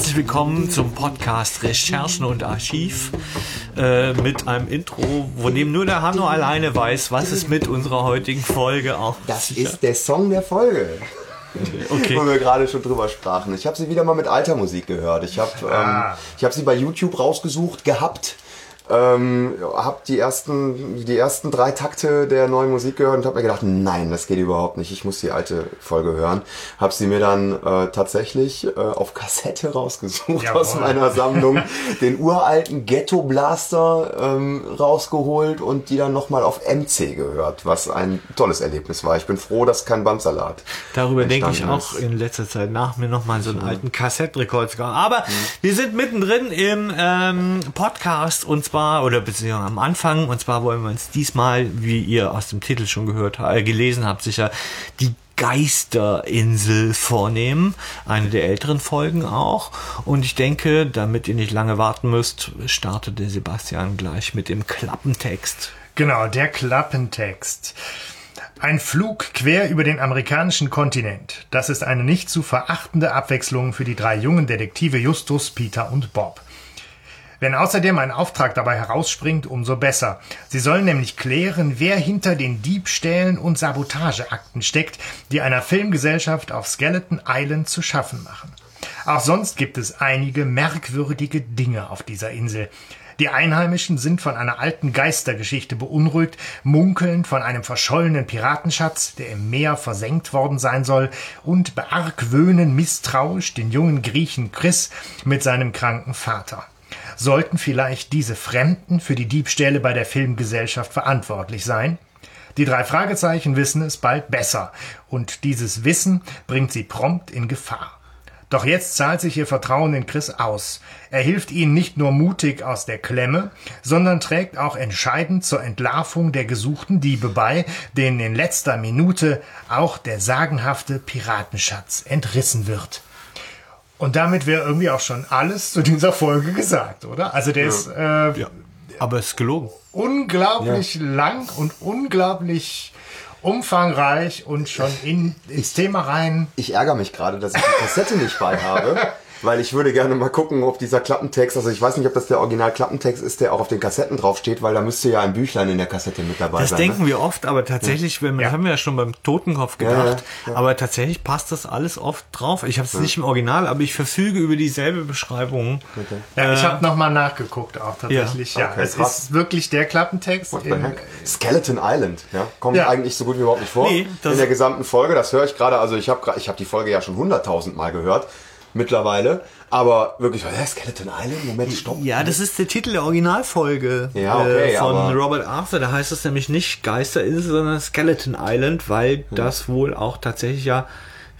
Herzlich willkommen zum Podcast Recherchen und Archiv äh, mit einem Intro, wo neben nur der Hanno alleine weiß, was es mit unserer heutigen Folge auf Das ist der Song der Folge. Okay. Wo wir gerade schon drüber sprachen. Ich habe sie wieder mal mit alter Musik gehört. Ich habe Ah. ähm, ich hab sie bei YouTube rausgesucht gehabt. Ähm, hab die ersten, die ersten drei Takte der neuen Musik gehört und habe mir gedacht, nein, das geht überhaupt nicht. Ich muss die alte Folge hören. Hab sie mir dann äh, tatsächlich äh, auf Kassette rausgesucht Jawohl. aus meiner Sammlung, den uralten Ghetto Blaster ähm, rausgeholt und die dann nochmal auf MC gehört, was ein tolles Erlebnis war. Ich bin froh, dass kein Bandsalat. Darüber denke ich auch ist. in letzter Zeit nach, mir nochmal so einen alten Kassettrekord zu. Aber wir sind mittendrin im ähm, Podcast und zwar, oder beziehungsweise am Anfang, und zwar wollen wir uns diesmal, wie ihr aus dem Titel schon gehört, äh, gelesen habt, sicher die Geisterinsel vornehmen. Eine der älteren Folgen auch. Und ich denke, damit ihr nicht lange warten müsst, startet der Sebastian gleich mit dem Klappentext. Genau, der Klappentext. Ein Flug quer über den amerikanischen Kontinent. Das ist eine nicht zu verachtende Abwechslung für die drei jungen Detektive Justus, Peter und Bob. Wenn außerdem ein Auftrag dabei herausspringt, umso besser. Sie sollen nämlich klären, wer hinter den Diebstählen und Sabotageakten steckt, die einer Filmgesellschaft auf Skeleton Island zu schaffen machen. Auch sonst gibt es einige merkwürdige Dinge auf dieser Insel. Die Einheimischen sind von einer alten Geistergeschichte beunruhigt, munkeln von einem verschollenen Piratenschatz, der im Meer versenkt worden sein soll, und beargwöhnen misstrauisch den jungen Griechen Chris mit seinem kranken Vater. Sollten vielleicht diese Fremden für die Diebstähle bei der Filmgesellschaft verantwortlich sein? Die drei Fragezeichen wissen es bald besser, und dieses Wissen bringt sie prompt in Gefahr. Doch jetzt zahlt sich ihr Vertrauen in Chris aus. Er hilft ihnen nicht nur mutig aus der Klemme, sondern trägt auch entscheidend zur Entlarvung der gesuchten Diebe bei, denen in letzter Minute auch der sagenhafte Piratenschatz entrissen wird. Und damit wäre irgendwie auch schon alles zu dieser Folge gesagt, oder? Also der ist äh, Aber es ist gelogen. unglaublich lang und unglaublich umfangreich und schon in, ins Thema rein. Ich ärgere mich gerade, dass ich die Kassette nicht bei habe, weil ich würde gerne mal gucken, ob dieser Klappentext, also ich weiß nicht, ob das der Original Klappentext ist, der auch auf den Kassetten draufsteht, weil da müsste ja ein Büchlein in der Kassette mit dabei Das sein. denken ne? wir oft, aber tatsächlich, wenn wir, das Ja. haben wir ja schon beim Totenkopf gedacht, ja, ja. aber tatsächlich passt das alles oft drauf. Ich habe es nicht im Original, aber ich verfüge über dieselbe Beschreibung. Ja, ich Äh, habe nochmal nachgeguckt auch tatsächlich. Ja, Okay, es krass. ist wirklich der Klappentext. In-? Skeleton Island, ja, kommt Ja. eigentlich so gut wie überhaupt nicht vor Nee, das- in der gesamten Folge. Das höre ich gerade. Also ich habe ich habe die Folge ja schon hunderttausend Mal gehört mittlerweile, aber wirklich, hä, Skeleton Island, Moment, stopp. Ja, das ist der Titel der Originalfolge Ja, okay, äh, von Robert Arthur. Da heißt es nämlich nicht Geisterinsel, sondern Skeleton Island, weil das wohl auch tatsächlich ja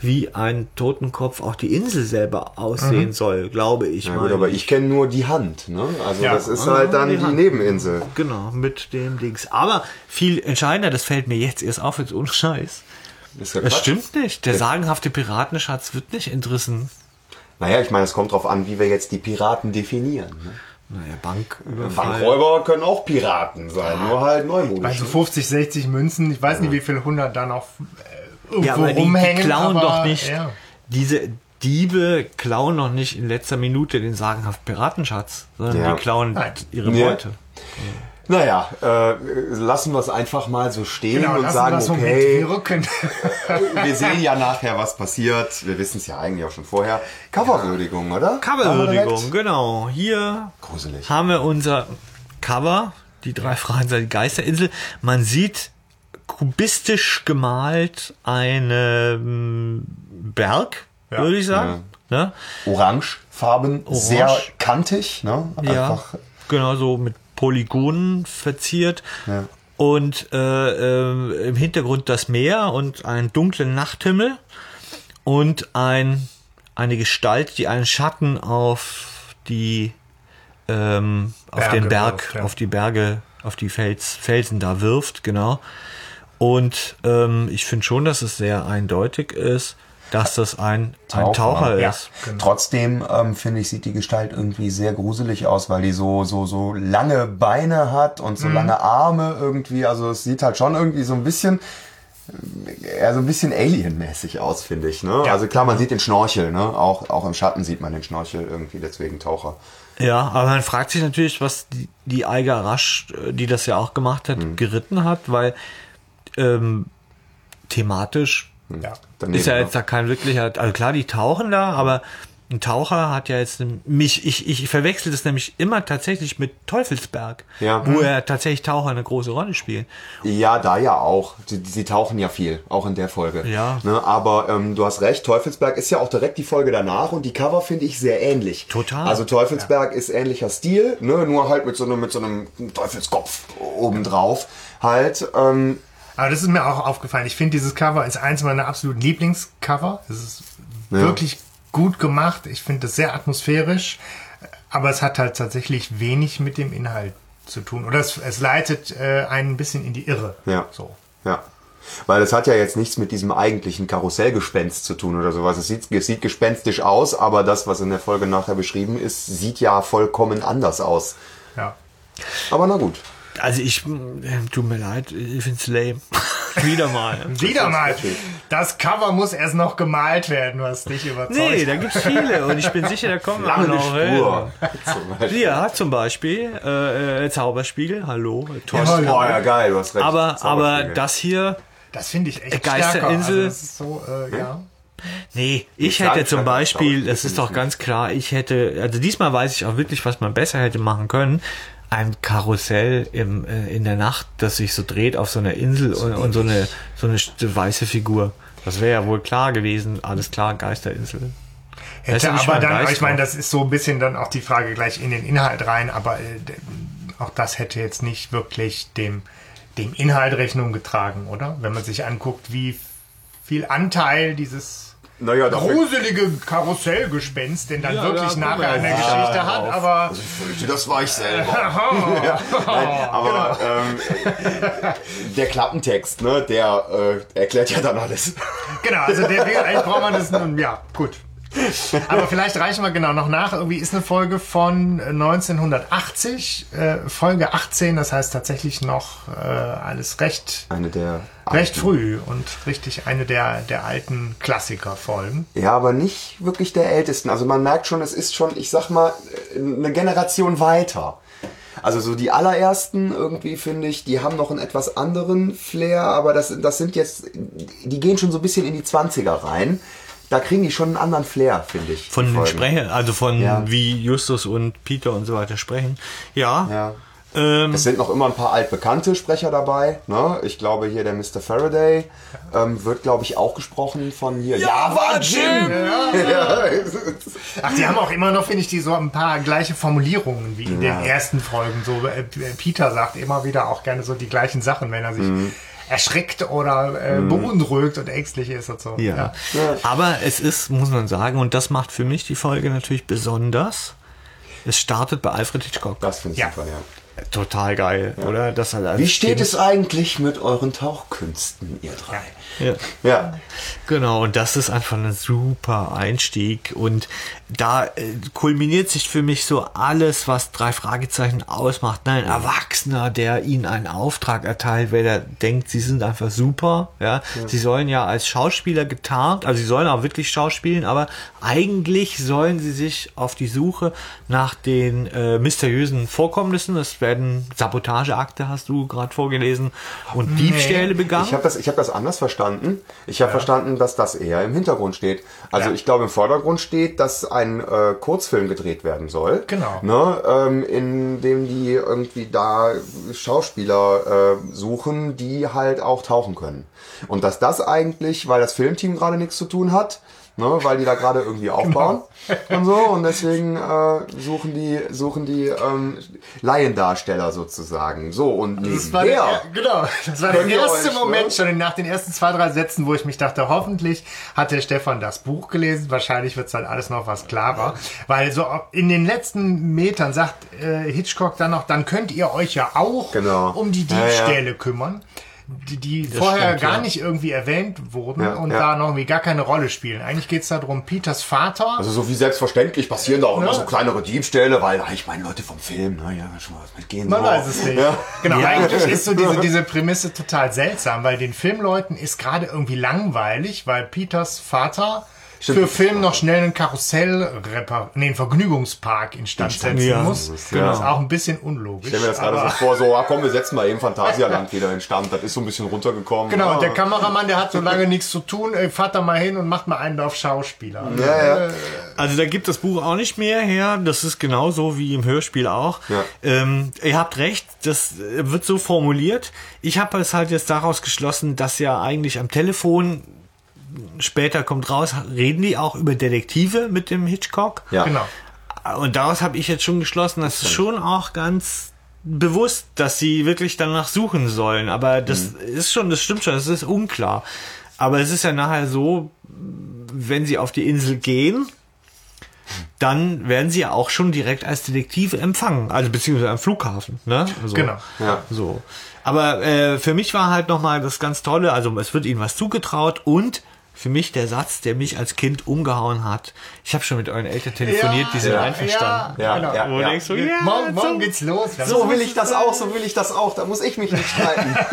wie ein Totenkopf auch die Insel selber aussehen soll, glaube ich Ja, gut, aber ich kenne nur die Hand, ne? Also Ja. das ist Ah, halt dann die die. Nebeninsel. Genau, mit dem Dings. Aber viel entscheidender, das fällt mir jetzt erst auf, jetzt ohne Scheiß. Ist ja Das Quatsch. stimmt nicht. Der sagenhafte Piratenschatz wird nicht entrissen. Naja, ich meine, es kommt drauf an, wie wir jetzt die Piraten definieren. Ne? Naja, Banküberfall. Bankräuber können auch Piraten sein, nur halt neumodisch. Also 50, 60 Münzen, ich weiß nicht, wie viele hundert da noch äh, irgendwo Ja, aber die, die rumhängen. klauen aber, doch nicht. Ja. Diese Diebe klauen noch nicht in letzter Minute den sagenhaften Piratenschatz, sondern Ja. die klauen Nein. ihre Ja. Beute. Naja, äh, lassen wir es einfach mal so stehen Genau, und sagen, okay, wir sehen ja nachher, was passiert. Wir wissen es ja eigentlich auch schon vorher. Coverwürdigung, oder? Coverwürdigung, genau. Hier Gruselig. haben wir unser Cover, die drei Fragen die Geisterinsel. Man sieht kubistisch gemalt einen Berg, Ja. würde ich sagen. Ne? Orangefarben, Orange. sehr kantig, ne? Ja, Einfach, genau so mit Polygonen verziert. Ja. Und äh, äh, im Hintergrund das Meer und einen dunklen Nachthimmel und ein, eine Gestalt, die einen Schatten auf die ähm, auf Berge den Berg, wirft, ja. auf die Berge, auf die Fels, Felsen da wirft, genau. Und ähm, ich finde schon, dass es sehr eindeutig ist, dass das ein ein Taucher, Taucher ja. ist. Trotzdem ähm, finde ich sieht die Gestalt irgendwie sehr gruselig aus, weil die so so so lange Beine hat und so lange Arme irgendwie. Also es sieht halt schon irgendwie so ein bisschen eher so ein bisschen Alien-mäßig aus, finde ich. Ne? Ja. Also klar, man sieht den Schnorchel, ne? Auch, auch im Schatten sieht man den Schnorchel irgendwie, deswegen Taucher. Ja, aber man fragt sich natürlich, was die, die Eiger Rasch, äh, die das ja auch gemacht hat, Mhm. geritten hat, weil ähm, thematisch Ja. Daneben, ist ja jetzt da kein wirklicher, also klar, die tauchen da, aber ein Taucher hat ja jetzt mich, ich, ich verwechsel das nämlich immer tatsächlich mit Teufelsberg, Ja. wo er tatsächlich Taucher eine große Rolle spielt. Ja, da ja auch. Sie, sie tauchen ja viel, auch in der Folge. Ja. Ne, aber ähm, du hast recht, Teufelsberg ist ja auch direkt die Folge danach und die Cover finde ich sehr ähnlich. Total. Also Teufelsberg ist ähnlicher Stil, ne, nur halt mit so einem, mit so einem Teufelskopf obendrauf. Halt, ähm, Aber das ist mir auch aufgefallen. Ich finde, dieses Cover ist eins meiner absoluten Lieblingscover. Es ist wirklich gut gemacht. Ich finde es sehr atmosphärisch. Aber es hat halt tatsächlich wenig mit dem Inhalt zu tun. Oder es, es leitet äh, einen ein bisschen in die Irre. Ja. So. Ja. Weil es hat ja jetzt nichts mit diesem eigentlichen Karussellgespenst zu tun oder sowas. Es sieht, es sieht gespenstisch aus, aber das, was in der Folge nachher beschrieben ist, sieht ja vollkommen anders aus. Ja. Aber na gut. Also ich, äh, tut mir leid, ich find's lame. Wieder mal. Wieder mal. Das Cover muss erst noch gemalt werden, was dich überzeugt. Nee, da gibt's viele und ich bin sicher, da kommen wir noch hin. Zum Beispiel. Ja, zum Beispiel äh, äh, Zauberspiegel, hallo, toll. Jawohl. Oh ja, geil, du hast recht. aber aber das hier, Das finde ich echt Geisterinsel. stärker. Also das ist so, äh, ja. nee, ich hätte zum Beispiel, das das ist doch ganz klar, ich hätte, also diesmal weiß ich auch wirklich, was man besser hätte machen können. Ein Karussell im, äh, in der Nacht, das sich so dreht auf so einer Insel und, und so eine so eine weiße Figur. Das wäre ja wohl klar gewesen. Alles klar, Geisterinsel. Hätte aber dann, Geist ich meine, das ist so ein bisschen dann auch die Frage gleich in den Inhalt rein, aber äh, auch das hätte jetzt nicht wirklich dem, dem Inhalt Rechnung getragen, oder? Wenn man sich anguckt, wie viel Anteil dieses Naja, gruselige Karussellgespenst denn dann Ja, wirklich ja, nachher in der Ja, Geschichte hat, auf. aber Ich fürchte, das war ich selber. Nein, aber ähm, der Klappentext, ne, der äh, erklärt ja dann alles. genau, also der eigentlich braucht man das nun, ja, gut. Aber vielleicht reichen wir genau noch nach. Irgendwie ist eine Folge von 1980, äh, Folge 18, das heißt tatsächlich noch äh, alles recht Eine der recht alten. früh und richtig eine der, der alten Klassikerfolgen. Ja, aber nicht wirklich der ältesten. Also man merkt schon, es ist schon, ich sag mal, eine Generation weiter. Also so die allerersten irgendwie finde ich, die haben noch einen etwas anderen Flair, aber das, das sind jetzt, die gehen schon so ein bisschen in die 20er rein. Da kriegen die schon einen anderen Flair, finde ich. Von den Folgen. Sprechern, also von Ja. wie Justus und Peter und so weiter sprechen. Ja. Ja. Ähm, Es sind noch immer ein paar altbekannte Sprecher dabei. Ne? Ich glaube hier der Mr. Faraday ähm, wird, glaube ich, auch gesprochen von hier. Ja, war Jim! Ja. Ach, die haben auch immer noch, finde ich, die so ein paar gleiche Formulierungen wie in Ja. den ersten Folgen. So, äh, Peter sagt immer wieder auch gerne so die gleichen Sachen, wenn er sich Mhm. Erschreckt oder äh, beunruhigt und ängstlich ist und so. ja. Aber es ist, muss man sagen, und das macht für mich die Folge natürlich besonders. Es startet bei Alfred Hitchcock. Das finde ich Ja. super, ja. Total geil, oder? Das halt Wie steht es eigentlich mit euren Tauchkünsten, ihr drei? Ja. Ja. Genau, und das ist einfach ein super Einstieg. Und da äh, kulminiert sich für mich so alles, was drei Fragezeichen ausmacht. Nein, ein Erwachsener, der ihnen einen Auftrag erteilt, weil er denkt, sie sind einfach super. Ja, sie sollen ja als Schauspieler getarnt, also sie sollen auch wirklich schauspielen, aber eigentlich sollen sie sich auf die Suche nach den äh, mysteriösen Vorkommnissen, es werden Sabotageakte, hast du gerade vorgelesen, und Diebstähle begangen. Ich habe das, ich hab das anders verstanden. Ich habe verstanden, dass das eher im Hintergrund steht. Also Ja. ich glaube, im Vordergrund steht, dass ein äh, Kurzfilm gedreht werden soll. Genau. Ne, ähm, in dem die irgendwie da Schauspieler äh, suchen, die halt auch tauchen können. Und dass das eigentlich, weil das Filmteam gerade nichts zu tun hat, ne, weil die da gerade irgendwie aufbauen und so und deswegen äh, suchen die suchen die ähm, Laiendarsteller sozusagen. So und Das war der, genau, das war der erste euch, ne? Moment schon nach den ersten zwei, drei Sätzen, wo ich mich dachte, hoffentlich hat der Stefan das Buch gelesen. Wahrscheinlich wird es dann alles noch was klarer. Weil so in den letzten Metern sagt äh, Hitchcock dann noch, dann könnt ihr euch ja auch Genau. um die Ja, ja. Diebstähle kümmern. Die, die vorher stimmt, gar ja. nicht irgendwie erwähnt wurden Ja, und ja. da noch irgendwie gar keine Rolle spielen. Eigentlich geht's darum, Peters Vater. Also so wie selbstverständlich passieren da auch immer Ja. so kleinere Diebstähle, weil ich meine Leute vom Film, naja, schon mal was mitgehen. Man so. weiß es nicht. Ja. Genau, Ja. eigentlich ist so diese, diese Prämisse total seltsam, weil den Filmleuten ist gerade irgendwie langweilig, weil Peters Vater für Film noch schnell einen Karussell repar nee, einen Vergnügungspark instand setzen Ja, muss. Das ist auch ein bisschen unlogisch. Ich stell mir das gerade so vor, so, ah, komm, wir setzen mal eben Phantasialand wieder in Stand. Das ist so ein bisschen runtergekommen. Genau, Ah. und der Kameramann, der hat so lange nichts zu tun, ey, fahrt da mal hin und macht mal einen auf Schauspieler. Ja, ja. Also da gibt das Buch auch nicht mehr her. Das ist genauso wie im Hörspiel auch. Ja. Ähm, ihr habt recht, das äh, wird so formuliert. Ich habe es halt jetzt daraus geschlossen, dass ja eigentlich am Telefon später kommt raus, reden die auch über Detektive mit dem Hitchcock. Ja. Genau. Und daraus habe ich jetzt schon geschlossen, dass es schon auch ganz bewusst, dass sie wirklich danach suchen sollen. Aber das ist schon, das stimmt schon, das ist unklar. Aber es ist ja nachher so, wenn sie auf die Insel gehen, dann werden sie ja auch schon direkt als Detektive empfangen, also beziehungsweise am Flughafen. Ne? Also, Genau. Ja. So. Aber äh, für mich war halt nochmal das ganz Tolle, also es wird ihnen was zugetraut und für mich der Satz, der mich als Kind umgehauen hat. Ich habe schon mit euren Eltern telefoniert, die sind ja, einverstanden. Ja, genau. ja, Wo du ja. denkst so, ja, Morgen, morgen geht's los. So will ich das auch, so will ich das auch. Da muss ich mich nicht streiten.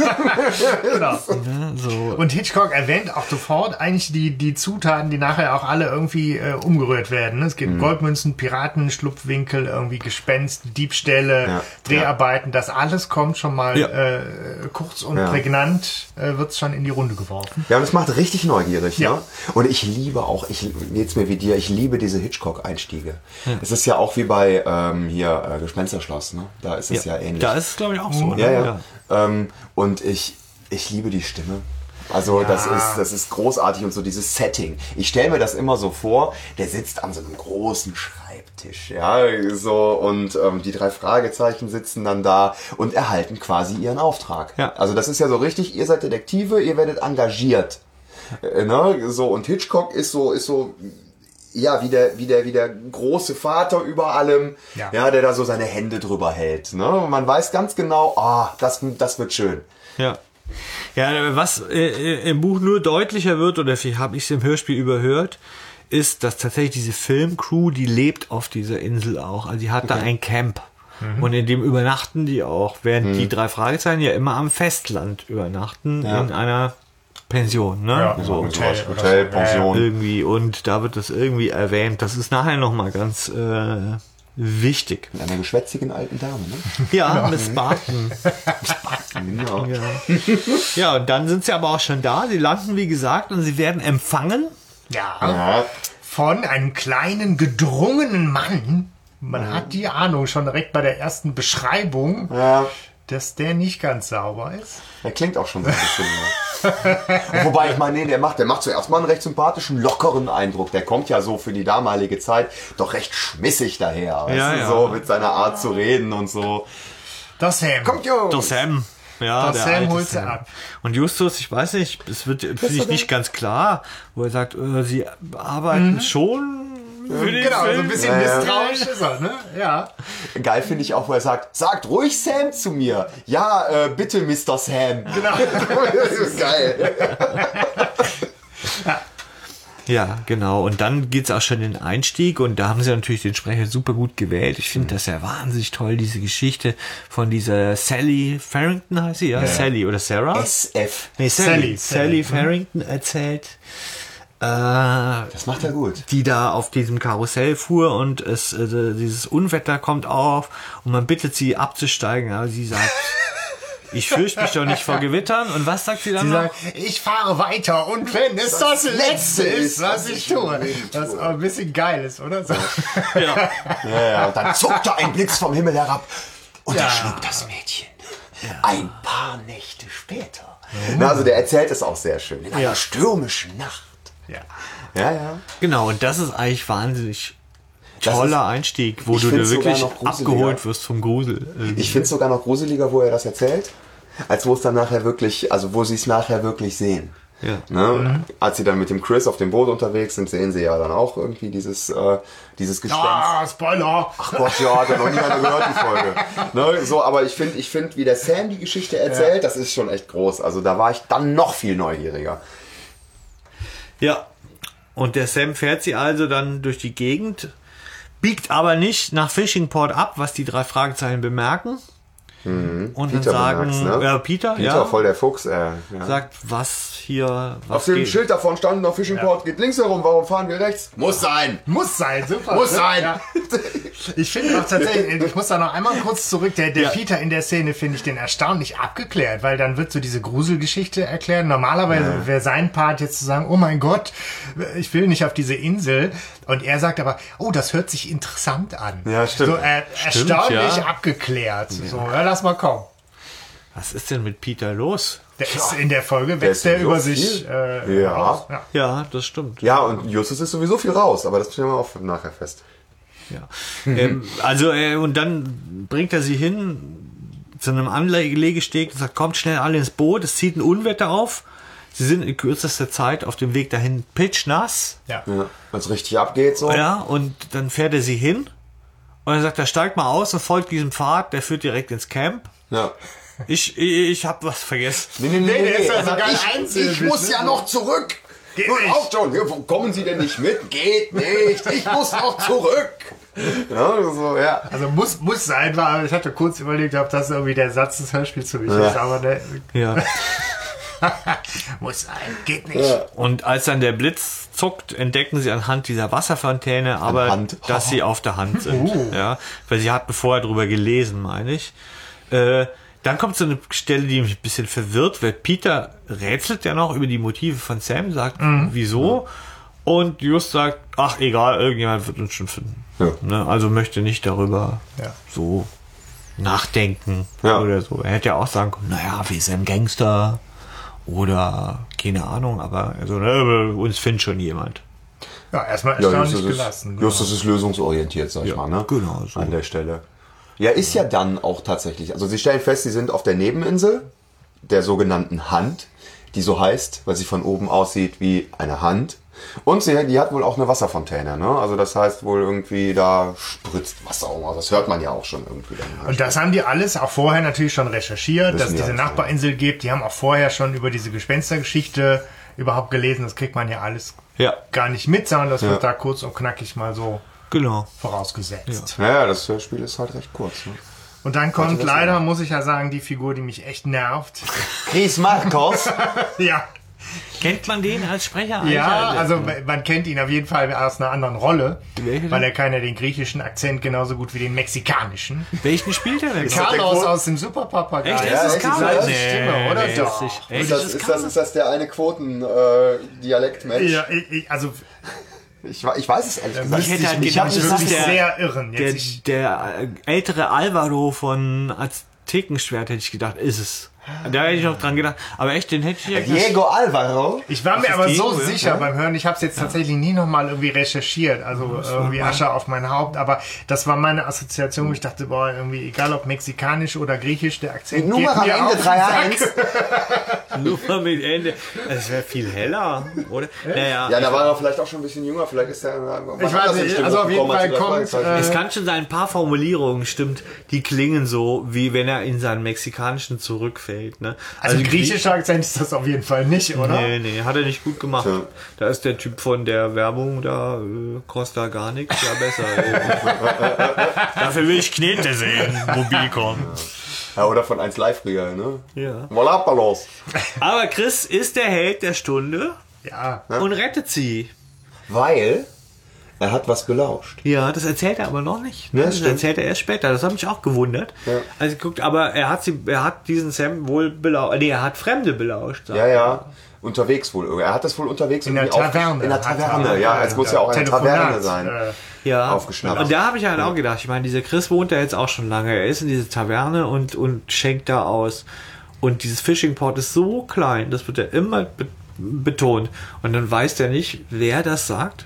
Genau. ne, so. Und Hitchcock erwähnt auch sofort eigentlich die, die Zutaten, die nachher auch alle irgendwie äh, umgerührt werden. Es Mhm. gibt Goldmünzen, Piraten, Schlupfwinkel, irgendwie Gespenst, Diebstähle, Ja. Dreharbeiten. Das alles kommt schon mal Ja. äh, kurz und Ja. prägnant, äh, wird's schon in die Runde geworfen. Ja, und es macht richtig neugierig. Ja. Ne? Und ich liebe auch, ich geht's mir wie dir, ich liebe diese Hitchcock-Einstiege. Es ist ja auch wie bei ähm, hier äh, Gespensterschloss, ne? Da ist es ja, ähnlich. Da ist es, glaube ich, auch so. ja, ne? ja. Ähm, und ich, ich liebe die Stimme. Also das ist das ist großartig und so dieses Setting. Ich stelle mir das immer so vor, der sitzt an so einem großen Schreibtisch, ja, so und ähm, die drei Fragezeichen sitzen dann da und erhalten quasi ihren Auftrag. Ja. Also das ist ja so richtig, ihr seid Detektive, ihr werdet engagiert. Äh, ne? So und Hitchcock ist so ist so ja, wie der, wie der, wie der große Vater über allem, Ja. ja, der da so seine Hände drüber hält. Ne? Und man weiß ganz genau, ah, das, das wird schön. Ja. Ja, was äh, im Buch nur deutlicher wird, oder habe ich es im Hörspiel überhört, ist, dass tatsächlich diese Filmcrew, die lebt auf dieser Insel auch. Also die hat da ein Camp. Und in dem übernachten die auch, während die drei Fragezeichen ja immer am Festland übernachten, Ja. in einer Pension, ne? Ja, so. Hotel Hotel, oder Hotel so. Pension. Irgendwie. Und da wird das irgendwie erwähnt. Das ist nachher nochmal ganz äh, wichtig. Mit einer geschwätzigen alten Dame, ne? Ja, Miss Barton. Genau. Ja. ja, und dann sind sie aber auch schon da. Sie landen, wie gesagt, und sie werden empfangen. Ja. Ja. Von einem kleinen, gedrungenen Mann. Man hat die Ahnung schon direkt bei der ersten Beschreibung, ja. Dass der nicht ganz sauber ist. Er klingt auch schon so ein bisschen. ja. Wobei ich meine, nee, der macht, der macht zuerst mal einen recht sympathischen, lockeren Eindruck. Der kommt ja so für die damalige Zeit doch recht schmissig daher. weißt Ja, du, ja. So mit seiner Art zu reden und so. Das Sam. Kommt Jungs! Der Sam. Ja, Der der Sam alte holt sie ab. Und Justus, ich weiß nicht, es wird finde ich nicht ganz klar, wo er sagt, äh, sie arbeiten schon für den Genau, so Film. ein bisschen Ja, ja. misstrauisch ist er, ne? Ja. Geil finde ich auch, wo er sagt, sagt ruhig Sam zu mir. Ja, äh, bitte, Mr. Sam. Genau. das ist geil. Ja, genau. Und dann geht's auch schon in den Einstieg und da haben sie natürlich den Sprecher super gut gewählt. Ich finde das ja wahnsinnig toll, diese Geschichte von dieser Sally Farrington heißt sie, ja? Sally oder Sarah? SF. Nee, Sally. Sally. Sally Farrington erzählt. Äh, Das macht er gut. die da auf diesem Karussell fuhr und es äh, dieses Unwetter kommt auf und man bittet sie abzusteigen, aber sie sagt, ich fürchte mich doch nicht vor Gewittern. Und was sagt sie dann Sie noch? sagt, ich fahre weiter und wenn es das, Letzte ist, was ich tue. Was auch ein bisschen geil ist, oder? So. Ja. Ja, ja. Und dann zuckte ein Blitz vom Himmel herab und Ja. er schlug das Mädchen. Ein paar Nächte später. Na, also der erzählt es auch sehr schön. In einer Ja. stürmischen Nacht. Ja. Ja, ja. Genau, und das ist eigentlich wahnsinnig toller Einstieg, wo du dir wirklich abgeholt wirst vom Grusel. irgendwie. Ich finde es sogar noch gruseliger, wo er das erzählt, als wo es dann nachher wirklich, also wo sie es nachher wirklich sehen. Ja. Ne? Als sie dann mit dem Chris auf dem Boot unterwegs sind, sehen sie ja dann auch irgendwie dieses, äh, dieses Gespenst. Ah, Spoiler! Ach Gott, ja, hat ja noch niemand gehört, die Folge. Ne, so, aber ich finde, ich finde, wie der Sam die Geschichte erzählt, das ist schon echt groß. Also da war ich dann noch viel neugieriger. Ja. Und der Sam fährt sie also dann durch die Gegend, biegt aber nicht nach Fishingport ab, was die drei Fragezeichen bemerken. Und dann Peter sagen, bemerkt's, ne? ja, Peter, Peter, ja, voll der Fuchs, äh, ja. sagt, was hier, was Auf dem geht. Schild davon stand noch Fishingport geht links herum, warum fahren wir rechts? Muss sein! Muss sein, super. Muss ne? sein. Ja. Ich finde auch tatsächlich, ich muss da noch einmal kurz zurück, der, der Ja. Peter in der Szene finde ich den erstaunlich abgeklärt, weil dann wird so diese Gruselgeschichte erklärt. Normalerweise wäre sein Part jetzt zu sagen, oh mein Gott, ich will nicht auf diese Insel. Und er sagt aber, oh, das hört sich interessant an. Ja, stimmt. So äh, erstaunlich ja. abgeklärt. So, ja, lass mal kommen. Was ist denn mit Peter los? Der ist in der Folge, wächst der über sich äh, Ja. raus. Ja. Ja, das stimmt. Ja, und Justus ist sowieso viel raus, aber das stellen wir auch nachher fest. Ja. ähm, also, äh, und dann bringt er sie hin zu einem Anlegesteg und sagt, kommt schnell alle ins Boot, es zieht ein Unwetter auf. Sie sind in kürzester Zeit auf dem Weg dahin pitchnass. Ja. Ja, Wenn es richtig abgeht, so. Ja, und dann fährt er sie hin und er sagt, er steigt mal aus und folgt diesem Pfad, der führt direkt ins Camp. Ja. Ich, ich, ich hab was vergessen. Nee, nee, nee, Nee, der ist ja sogar ich, einzeln, ich muss ne? ja noch zurück. Geht Nun nicht. auf, John, kommen Sie denn nicht mit? Geht nicht, ich muss noch zurück. Ja, so, ja. Also muss, muss sein, war, ich hatte kurz überlegt, ob das irgendwie der Satz des Hörspiels für mich Ja. ist, aber der, Ja. muss sein, geht nicht. Ja. Und als dann der Blitz zuckt, entdecken sie anhand dieser Wasserfontäne, aber Hand. dass sie auf der Hand sind. Oh. Ja, weil sie hatten vorher drüber gelesen, meine ich. Äh, dann kommt so eine Stelle, die mich ein bisschen verwirrt, weil Peter rätselt ja noch über die Motive von Sam, sagt, Mhm. wieso? Und Just sagt, ach egal, irgendjemand wird uns schon finden. Ja. Ne? Also möchte nicht darüber Ja. so nachdenken Ja. oder so. Er hätte ja auch sagen können, naja, wir sind Gangster oder keine Ahnung, aber also, ne, uns findet schon jemand. Ja, erstmal Ja, erstaunlich Justus ist, gelassen. genau. Justus ist lösungsorientiert, sag ich mal, ne? genau so. An der Stelle. Ja, ist ja dann auch tatsächlich. Also sie stellen fest, sie sind auf der Nebeninsel der sogenannten Hand, die so heißt, weil sie von oben aussieht wie eine Hand. Und sie, die hat wohl auch eine Wasserfontäne, ne? Also das heißt wohl irgendwie, da spritzt Wasser um. Das hört man ja auch schon irgendwie dann. Und das haben die alles auch vorher natürlich schon recherchiert, Wissen dass es die diese alles, Nachbarinsel gibt. Die haben auch vorher schon über diese Gespenstergeschichte überhaupt gelesen. Das kriegt man ja alles Ja, gar nicht mit, sondern das wird da kurz und knackig mal so genau. vorausgesetzt. Naja, das Hörspiel ist halt recht kurz. Ne? Und dann kommt leider, muss ich ja sagen, die Figur, die mich echt nervt. Chris Marcos. ja. Kennt man den als Sprecher? Ja, Alter? also man kennt ihn auf jeden Fall aus einer anderen Rolle, Welche weil er kann ja den griechischen Akzent genauso gut wie den mexikanischen. Welchen spielt er denn? Carlos aus dem Superpapagei. Echt? Ja, ist es Carlos? ist das die Stimme, oder? nee, Doch. Echt, Ist das, ist das, Carlos? ist das der eine Quoten-Dialekt-Match? Ja, ich, ich, also ich, ich weiß es ehrlich gesagt. Ich hätte halt gedacht, das ist wirklich der- sehr irren. Jetzt Der, der äh, ältere Alvaro von Aztekenschwert hätte ich gedacht, ist es. Da hätte ich noch dran gedacht. Aber echt, den hätte ich ja. Diego Alvaro. ich war mir aber so Diego, ja? sicher beim Hören, ich habe es jetzt tatsächlich nie nochmal irgendwie recherchiert, also irgendwie Asche auf mein Haupt, aber das war meine Assoziation, wo ich dachte, boah, irgendwie, egal ob mexikanisch oder griechisch, der Akzent Nummer geht mir am Ende den 3-1. Sack. Nur mit Ende. Das wäre viel heller, oder? Naja. Ja, da war er vielleicht auch schon ein bisschen jünger. Vielleicht ist er. äh, Ich weiß nicht, also auf jeden Fall kommt, äh, Es kann schon sein, ein paar Formulierungen, stimmt, die klingen so, wie wenn er in seinen mexikanischen zurückfällt. Ne? Also Grie- griechischer Akzent ist das auf jeden Fall nicht, oder? Nee, nee, hat er nicht gut gemacht. Ja. Da ist der Typ von der Werbung, da äh, Costa gar nichts, ja besser. Dafür will ich Knete sehen, Mobilcom. Ja, oder von 1 Live Real, ne? Ja. Voilà, Aber Chris ist der Held der Stunde Ja. und rettet sie. Weil er hat was belauscht. Ja, das erzählt er aber noch nicht. Ne? Ja, das stimmt. erzählt er erst später. Das hat mich auch gewundert. Ja. Also guckt, aber er hat sie, er hat diesen Sam wohl belauscht. Nee, er hat Fremde belauscht. sagt Ja, er. ja. Unterwegs wohl. Er hat das wohl unterwegs In der Taverne. In der er- Taverne, ja. Es muss ja auch eine Taverne sein. äh, ja. aufgeschnappt. Und da habe ich halt auch gedacht, ich meine, dieser Chris wohnt da jetzt auch schon lange. Er ist in dieser Taverne und, und schenkt da aus. Und dieses Fishing Port ist so klein, das wird ja immer be betont. Und dann weiß der nicht, wer das sagt.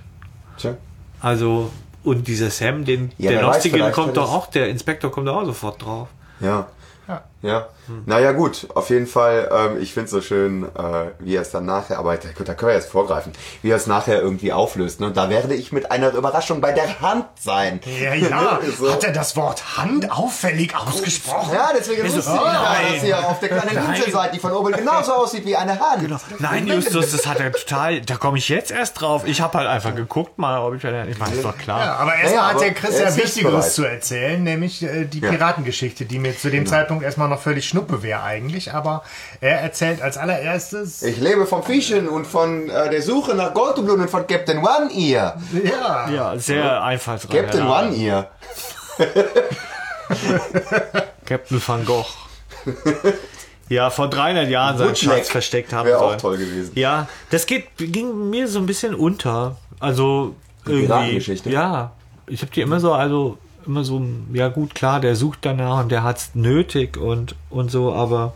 Tja. Also, und dieser Sam, den, Ja, der vielleicht kommt doch auch, der Inspektor kommt doch auch sofort drauf. Ja. Ja. Ja. Naja, gut, auf jeden Fall, ähm, ich find's so schön, äh, wie er es dann nachher, aber da, da können wir jetzt vorgreifen, wie er es nachher irgendwie auflöst. Ne? Da werde ich mit einer Überraschung bei der Hand sein. Ja, ja. so. Hat er das Wort Hand auffällig ausgesprochen? Ja, deswegen Ist ich, oh, dass nein. ihr auf der kleinen Nein. Insel seid, die von oben genauso aussieht wie eine Hand. Genau. Nein, Justus, das hat er total. Da komme ich jetzt erst drauf. Ich habe halt einfach geguckt, mal, ob ich. Ich meine, ist doch klar. Ja, aber erstmal Naja, hat der Chris ja Wichtigeres zu erzählen, nämlich äh, die Ja. Piratengeschichte, die mir zu dem Zeitpunkt erstmal noch völlig schnuppe wäre eigentlich. Aber er erzählt als allererstes. Ich lebe vom Fischen und von äh, der Suche nach Goldblumen von Captain One Ear. Ja, Ja, sehr einfallsreich. Captain ja. One Ear. Captain Van Gogh. Ja, vor 300 Jahren seinen Schatz versteckt haben Wäre auch toll gewesen. Ja, das geht, ging mir so ein bisschen unter. Also irgendwie. Ja, ich habe die immer so, also immer so, ja gut, klar, der sucht danach und der hat's nötig und und so, aber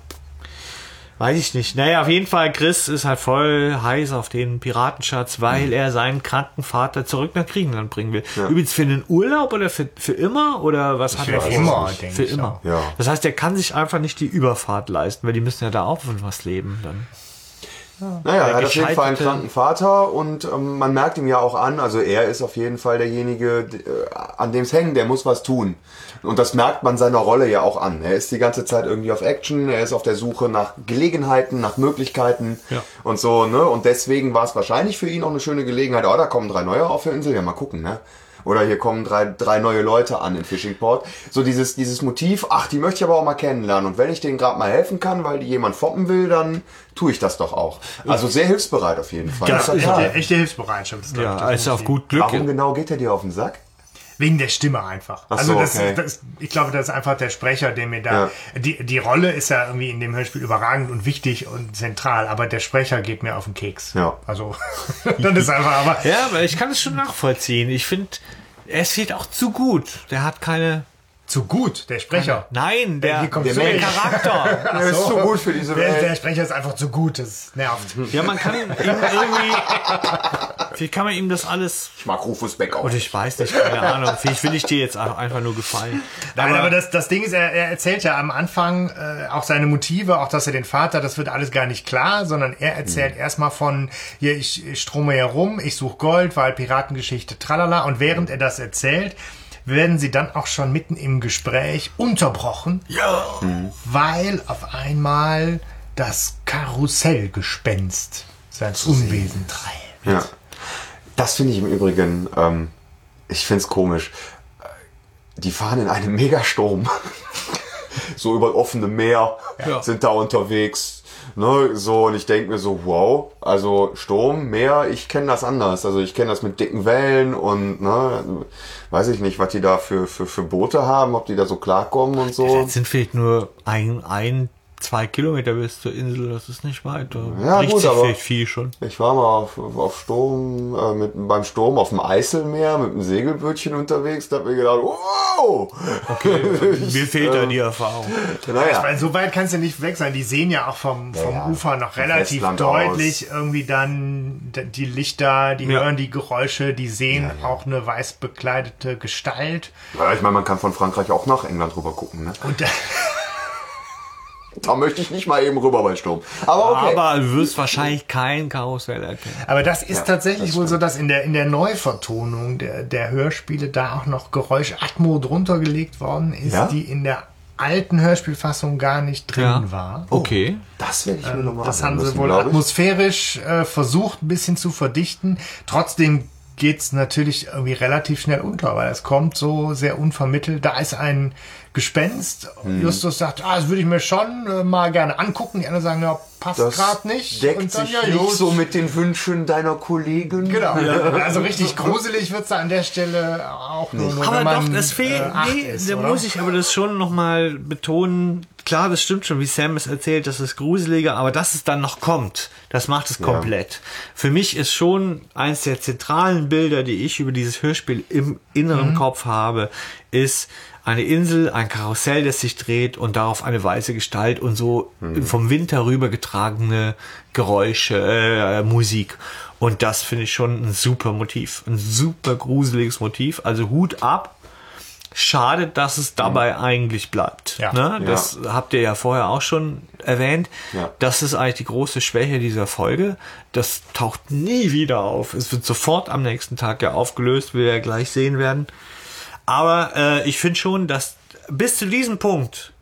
weiß ich nicht. Naja, auf jeden Fall, Chris ist halt voll heiß auf den Piratenschatz, weil er seinen kranken Vater zurück nach Griechenland bringen will. Übrigens für einen Urlaub oder für, für immer oder was hat Für er vor? immer, denke Für ich immer. Ja. Das heißt, er kann sich einfach nicht die Überfahrt leisten, weil die müssen ja da auch von was leben dann. Naja, er hat auf jeden Fall einen kranken Vater und ähm, man merkt ihm ja auch an, also er ist auf jeden Fall derjenige, äh, an dem es hängt, der muss was tun. Und das merkt man seiner Rolle ja auch an. Er ist die ganze Zeit irgendwie auf Action, er ist auf der Suche nach Gelegenheiten, nach Möglichkeiten Ja. und so, ne? Und deswegen war es wahrscheinlich für ihn auch eine schöne Gelegenheit. Oh, da kommen drei neue auf der Insel, ja mal gucken, ne? Oder hier kommen drei, drei neue Leute an in Fishingport. So dieses, dieses Motiv, ach, die möchte ich aber auch mal kennenlernen. Und wenn ich denen gerade mal helfen kann, weil die jemand foppen will, dann tue ich das doch auch. Also sehr hilfsbereit auf jeden Fall. Ja, Das ist echte, echte Hilfsbereitschaft. Ist, Ja, ich, also auf gut Glück. Warum genau geht er dir auf den Sack? Wegen der Stimme einfach. Ach also so, das, okay. das, ich glaube, das ist einfach der Sprecher, der mir da. Ja. Die, die Rolle ist ja irgendwie in dem Hörspiel überragend und wichtig und zentral, aber der Sprecher geht mir auf den Keks. Ja. Also, das ist einfach, aber. Ja, aber ich kann es schon nachvollziehen. Ich finde, er steht auch zu gut. Der hat keine. Zu gut, der Sprecher. Nein, der, der, der hin? Charakter. Er ist so gut für diese Der, der Welt. Sprecher ist einfach zu gut, das nervt. Ja, man kann ihm irgendwie. Wie kann man ihm das alles. Ich mag Rufus Beck auch. Oder ich weiß nicht, keine Ahnung. Vielleicht will ich dir jetzt einfach nur gefallen. Nein, aber das, das Ding ist, er, er erzählt ja am Anfang äh, auch seine Motive, auch dass er den Vater, das wird alles gar nicht klar, sondern er erzählt erstmal von, hier, ich, ich strome herum, ich suche Gold, weil Piratengeschichte, tralala. Und während er das erzählt, werden sie dann auch schon mitten im Gespräch unterbrochen, Ja. weil auf einmal das Karussellgespenst sein Unwesen treibt. Ja. Das finde ich im Übrigen, ähm, ich finde es komisch. Die fahren in einem Megasturm. so über offene Meer, Ja. sind da unterwegs. Ne, so, und ich denke mir so, wow, also Sturm, Meer, ich kenne das anders. Also ich kenne das mit dicken Wellen und ne, weiß ich nicht, was die da für, für, für Boote haben, ob die da so klarkommen und so. Jetzt sind vielleicht nur ein, ein, zwei Kilometer bis zur Insel. Das ist nicht weit. Da Ja, gut, sich aber- vielleicht viel schon. Ich war mal auf, auf Sturm, äh, mit, beim Sturm auf dem Eiselmeer mit einem Segelbötchen unterwegs, da hab ich gedacht, wow! Mir fehlt da die Erfahrung. Naja. Weil so weit kannst du nicht weg sein. Die sehen ja auch vom, vom ja. Ufer noch relativ deutlich irgendwie dann die Lichter, die Ja. hören die Geräusche, die sehen auch eine weiß bekleidete Gestalt. Ja, ich meine, man kann von Frankreich auch nach England rüber gucken. Ne? Und da, möchte ich nicht mal eben rüber bei Sturm. Aber okay. Aber du wirst wahrscheinlich kein Karussell erkennen. aber das ist Ja, tatsächlich das wohl so, dass in der, in der Neuvertonung der, der Hörspiele da auch noch Geräusch-Atmo drunter gelegt worden ist, Ja? die in der alten Hörspielfassung gar nicht drin Ja. war. Okay. das werde ich mir nochmal Das haben sie wohl atmosphärisch äh, versucht, ein bisschen zu verdichten. Trotzdem geht's natürlich irgendwie relativ schnell unter, weil es kommt so sehr unvermittelt. Da ist ein Gespenst. Hm. Justus sagt, ah, das würde ich mir schon äh, mal gerne angucken. Die anderen sagen, ja, passt Das gerade nicht. deckt Und dann, sich ja, nicht so mit den Wünschen deiner Kollegen. Genau. Also richtig gruselig wird's da an der Stelle auch nur, nur Aber wenn man doch, es fehlt. äh, nee, ist, da oder? muss ich aber das schon nochmal betonen. Klar, das stimmt schon, wie Sam es erzählt, das ist gruseliger, aber dass es dann noch kommt, das macht es komplett. Für mich ist schon eins der zentralen Bilder, die ich über dieses Hörspiel im inneren Mhm. Kopf habe, ist eine Insel, ein Karussell, das sich dreht und darauf eine weiße Gestalt und so Mhm. vom Wind herübergetragene Geräusche, äh, Musik. Und das finde ich schon ein super Motiv. Ein super gruseliges Motiv. Also Hut ab Schade, dass es dabei eigentlich bleibt. Ja. Ne? Das habt ihr ja vorher auch schon erwähnt. Ja. Das ist eigentlich die große Schwäche dieser Folge. Das taucht nie wieder auf. Es wird sofort am nächsten Tag ja aufgelöst, wie wir ja gleich sehen werden. Aber äh, ich finde schon, dass bis zu diesem Punkt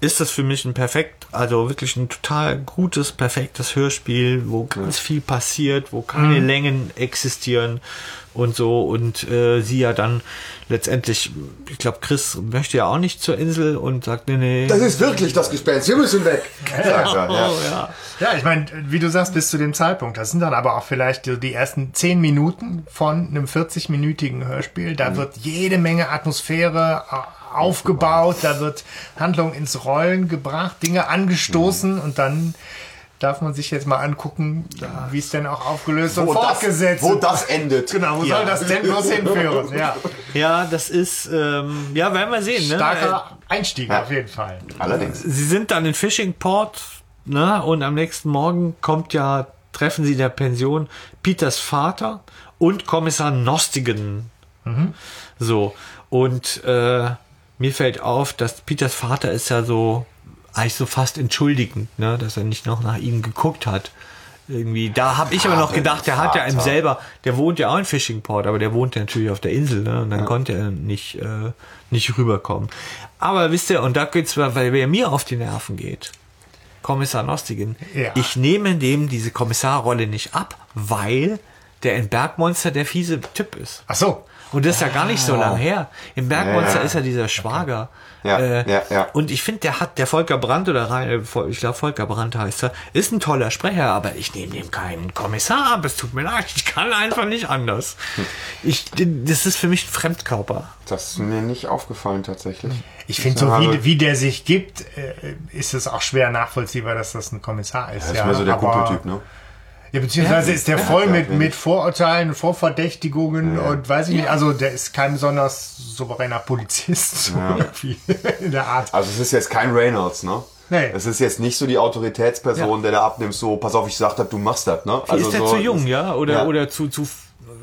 ist das für mich ein perfekt, also wirklich ein total gutes, perfektes Hörspiel, wo ganz viel passiert, wo keine Längen existieren und so und äh, sie ja dann letztendlich, ich glaube, Chris möchte ja auch nicht zur Insel und sagt, nee, nee. Das ist wirklich das Gespenst, wir müssen weg. Er, ja. ja. Ja, ich meine, wie du sagst, bis zu dem Zeitpunkt. Das sind dann aber auch vielleicht die, die ersten zehn Minuten von einem 40-minütigen Hörspiel. Da wird jede Menge Atmosphäre äh, aufgebaut, da wird Handlung ins Rollen gebracht, Dinge angestoßen und dann darf man sich jetzt mal angucken, wie es denn auch aufgelöst und Wo das, fortgesetzt wo das endet. Genau, wo Ja. soll das denn bloß hinführen? Ja, ja, das ist, ähm, ja, werden wir sehen. Ne? starker Einstieg auf jeden Fall. Allerdings. Sie sind dann in Fishing Port, ne? Und am nächsten Morgen kommt ja, treffen sie in der Pension Peters Vater und Kommissar Nostigen. So. Und äh, mir fällt auf, dass Peters Vater ist ja so eigentlich so fast entschuldigend, ne, dass er nicht noch nach ihm geguckt hat. Irgendwie, da habe ich aber noch gedacht, der hat ja Vater. selber, der wohnt ja auch in Fishing Port, aber der wohnt ja natürlich auf der Insel, ne? Und dann konnte er nicht, äh, nicht rüberkommen. Aber wisst ihr, und da geht's, weil wer mir auf die Nerven geht, Kommissar Nostigen, Ja. ich nehme dem diese Kommissarrolle nicht ab, weil der in Bergmonster der fiese Typ ist. Ach so. Und das ist ja gar nicht so lang her. Im Bergmonster Ja. ist ja dieser Schwager. Ja, äh, ja, ja. Und ich finde, der hat, der Volker Brandt oder Rein- äh, ich glaube Volker Brandt heißt er, ist ein toller Sprecher, aber ich nehme dem keinen Kommissar ab. Es tut mir leid, ich kann einfach nicht anders. Ich, das ist für mich ein Fremdkörper. Das ist mir nicht aufgefallen tatsächlich. Ich finde, so Ja, wie, wie der sich gibt, äh, ist es auch schwer nachvollziehbar, dass das ein Kommissar ist. Das ist mir so der Kumpeltyp, ne? Ja, beziehungsweise ist der voll ja, mit, mit Vorurteilen, Vorverdächtigungen und weiß ich nicht. Also der ist kein besonders souveräner Polizist, so irgendwie in der Art. Also es ist jetzt kein Reynolds, ne? Nee. Es ist jetzt nicht so die Autoritätsperson, der da abnimmt, so, pass auf, ich sag das, du machst das, ne? ist der so, zu jung, ja? Oder, Ja. oder zu, zu,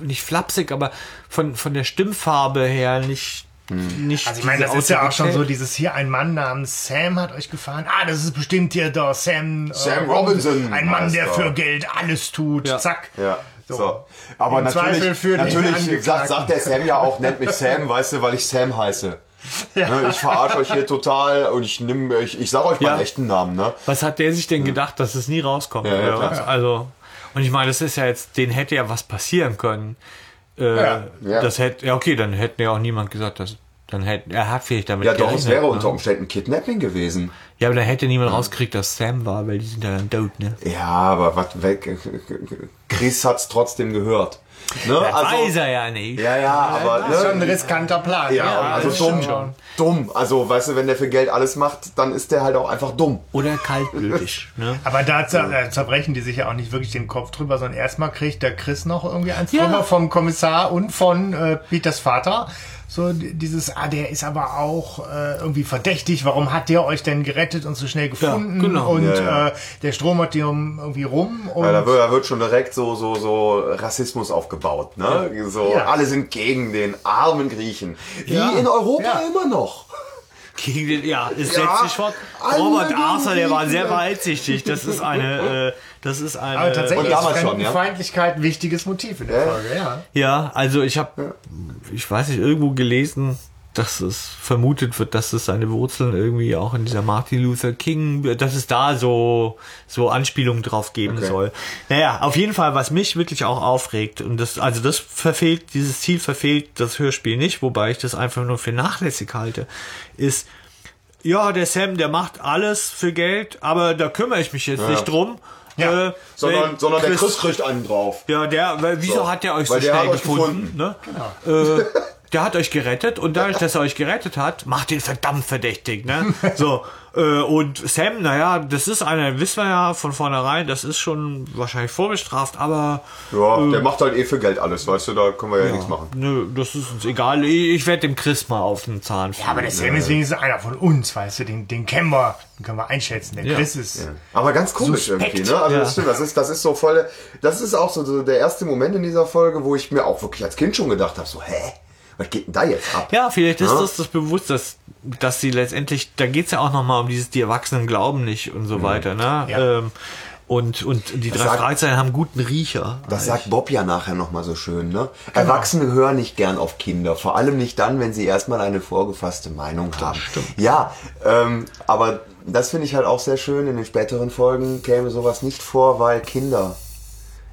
nicht flapsig, aber von, von der Stimmfarbe her nicht, nicht Also ich meine, das ist ja auch schon so dieses hier, ein Mann namens Sam hat euch gefallen. Ah, das ist bestimmt hier der Sam, äh, Sam Robinson Ein Mann, der er. für Geld alles tut. Ja. Zack. Ja, so. So. Aber Im Zweifel natürlich, natürlich sagt, sagt der Sam ja auch, nennt mich Sam, weißt du, weil ich Sam heiße. Ne, Ich verarsche euch hier total und ich nimm, ich, ich sag euch meinen Ja. echten Namen, ne? Was hat der sich denn gedacht, dass es nie rauskommt? Ja, ja? Also, und ich meine, das ist ja jetzt, den hätte ja was passieren können. Äh, Ja. Ja. Das hätte, ja okay, dann hätte ja auch niemand gesagt, dass, dann hätte, er hat vielleicht damit Ja, doch, es wäre ne? unter Umständen Kidnapping gewesen. Ja, aber dann hätte niemand rausgekriegt, dass Sam war, weil die sind ja dann tot, ne? Ja, aber was weg. Chris hat's trotzdem gehört. Ne? Das weiß er ja nicht. Ja, ja, aber Das ist schon ein ne? riskanter Plan. Ja, also das dumm. schon. Dumm. Also, weißt du, wenn der für Geld alles macht, dann ist der halt auch einfach dumm. Oder kaltblütig, ne? Aber da zer äh, zerbrechen die sich ja auch nicht wirklich den Kopf drüber, sondern erstmal kriegt der Chris noch irgendwie eins Ja. drüber vom Kommissar und von äh, Peters Vater. So d- dieses, ah, der ist aber auch äh, irgendwie verdächtig. Warum hat der euch denn gerettet und so schnell gefunden? genau. Und Ja, ja. Äh, der stromert hier um- irgendwie rum. Und Ja, da, wird, da wird schon direkt so, so, so Rassismus aufgebaut. Ne? So, Ja. alle sind gegen den armen Griechen. Wie Ja. in Europa Ja. immer noch. Gegen den, ja, es Ja, setzt sich fort. Robert Arthur, der war sehr weitsichtig. Das ist eine, äh, das ist eine. aber tatsächlich Und damals ist schon, ja? Fremdenfeindlichkeit ein wichtiges Motiv in der Ja. Folge, ja. Ja, also ich habe, ich weiß nicht, irgendwo gelesen, dass es vermutet wird, dass es seine Wurzeln irgendwie auch in dieser Martin Luther King, dass es da so so Anspielungen drauf geben Okay. soll. Naja, auf jeden Fall, was mich wirklich auch aufregt und das, also das verfehlt, dieses Ziel verfehlt das Hörspiel nicht, wobei ich das einfach nur für nachlässig halte, ist ja, der Sam, der macht alles für Geld, aber da kümmere ich mich jetzt nicht drum. Ja. Äh, Sondern, wenn sondern der Chris- Chris kriegt einen drauf. ja, der, weil, wieso So. hat der euch Weil so der schnell hat euch gefunden? Ne? Äh, der hat euch gerettet und dadurch, dass er euch gerettet hat, macht ihn verdammt verdächtig. Ne? So, äh, und Sam, naja, das ist einer, wissen wir ja von vornherein, das ist schon wahrscheinlich vorbestraft, aber Ja, der macht halt eh für Geld alles, weißt du, da können wir ja, nichts machen. nö, das ist uns egal. Ich, ich werde dem Chris mal auf den Zahn Ja, aber der Sam ist wenigstens einer von uns, weißt du, den, den kennen wir, den können wir einschätzen. Der Ja. Chris ist. Aber ganz komisch Suspekt. irgendwie, ne? Also Ja. das stimmt, das ist, das ist so voll, das ist auch so, so der erste Moment in dieser Folge, wo ich mir auch wirklich als Kind schon gedacht habe, so, hä? Was geht denn da jetzt ab? Ja, vielleicht ist Ja. das das bewusst, dass, dass sie letztendlich, da geht's ja auch nochmal um dieses, die Erwachsenen glauben nicht und so weiter, ne? Ja. Ähm, und, und die drei sagt- Fragezeichen haben guten Riecher. Das sagt Bob ja nachher nochmal so schön, ne? Erwachsene hören nicht gern auf Kinder, vor allem nicht dann, wenn sie erstmal eine vorgefasste Meinung haben. Ja, ähm, aber das finde ich halt auch sehr schön. In den späteren Folgen käme sowas nicht vor, weil Kinder.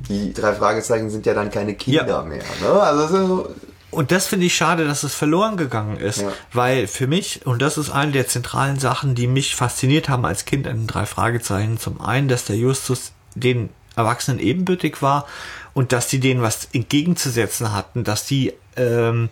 Die drei Fragezeichen sind ja dann keine Kinder Ja. mehr. Ne? Also das ist so, Und das finde ich schade, dass es verloren gegangen ist, Ja. weil für mich, und das ist eine der zentralen Sachen, die mich fasziniert haben als Kind an den drei Fragezeichen, zum einen, dass der Justus den Erwachsenen ebenbürtig war und dass die denen was entgegenzusetzen hatten, dass die, ähm,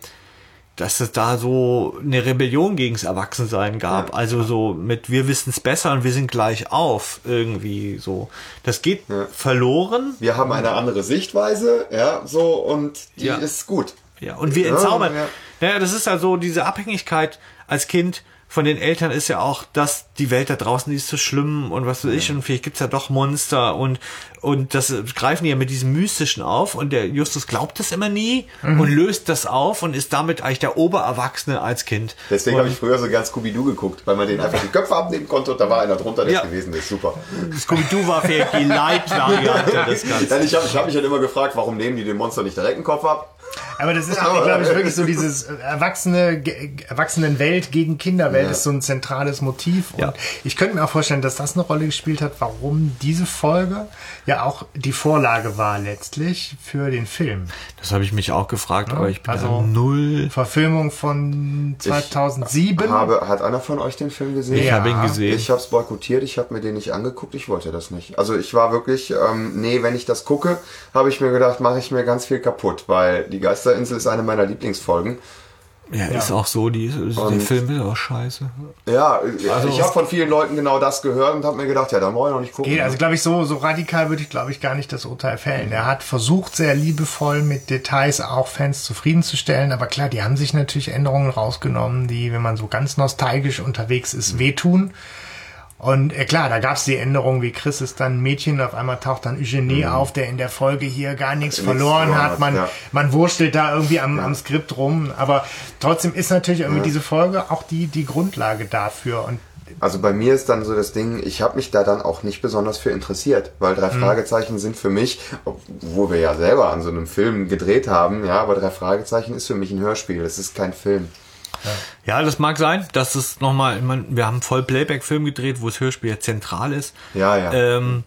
dass es da so eine Rebellion gegens Erwachsensein gab. Ja. Also so mit wir wissen es besser und wir sind gleich auf irgendwie so. Das geht Ja. verloren. wir haben eine andere Sichtweise, ja, so und die Ja. ist gut. Ja, und wir entzaubern. ja. Naja, das ist ja so, diese Abhängigkeit als Kind von den Eltern ist ja auch, dass die Welt da draußen die ist so schlimm und was weiß ich und vielleicht gibt's ja doch Monster und und das greifen die ja mit diesem Mystischen auf und der Justus glaubt das immer nie Mhm. und löst das auf und ist damit eigentlich der Obererwachsene als Kind. Deswegen habe ich früher so gern Scooby-Doo geguckt, weil man den einfach die Köpfe abnehmen konnte und da war einer drunter, der Ja. gewesen ist. Super. Scooby-Doo war vielleicht die Light-Variante des Ganzen. Ich habe ich hab mich halt immer gefragt, warum nehmen die dem Monster nicht direkt den Kopf ab? Aber das ist, glaube ich, wirklich so dieses äh, erwachsene, Erwachsenenwelt gegen Kinderwelt Ja. ist so ein zentrales Motiv. Und Ja. ich könnte mir auch vorstellen, dass das eine Rolle gespielt hat, warum diese Folge ja auch die Vorlage war letztlich für den Film. Das habe ich mich auch gefragt, aber ich bin also- null. Verfilmung von 2007. Habe, hat einer von euch den Film gesehen? Ich Ja. habe ihn gesehen. Ich habe es boykottiert, ich habe mir den nicht angeguckt, ich wollte das nicht. Also ich war wirklich, ähm, nee, wenn ich das gucke, habe ich mir gedacht, mache ich mir ganz viel kaputt, weil die Geisterinsel ist eine meiner Lieblingsfolgen. ja, ist auch so, die, der Und- Film ist auch scheiße. Ja, Also- ich habe von vielen Leuten genau das gehört und habe mir gedacht, ja, dann brauche ich noch nicht gucken. Geht, also glaube ich, so, so radikal würde ich, glaube ich, gar nicht das Urteil fällen. Er hat versucht, sehr liebevoll mit Details auch Fans zufriedenzustellen, aber klar, die haben sich natürlich Änderungen rausgenommen, die, wenn man so ganz nostalgisch unterwegs ist, wehtun. Und äh, klar, da gab es die Änderung, wie Chris ist dann ein Mädchen, auf einmal taucht dann Eugenie auf, der in der Folge hier gar nichts verloren hat. Man, ja. man wurstelt da irgendwie am, am Skript rum, aber trotzdem ist natürlich irgendwie diese Folge auch die, die Grundlage dafür. Und Also bei mir ist dann so das Ding, ich habe mich da dann auch nicht besonders für interessiert, weil drei Mhm. Fragezeichen sind für mich, obwohl wir ja selber an so einem Film gedreht haben, ja, aber drei Fragezeichen ist für mich ein Hörspiel, das ist kein Film. Ja, das mag sein, dass es nochmal, wir haben einen Voll-Playback-Film gedreht, wo das Hörspiel ja zentral ist. Ja, ja. Ähm,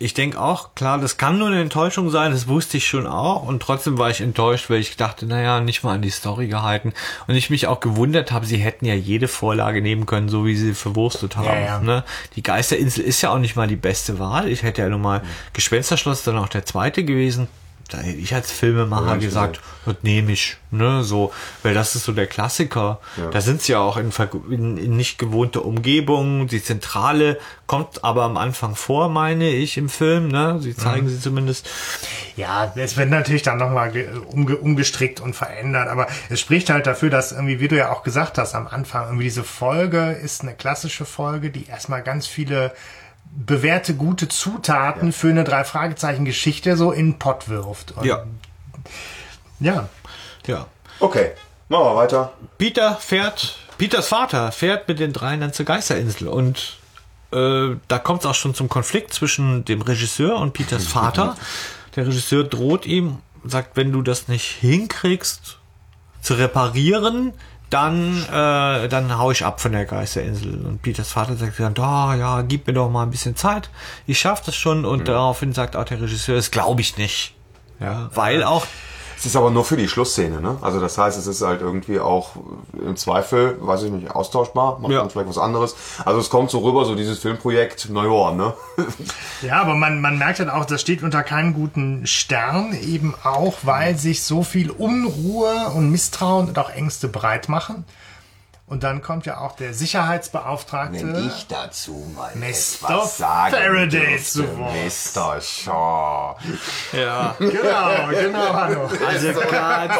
ich denke auch, klar, das kann nur eine Enttäuschung sein, das wusste ich schon auch. Und trotzdem war ich enttäuscht, weil ich dachte, naja, nicht mal an die Story gehalten. Und ich mich auch gewundert habe, sie hätten ja jede Vorlage nehmen können, so wie sie verwurstet haben. Ja, ja. Ne? Die Geisterinsel ist ja auch nicht mal die beste Wahl. Ich hätte ja nur mal Gespensterschloss dann auch der zweite gewesen. Da hätte ich als Filmemacher Ja, gesagt, das nehme ich, ne, so, weil das ist so der Klassiker. Ja. Da sind sie ja auch in, in, in nicht gewohnte Umgebung. Die Zentrale kommt aber am Anfang vor, meine ich, im Film, ne? Sie zeigen sie zumindest. Ja, es wird natürlich dann nochmal umge umgestrickt und verändert, aber es spricht halt dafür, dass irgendwie, wie du ja auch gesagt hast am Anfang, irgendwie diese Folge ist eine klassische Folge, die erstmal ganz viele bewährte gute Zutaten für eine drei Fragezeichen Geschichte so in den Pott wirft. Und Ja. Ja. Ja. Okay, machen wir weiter. Peter fährt, Peters Vater fährt mit den dreien dann zur Geisterinsel und äh, da kommt es auch schon zum Konflikt zwischen dem Regisseur und Peters Vater. Der Regisseur droht ihm, sagt, wenn du das nicht hinkriegst zu reparieren, dann, äh, dann hau ich ab von der Geisterinsel. Und Peters Vater sagt dann, da, ja, gib mir doch mal ein bisschen Zeit. Ich schaff das schon. Und daraufhin sagt auch der Regisseur, das glaube ich nicht. Ja, weil auch Es ist aber nur für die Schlussszene, ne? Also das heißt, es ist halt irgendwie auch im Zweifel, weiß ich nicht, austauschbar, macht Ja. man vielleicht was anderes. Also es kommt so rüber, so dieses Filmprojekt, naja, ne? Ja, aber man, man merkt halt auch, das steht unter keinem guten Stern, eben auch, weil sich so viel Unruhe und Misstrauen und auch Ängste breit machen. Und dann kommt ja auch der Sicherheitsbeauftragte. dazu mal Mr. Faraday zu Wort. Mr. Shaw. ja, Genau, genau, Hanno. also ganz,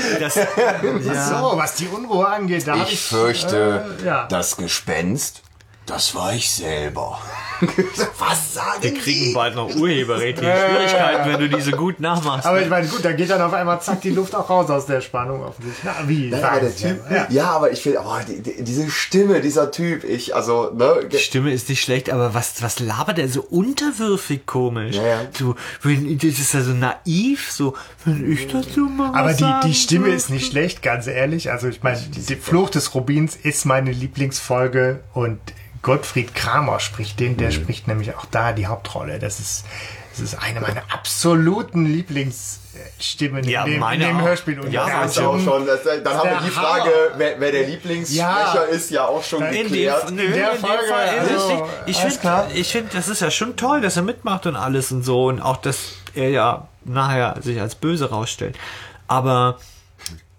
das, ja. So, was die Unruhe angeht, da hab Ich fürchte, äh, ja. das Gespenst, das war ich selber. Was sagen Wir kriegen Sie? bald noch urheberrechtliche Schwierigkeiten, wenn du diese gut nachmachst. Aber ich meine, gut, da geht dann auf einmal zack die Luft auch raus aus der Spannung offensichtlich. Na, wie? Ja, Sagen der Typ, ja. ja. aber ich finde, oh, die, die, diese Stimme, dieser Typ, ich, also, ne, Die Stimme ist nicht schlecht, aber was, was labert er so unterwürfig komisch? Ja, ja. So, wenn, das ist ja so naiv, so, wenn ich dazu mal Aber was die, die Stimme ist nicht schlecht, ganz ehrlich. Also ich meine, die Fluch des Rubins ist meine Lieblingsfolge und Gottfried Kramer spricht den, Mhm. der spricht nämlich auch da die Hauptrolle. Das ist, das ist eine meiner absoluten Lieblingsstimmen Ja, in, dem, in dem auch. Hörspiel. Und Ja, aber ist auch schon, das, dann haben wir die Frage, Hammer. wer, wer der Lieblingssprecher Ja. ist, ja auch schon geklärt. dem, nö, In der in dem Folge, Fall ist es also. Ich finde, ich finde, das ist ja schon toll, dass er mitmacht und alles und so und auch, dass er ja nachher sich als böse rausstellt. Aber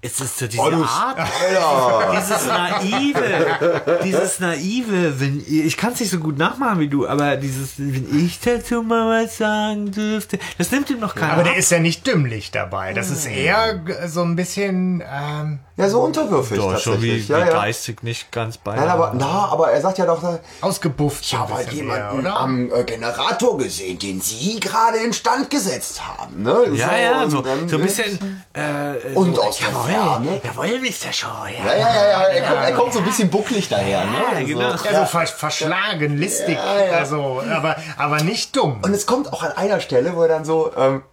es ist so diese Oh, du Art, Alter. dieses naive, dieses naive, wenn ich kann es nicht so gut nachmachen wie du, aber dieses, wenn ich dazu mal was sagen dürfte, das nimmt ihm noch keiner. Aber der ab. ist ja nicht dümmlich dabei. Das ist eher so ein bisschen. Ähm, Ja, so unterwürfig Doch, schon wie, tatsächlich. wie ja, ja. geistig nicht ganz bei. Nein, aber, na, aber er sagt ja doch, ausgebufft. ich habe so halt jemanden eher, am äh, Generator gesehen, den Sie gerade instand gesetzt haben. Ne? ja, ja, und so, so ein bisschen. Äh, Und so, aus der jawohl, Ferne. jawohl, Mr. Shaw, ja. Ja, ja, ja, ja. Er, kommt, er kommt so ein bisschen bucklig daher. Ne? Ja, genau. So. Ja, so ver verschlagen, listig, Ja, ja. also, aber, aber nicht dumm. Und es kommt auch an einer Stelle, wo er dann so, ähm,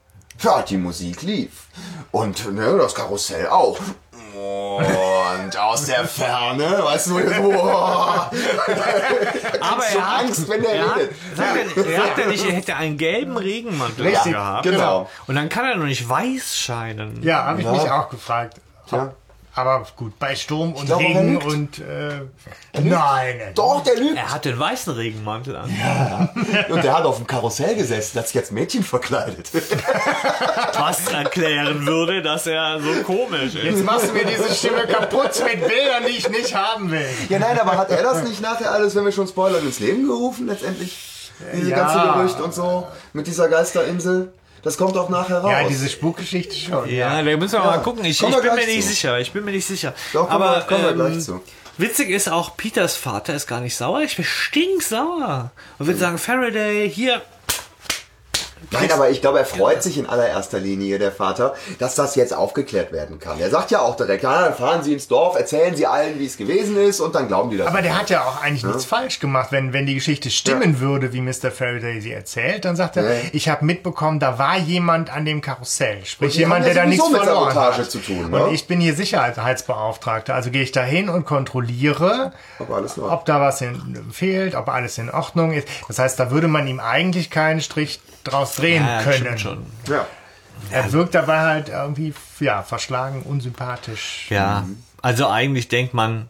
ja, die Musik lief. Und ne, das Karussell auch. Und aus der Ferne, weißt du, boah, Aber so er hat, Angst, wenn der er redet. sagt er, er hat ja nicht, er hätte einen gelben Regenmantel Richtig, gehabt. genau. Und dann kann er noch nicht weiß scheinen. Ja, habe ich Ja. mich auch gefragt. Ja. Aber gut, bei Sturm und glaube, er Regen und äh, nein, Doch, der lügt. Er hat den weißen Regenmantel an. Und der hat auf dem Karussell gesessen, hat sich als Mädchen verkleidet. Was erklären würde, dass er so komisch ist. Jetzt machst du mir diese Stimme kaputt mit Bildern, die ich nicht haben will. Ja, nein, aber hat er das nicht nachher alles, wenn wir schon spoilern, ins Leben gerufen, letztendlich? Diese Ja. ganze Gerücht und so, mit dieser Geisterinsel? Das kommt auch nachher raus. Ja, diese Spukgeschichte schon. Ja, da müssen wir mal gucken. Ich, ich bin mir nicht zu. sicher. Ich bin mir nicht sicher. Doch, Aber kommen wir ähm, gleich zu. witzig ist auch, Peters Vater ist gar nicht sauer. Ich bin stinksauer. Und würde sagen, Faraday, hier, Nein, aber ich glaube, er freut sich in allererster Linie, der Vater, dass das jetzt aufgeklärt werden kann. Er sagt ja auch direkt, ja, dann fahren Sie ins Dorf, erzählen Sie allen, wie es gewesen ist und dann glauben die das. Aber der hat ja auch eigentlich nichts falsch gemacht. Wenn, wenn die Geschichte stimmen würde, wie Mr. Faraday sie erzählt, dann sagt er, Ja. ich habe mitbekommen, da war jemand an dem Karussell. Sprich, jemand, ja der da nichts mit verloren Sabotage hat. zu tun, ne? Und ich bin hier Sicherheitsbeauftragter. Also gehe ich da hin und kontrolliere, Ob ob da was in, fehlt, ob alles in Ordnung ist. Das heißt, da würde man ihm eigentlich keinen Strich draus drehen ja, können. schon. ja. Er wirkt dabei halt irgendwie, ja, verschlagen, unsympathisch. Ja, also eigentlich denkt man,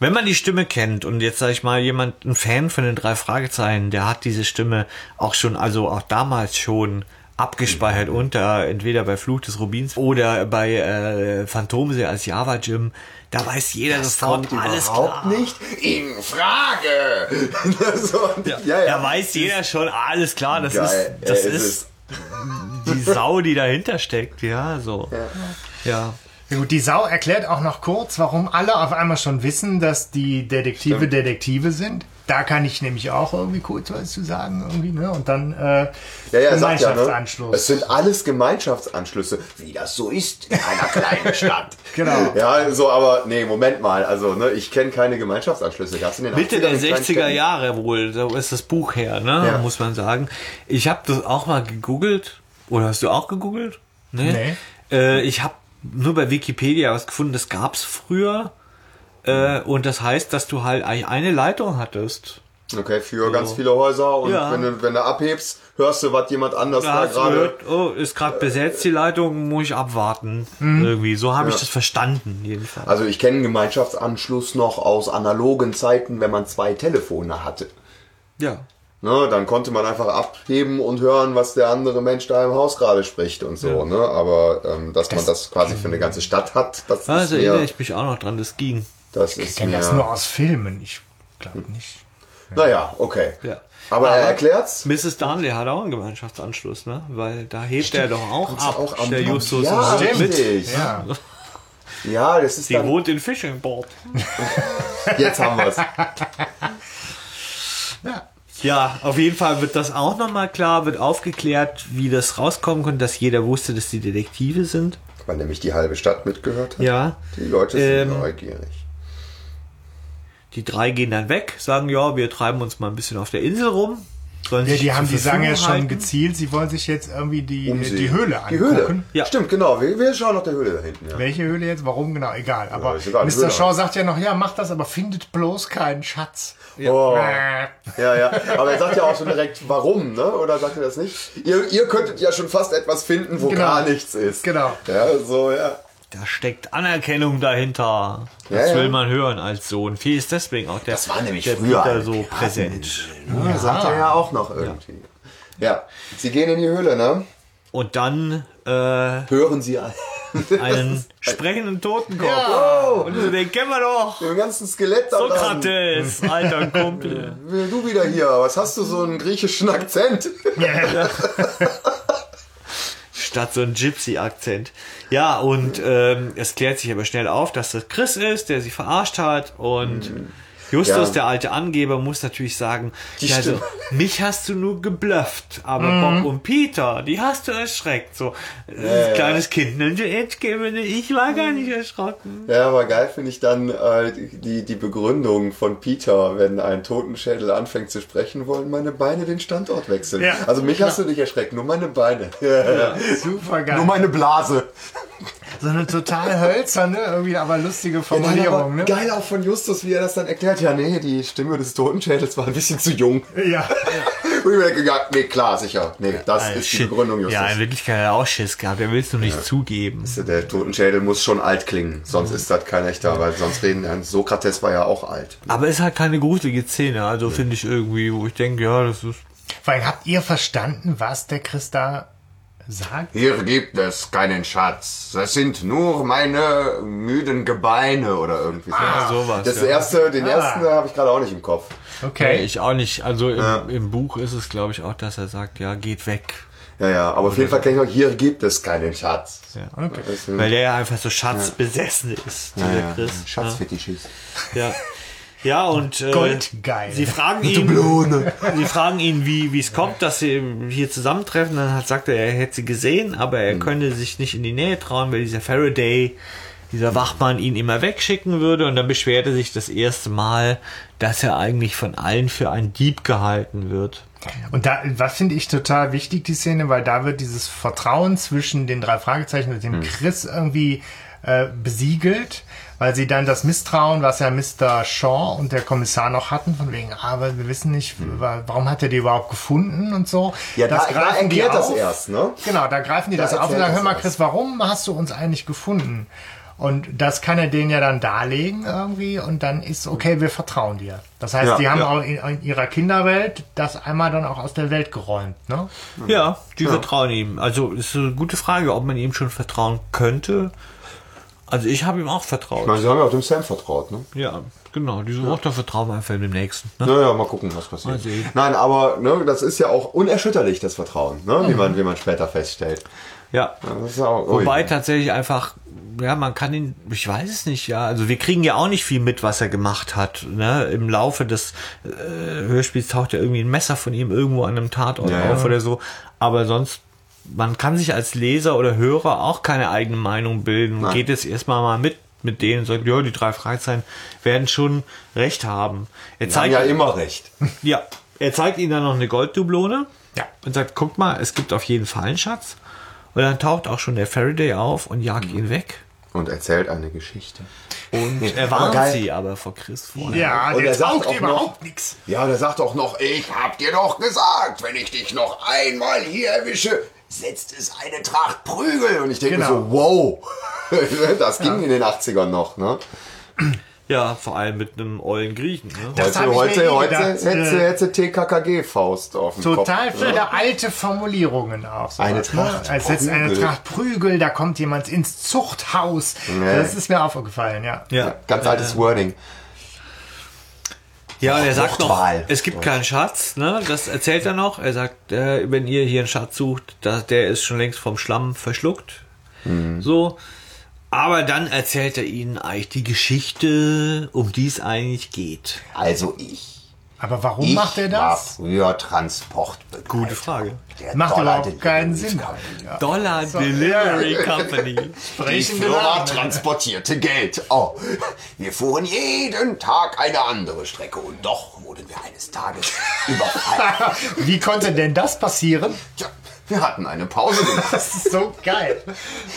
wenn man die Stimme kennt und jetzt sag ich mal jemand, ein Fan von den drei Fragezeichen, der hat diese Stimme auch schon, also auch damals schon abgespeichert unter, entweder bei Fluch des Rubins oder bei äh, Phantomsee als Java Jim, da weiß jeder sofort, kommt alles überhaupt klar. nicht in Frage. so, ja, ja, Da weiß jeder schon, alles klar, das Geil. ist, das ist, es die Sau, die dahinter steckt, ja, so. Ja. Ja, gut, die Sau erklärt auch noch kurz, warum alle auf einmal schon wissen, dass die Detektive Detektive sind. Da kann ich nämlich auch irgendwie kurz was zu sagen, irgendwie, ne? Und dann äh, Ja, ja, sagt ja, ne? Gemeinschaftsanschluss. Es sind alles Gemeinschaftsanschlüsse, wie das so ist in einer kleinen Stadt. Genau. Ja, so, aber nee, Moment mal, also, ne, ich kenne keine Gemeinschaftsabschlüsse. Gab's in den Mitte 80ern der in kleinen 60er Städten? Jahre wohl, so ist das Buch her, ne? Ja. Muss man sagen. Ich habe das auch mal gegoogelt. Oder hast du auch gegoogelt? Nee. Äh, ich habe nur bei Wikipedia was gefunden, das gab's früher. Äh, und das heißt, dass du halt eigentlich eine Leitung hattest. Okay, für ganz viele Häuser und Ja. wenn, du, wenn du abhebst, hörst du, was jemand anders Da da gerade. gehört, oh, ist gerade besetzt die Leitung, muss ich abwarten. Irgendwie. So habe ich Ja. das verstanden, jedenfalls. Also ich kenne einen Gemeinschaftsanschluss noch aus analogen Zeiten, wenn man zwei Telefone hatte. Ja. Ne, dann konnte man einfach abheben und hören, was der andere Mensch da im Haus gerade spricht und so. Ne? Aber ähm, dass man das quasi für eine ganze Stadt hat, das Also ist erinnere mir, ich mich auch noch dran, das ging. Das Ich ist kenne das nur aus Filmen. Ich glaube nicht. naja, okay. Ja. Aber, er Aber- erklärt's. Mrs. Darnley hat auch einen Gemeinschaftsanschluss, ne? Weil da hebt er doch auch ab, auch am der. Justus Ja, und mit. Ja. Ja, das ist Die dann, wohnt in Fishing Board. jetzt haben wir's. ja. Ja, auf jeden Fall wird das auch nochmal klar, wird aufgeklärt, wie das rauskommen konnte, dass jeder wusste, dass die Detektive sind. Weil nämlich die halbe Stadt mitgehört hat. Ja. Die Leute sind Ähm, neugierig. Die drei gehen dann weg, sagen, ja, wir treiben uns mal ein bisschen auf der Insel rum. Sollen Ja, die haben, die sagen ja schon gezielt, sie wollen sich jetzt irgendwie die, Umsehen. die Höhle Die angucken. Höhle. Ja. Stimmt, genau. Wir, wir schauen nach der Höhle da hinten. Ja. Welche Höhle jetzt? Warum? Genau, egal. Aber ist egal, die Mr. Shaw halt. sagt ja noch, ja, macht das, aber findet bloß keinen Schatz. Oh. Äh. Ja, ja. Aber er sagt ja auch schon direkt, warum, ne? Oder sagt er das nicht? Ihr, ihr könntet ja schon fast etwas finden, wo Genau. gar nichts ist. Genau. Ja, so, ja. Da steckt Anerkennung dahinter. Das Ja, ja. will man hören als Sohn. Viel ist deswegen auch der, Das war nämlich der früher Peter so präsent. Ja, sagt er ja auch noch irgendwie. Ja, sie gehen in die Höhle, ne? Und dann äh, Hören sie an. einen sprechenden Totenkopf. Oh, Und so, den kennen wir doch. dem ganzen Skelett da dran. Sokrates, alter Kumpel. Du wieder hier. Was hast du so einen griechischen Akzent? Statt so ein Gypsy-Akzent. Ja, und ähm, es klärt sich aber schnell auf, dass das Chris ist, der sie verarscht hat. Und Justus. Ja. der alte Angeber, muss natürlich sagen, ja, also, mich hast du nur geblufft, aber Mhm. Bob und Peter, die hast du erschreckt. So, äh, kleines Kind, ne, ich war gar nicht erschrocken. Ja, aber geil finde ich dann äh, die, die Begründung von Peter, wenn ein Totenschädel anfängt zu sprechen, wollen meine Beine den Standort wechseln. Ja, also mich hast du nicht erschreckt, nur meine Beine. Super geil. Nur meine Blase. So eine total hölzerne, irgendwie aber lustige Ja, nein, aber Formulierung, ne? Geil auch von Justus, wie er das dann erklärt. Ja, nee, die Stimme des Totenschädels war ein bisschen zu jung. Ja. Und ich mir gedacht, nee, klar, sicher. Nee, das Äh, ist die shit. Begründung, Justus. Ja, in Wirklichkeit hat er auch Schiss gehabt, er will es nur nicht zugeben. Der Totenschädel muss schon alt klingen, sonst ist das kein echter, weil sonst reden, Sokrates war ja auch alt. Aber es hat keine gruselige Szene, also finde ich irgendwie, wo ich denke, ja, das ist Vor allem, habt ihr verstanden, was der Chris da sagt? Hier gibt es keinen Schatz. Das sind nur meine müden Gebeine oder irgendwie so. Ja, sowas, Das ja. erste, den ersten habe ich gerade auch nicht im Kopf. Okay. Nee, ich auch nicht. Also im, im Buch ist es, glaube ich, auch, dass er sagt, ja, geht weg. Ja, ja, aber auf jeden Fall kenne ich auch, hier gibt es keinen Schatz. Ja. okay. Weil der ja einfach so schatzbesessen ist, dieser ja, ja, Chris. Schatzfetischist. Ja. Ja, und äh, Goldgeil. sie fragen ihn, sie fragen ihn, wie wie es kommt, dass sie hier zusammentreffen. Dann hat, sagt er, er hätte sie gesehen, aber er könne sich nicht in die Nähe trauen, weil dieser Faraday, dieser Wachmann ihn immer wegschicken würde. Und dann beschwert er sich das erste Mal, dass er eigentlich von allen für einen Dieb gehalten wird. Und da, was finde ich total wichtig, die Szene, weil da wird dieses Vertrauen zwischen den drei Fragezeichen und dem Chris irgendwie äh, besiegelt, weil sie dann das Misstrauen, was ja Mr. Shaw und der Kommissar noch hatten, von wegen, ah, aber wir wissen nicht, wa- warum hat er die überhaupt gefunden und so. Ja, da, da greifen die erklärt das auf. erst, ne? Genau, da greifen die Da das auf und sagen, hör das mal. Chris, warum hast du uns eigentlich gefunden? Und das kann er denen ja dann darlegen irgendwie und dann ist okay, wir vertrauen dir. Das heißt, Ja, die haben ja. auch in, in ihrer Kinderwelt das einmal dann auch aus der Welt geräumt, ne? Ja, die vertrauen ihm. Also ist eine gute Frage, ob man ihm schon vertrauen könnte. Also ich habe ihm auch vertraut. Ich meine, sie haben ja auch dem Sam vertraut, ne? Ja, genau. Diese Worte vertrauen wir einfach dem Nächsten. Ne? Naja, mal gucken, was passiert. Sehen. Nein, aber ne, das ist ja auch unerschütterlich, das Vertrauen, ne? wie, man, wie man später feststellt. Ja. Das ist auch, ui. Wobei tatsächlich einfach, ja, man kann ihn, ich weiß es nicht, ja. Also wir kriegen ja auch nicht viel mit, was er gemacht hat. Ne? Im Laufe des äh, Hörspiels taucht ja irgendwie ein Messer von ihm irgendwo an einem Tatort Ja, auf ja. oder so. Aber sonst, man kann sich als Leser oder Hörer auch keine eigene Meinung bilden. Nein. Geht jetzt erstmal mal mit mit denen und sagt, ja, die drei Fragezeichen werden schon recht haben. Er Die haben zeigt, ja immer recht. ja, er zeigt ihnen dann noch eine Golddublone Ja. und sagt, guck mal, es gibt auf jeden Fall einen Schatz. Und dann taucht auch schon der Faraday auf und jagt ihn weg. Und erzählt eine Geschichte. Und er aber warnt geil. sie aber vor Chris vorher. Ja, Und der er sagt taugt auch überhaupt nichts. Ja, der sagt auch noch, ich hab dir doch gesagt, wenn ich dich noch einmal hier erwische, setzt es eine Tracht Prügel. Und ich denke Genau. so, wow. Das ging in den 80ern noch, ne? Ja, vor allem mit einem ollen Griechen. Ne? Das heute heute, eh heute gedacht, hätte, äh, hätte TKKG-Faust auf dem Total Kopf. viele ne? alte Formulierungen auch. sowas, Eine Tracht Ne? Als jetzt eine Prügel. Tracht Prügel, da kommt jemand ins Zuchthaus. Nee. Das ist mir aufgefallen, ja. Ja. Ganz altes Wording. Ja, und er sagt noch, es gibt keinen Schatz, ne? Das erzählt er noch. Er sagt, äh, wenn ihr hier einen Schatz sucht, da, der ist schon längst vom Schlamm verschluckt. So. Aber dann erzählt er ihnen eigentlich die Geschichte, um die es eigentlich geht. Also ich Aber warum Ich macht er war das? früher Transportbegleiter. Gute Frage. Der Macht Dollar überhaupt keinen Delivery Sinn. Company. Ja. Dollar Delivery Company. Die Sprechende Firma transportierte Geld. Oh, wir fuhren jeden Tag eine andere Strecke und doch wurden wir eines Tages überfallen. Wie konnte denn das passieren? Tja, wir hatten eine Pause gemacht. Das ist so geil.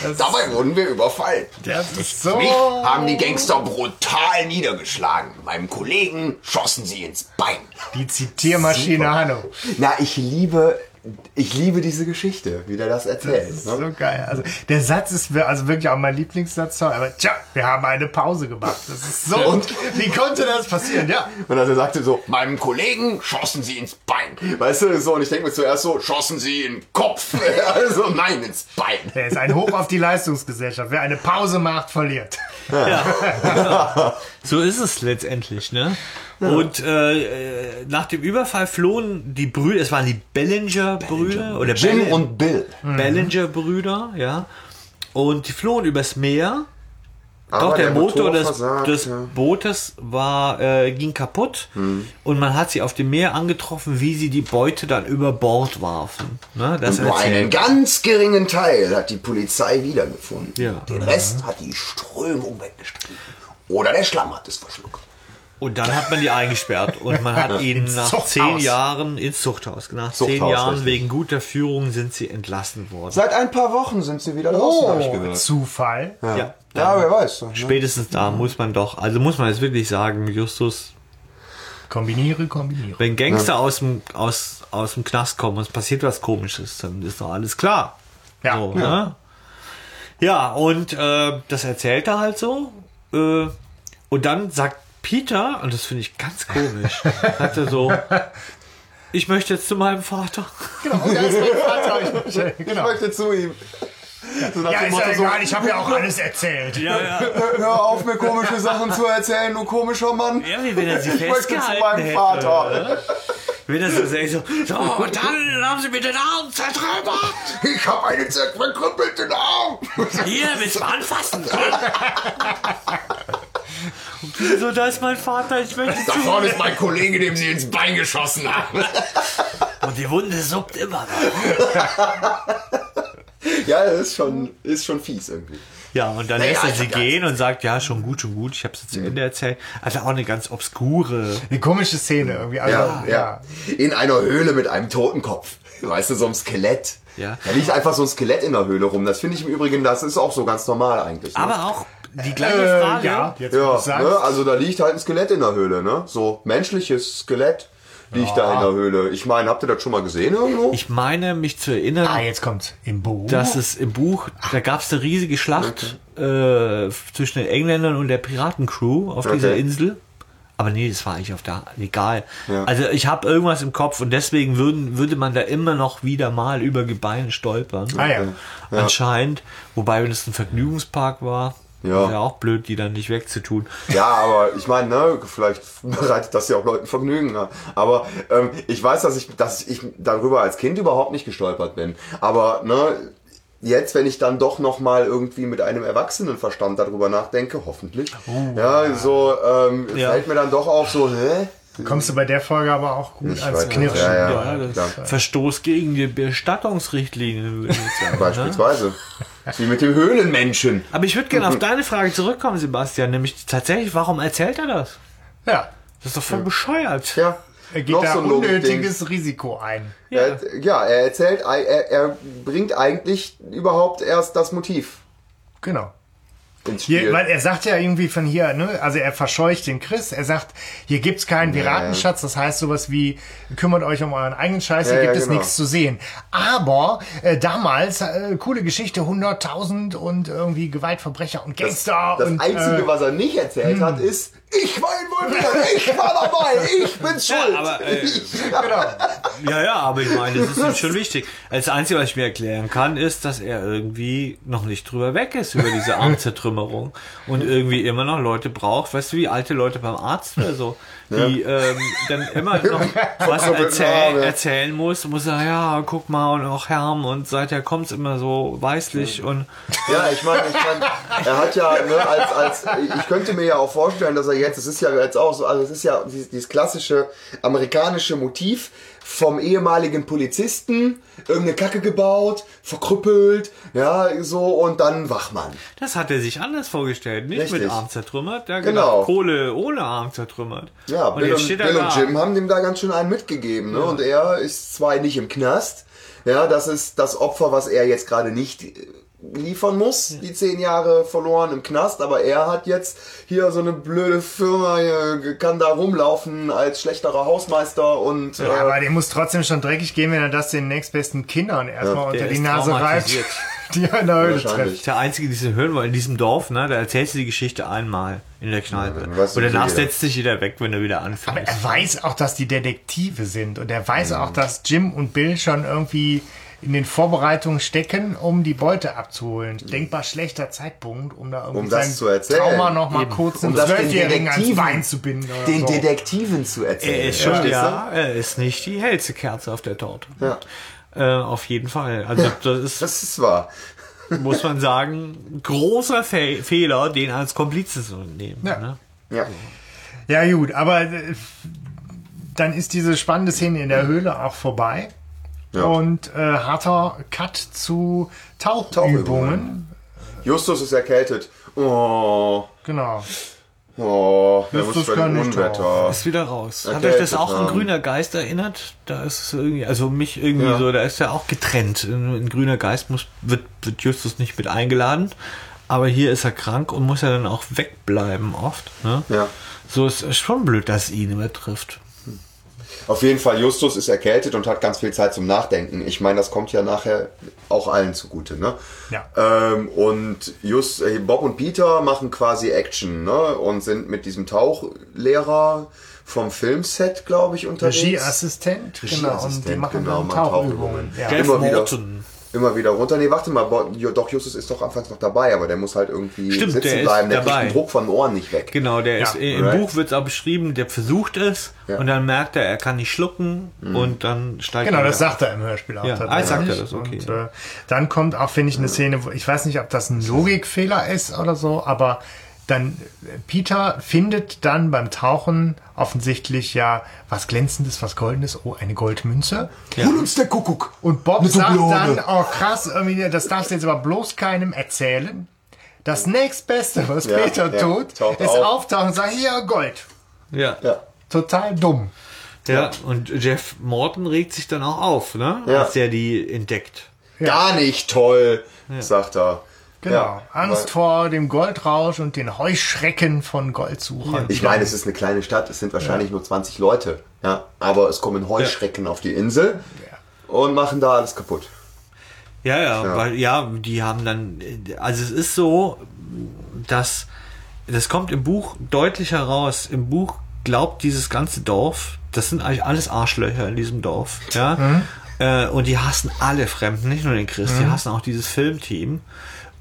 Das, Dabei wurden wir überfallen. das ist so. Mich haben die Gangster brutal niedergeschlagen. Meinem Kollegen schossen sie ins Bein. Die Zitiermaschine Hanno. Na, ich liebe, ich liebe diese Geschichte, wie der das erzählt. Das ist ne? so geil. Also der Satz ist also wirklich auch mein Lieblingssatz. Aber tja, wir haben eine Pause gemacht. Das ist so. Und? Wie konnte das passieren? Ja. Und also er sagte so, meinem Kollegen schossen sie ins Bein. Weißt du, so, und ich denke mir zuerst so, schossen sie in den Kopf. Also nein, ins Bein. Der ist ein Hoch auf die Leistungsgesellschaft. Wer eine Pause macht, verliert. So ist es letztendlich, ne? Und äh, äh, nach dem Überfall flohen die Brüder, es waren die Bellinger-Brüder oder Jim Bell- und Bill. Bellinger-Brüder, ja. Und die flohen übers Meer. Aber Doch, der, der Motor, Motor des, versagt, des ja. Bootes war, äh, ging kaputt und man hat sie auf dem Meer angetroffen, wie sie die Beute dann über Bord warfen. Ne? Das Nur einen ganz geringen Teil hat die Polizei wiedergefunden. Ja. Den Rest hat die Strömung weggestrichen. Oder der Schlamm hat es verschluckt. Und dann hat man die eingesperrt und man hat ihn nach Zuchthaus. zehn Jahren ins Zuchthaus. Nach zehn Zuchthaus, Jahren richtig. wegen guter Führung sind sie entlassen worden. Seit ein paar Wochen sind sie wieder draußen, habe ich Oh, gehört. Zufall. Ja. Ja, wer weiß. Ne? Spätestens da muss man doch, also muss man jetzt wirklich sagen, Justus, Kombiniere, kombiniere. wenn Gangster aus, dem, aus, aus dem Knast kommen und es passiert was komisches, dann ist doch alles klar. Ja. So, ne? ja und äh, das erzählt er halt so. Äh, und dann sagt Peter, und das finde ich ganz komisch, sagt er so, ich möchte jetzt zu meinem Vater. Genau, und da ist mein Vater. Ich, Ich genau. möchte zu ihm. So Ja, ist ja Motto so, egal, ich habe ja auch alles erzählt. Ja, ja. hör auf, mir komische Sachen zu erzählen, du komischer Mann. Ja, wie wenn er sie Ich möchte zu meinem hätte. Vater. Wenn er so sagt, so, so, und dann haben sie mir den Arm zertrümmert. Ich habe einen zerkrüppelten Arm. Hier, willst du anfassen? So, da ist mein Vater, ich möchte Da zu vorne ist mein Kollege, dem sie ins Bein geschossen haben. Und die Wunde suppt immer noch. Ja, das ist schon, ist schon fies irgendwie. Ja, und dann Naja, lässt er ich sie ja- gehen und sagt, ja, schon gut, schon gut, ich habe es zu Ende erzählt. Also auch eine ganz obskure. Eine komische Szene irgendwie. Also, Ja, ja. In einer Höhle mit einem toten Kopf. Weißt du, so ein Skelett. Ja. Da liegt einfach so ein Skelett in der Höhle rum. Das finde ich im Übrigen, das ist auch so ganz normal eigentlich. Ne? Aber auch die gleiche Äh, Frage. ja, jetzt ja, ne? also da liegt halt ein Skelett in der Höhle, ne? So menschliches Skelett liegt da in der Höhle. Ich meine, habt ihr das schon mal gesehen irgendwo? Ich meine, mich zu erinnern, Ah, jetzt kommt's. Im Buch. dass es im Buch, da gab es eine riesige Schlacht äh, zwischen den Engländern und der Piratencrew auf dieser Okay. Insel. Aber nee, das war eigentlich auf der, egal. Ja. Also ich habe irgendwas im Kopf und deswegen würden, würde man da immer noch wieder mal über Gebeine stolpern. ah ja. Anscheinend. Wobei, wenn es ein Vergnügungspark war, Ja. ja auch blöd, die dann nicht wegzutun. Ja, aber ich meine, ne, vielleicht bereitet das ja auch Leuten Vergnügen. Ne? Aber ähm, ich weiß, dass ich, dass ich darüber als Kind überhaupt nicht gestolpert bin. Aber ne, jetzt, wenn ich dann doch noch mal irgendwie mit einem Erwachsenenverstand darüber nachdenke, hoffentlich, ja, so ähm, Ja. fällt mir dann doch auf so, hä? Kommst du bei der Folge aber auch gut Ich als nicht. Knirschen. Ja, ja. Ja, klar. Verstoß gegen die Bestattungsrichtlinien, ne? Beispielsweise. Wie mit dem Höhlenmenschen. Aber ich würde gerne auf deine Frage zurückkommen, Sebastian, nämlich tatsächlich, warum erzählt er das? Ja. Das ist doch voll bescheuert. Ja. Er geht noch da so ein unnötiges Risiko ein. Er, ja, er erzählt, er, er bringt eigentlich überhaupt erst das Motiv Genau. Ins Spiel. Hier, weil er sagt ja irgendwie von hier, ne, also er verscheucht den Chris, er sagt, hier gibt's keinen Piratenschatz, das heißt sowas wie, kümmert euch um euren eigenen Scheiß, hier Ja, gibt ja, es genau. nichts zu sehen. Aber äh, damals, äh, coole Geschichte, 100.000 und irgendwie Gewaltverbrecher und Das, Gangster das und Einzige, äh, hm. was er nicht erzählt hat, ist, ich war involviert, ich war dabei, ich bin schuld. aber, äh, genau. Ja, ja, aber ich meine, das ist schon wichtig. Das Einzige, was ich mir erklären kann, ist, dass er irgendwie noch nicht drüber weg ist über diese Armzertrümmerung und irgendwie immer noch Leute braucht, weißt du, wie alte Leute beim Arzt oder so, die ähm, dann immer noch was erzähl erzählen muss, muss er, ja, guck mal, und auch Herm und seither kommt's immer so weißlich und Ja, ich meine, ich mein, er hat ja, ne, als, als, ich könnte mir ja auch vorstellen, dass er jetzt, es ist ja jetzt auch so, also es ist ja dieses, dieses klassische amerikanische Motiv vom ehemaligen Polizisten, irgendeine Kacke gebaut, verkrüppelt, ja, so, und dann Wachmann. das hat er sich anders vorgestellt, nicht Richtig. mit Arm zertrümmert, hat Genau. gedacht, Kohle ohne Arm zertrümmert. Ja, und Bill, und, Bill und Jim haben dem da ganz schön einen mitgegeben, ne, und er ist zwar nicht im Knast, ja, das ist das Opfer, was er jetzt gerade nicht äh, liefern muss, die zehn Jahre verloren im Knast, aber er hat jetzt hier so eine blöde Firma, hier, kann da rumlaufen als schlechterer Hausmeister und äh, Aber dem muss trotzdem schon dreckig gehen, wenn er das den nächstbesten Kindern erstmal der unter die Nase reibt, die er in der Höhle trifft. Der einzige, die sie hören wollen, in diesem Dorf, ne, da erzählst du die Geschichte einmal in der Kneipe. du und danach setzt sich jeder weg, wenn er wieder anfängt. Aber er weiß auch, dass die Detektive sind und er weiß Mhm. auch, dass Jim und Bill schon irgendwie in den Vorbereitungen stecken, um die Beute abzuholen. Denkbar schlechter Zeitpunkt, um da irgendwie Um das sein zu erzählen. Trauma noch mal Eben. kurz um einem das den Zwölfjährigen ans Detektiven, Bein zu binden. Oder den so. Detektiven zu erzählen. er ist schon, ja, er ist nicht die hellste Kerze auf der Torte. Ja. Äh, auf jeden Fall. Also das ist, Das ist wahr. muss man sagen, großer Fe Fehler, den als Komplize zu nehmen. Ja. Ne? Ja. Ja gut, aber äh, dann ist diese spannende Szene in der Höhle auch vorbei. Ja. Und äh, harter Cut zu Tauchübungen. Tauchübungen. Justus ist erkältet. Oh, Genau. oh, Justus kann nicht Unwetter. Ist wieder raus. Hat Erkältet euch das auch an haben. Grüner Geist erinnert? Da ist es irgendwie, also mich irgendwie Ja. so, da ist er auch getrennt. In, in Grüner Geist muss, wird, wird Justus nicht mit eingeladen. Aber hier ist er krank und muss ja dann auch wegbleiben oft. Ne? Ja. So ist es schon blöd, dass ihn immer trifft. Auf jeden Fall, Justus ist erkältet und hat ganz viel Zeit zum Nachdenken. Ich meine, das kommt ja nachher auch allen zugute, ne? Ja. Ähm, und Just, äh, Bob und Peter machen quasi Action, ne? Und sind mit diesem Tauchlehrer vom Filmset, glaube ich, unterwegs. Regieassistent, genau, und die Regieassistent, machen genau, dann mal Tauchübungen. Ja. Immer wieder. Morton. Immer wieder runter. Nee, warte mal, doch, Justus ist doch anfangs noch dabei, aber der muss halt irgendwie Stimmt, der sitzen ist bleiben. Der dabei. kriegt den Druck von den Ohren nicht weg. Genau, der ist im right. Buch wird es auch beschrieben, der versucht es Ja. und dann merkt er, er kann nicht schlucken und dann steigt Genau, er das sagt er im Hörspiel auch Ja, tatsächlich. ah, sagt er das, okay. Und, äh, dann kommt auch, finde ich, eine Szene, wo ich weiß nicht, ob das ein Logikfehler ist oder so, aber dann Peter findet dann beim Tauchen offensichtlich ja was glänzendes, was goldenes, oh, eine Goldmünze. Hol uns der Kuckuck. Und Bob Eine sagt Dublone. dann, oh krass, irgendwie, das darfst du jetzt aber bloß keinem erzählen. Das nächstbeste, was Ja, Peter ja, tut, taucht ist auf. auftauchen und sagen, hier, Gold. Ja. Ja. Total dumm. ja. Und Jeff Morton regt sich dann auch auf, ne? Ja. Als er die entdeckt. Gar nicht toll, sagt er. Genau. Ja, Angst vor dem Goldrausch und den Heuschrecken von Goldsuchern. Ich meine, es ist eine kleine Stadt, es sind wahrscheinlich nur 20 Leute. Ja, aber es kommen Heuschrecken auf die Insel und machen da alles kaputt. Ja, ja, weil ja, die haben dann, also es ist so, dass das kommt im Buch deutlich heraus. Im Buch glaubt dieses ganze Dorf, das sind eigentlich alles Arschlöcher in diesem Dorf, ja, äh, und die hassen alle Fremden, nicht nur den Chris, die hassen auch dieses Filmteam.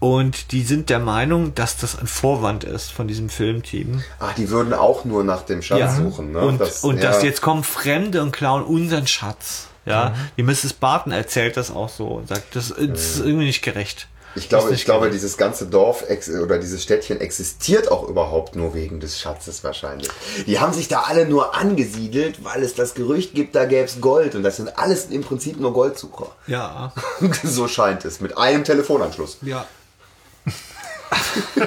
Und die sind der Meinung, dass das ein Vorwand ist von diesem Filmteam. Ach, die würden auch nur nach dem Schatz suchen. Ne? Und, Das- und ja. dass jetzt kommen Fremde und klauen unseren Schatz. Ja, die Mrs. Barton erzählt das auch so und sagt, das, ist irgendwie nicht gerecht. Ich glaube, ich glaube, dieses ganze Dorf oder dieses Städtchen existiert auch überhaupt nur wegen des Schatzes wahrscheinlich. Die haben sich da alle nur angesiedelt, weil es das Gerücht gibt, da gäbe es Gold. Und das sind alles im Prinzip nur Goldsucher. Ja, so scheint es. Mit einem Telefonanschluss. ja.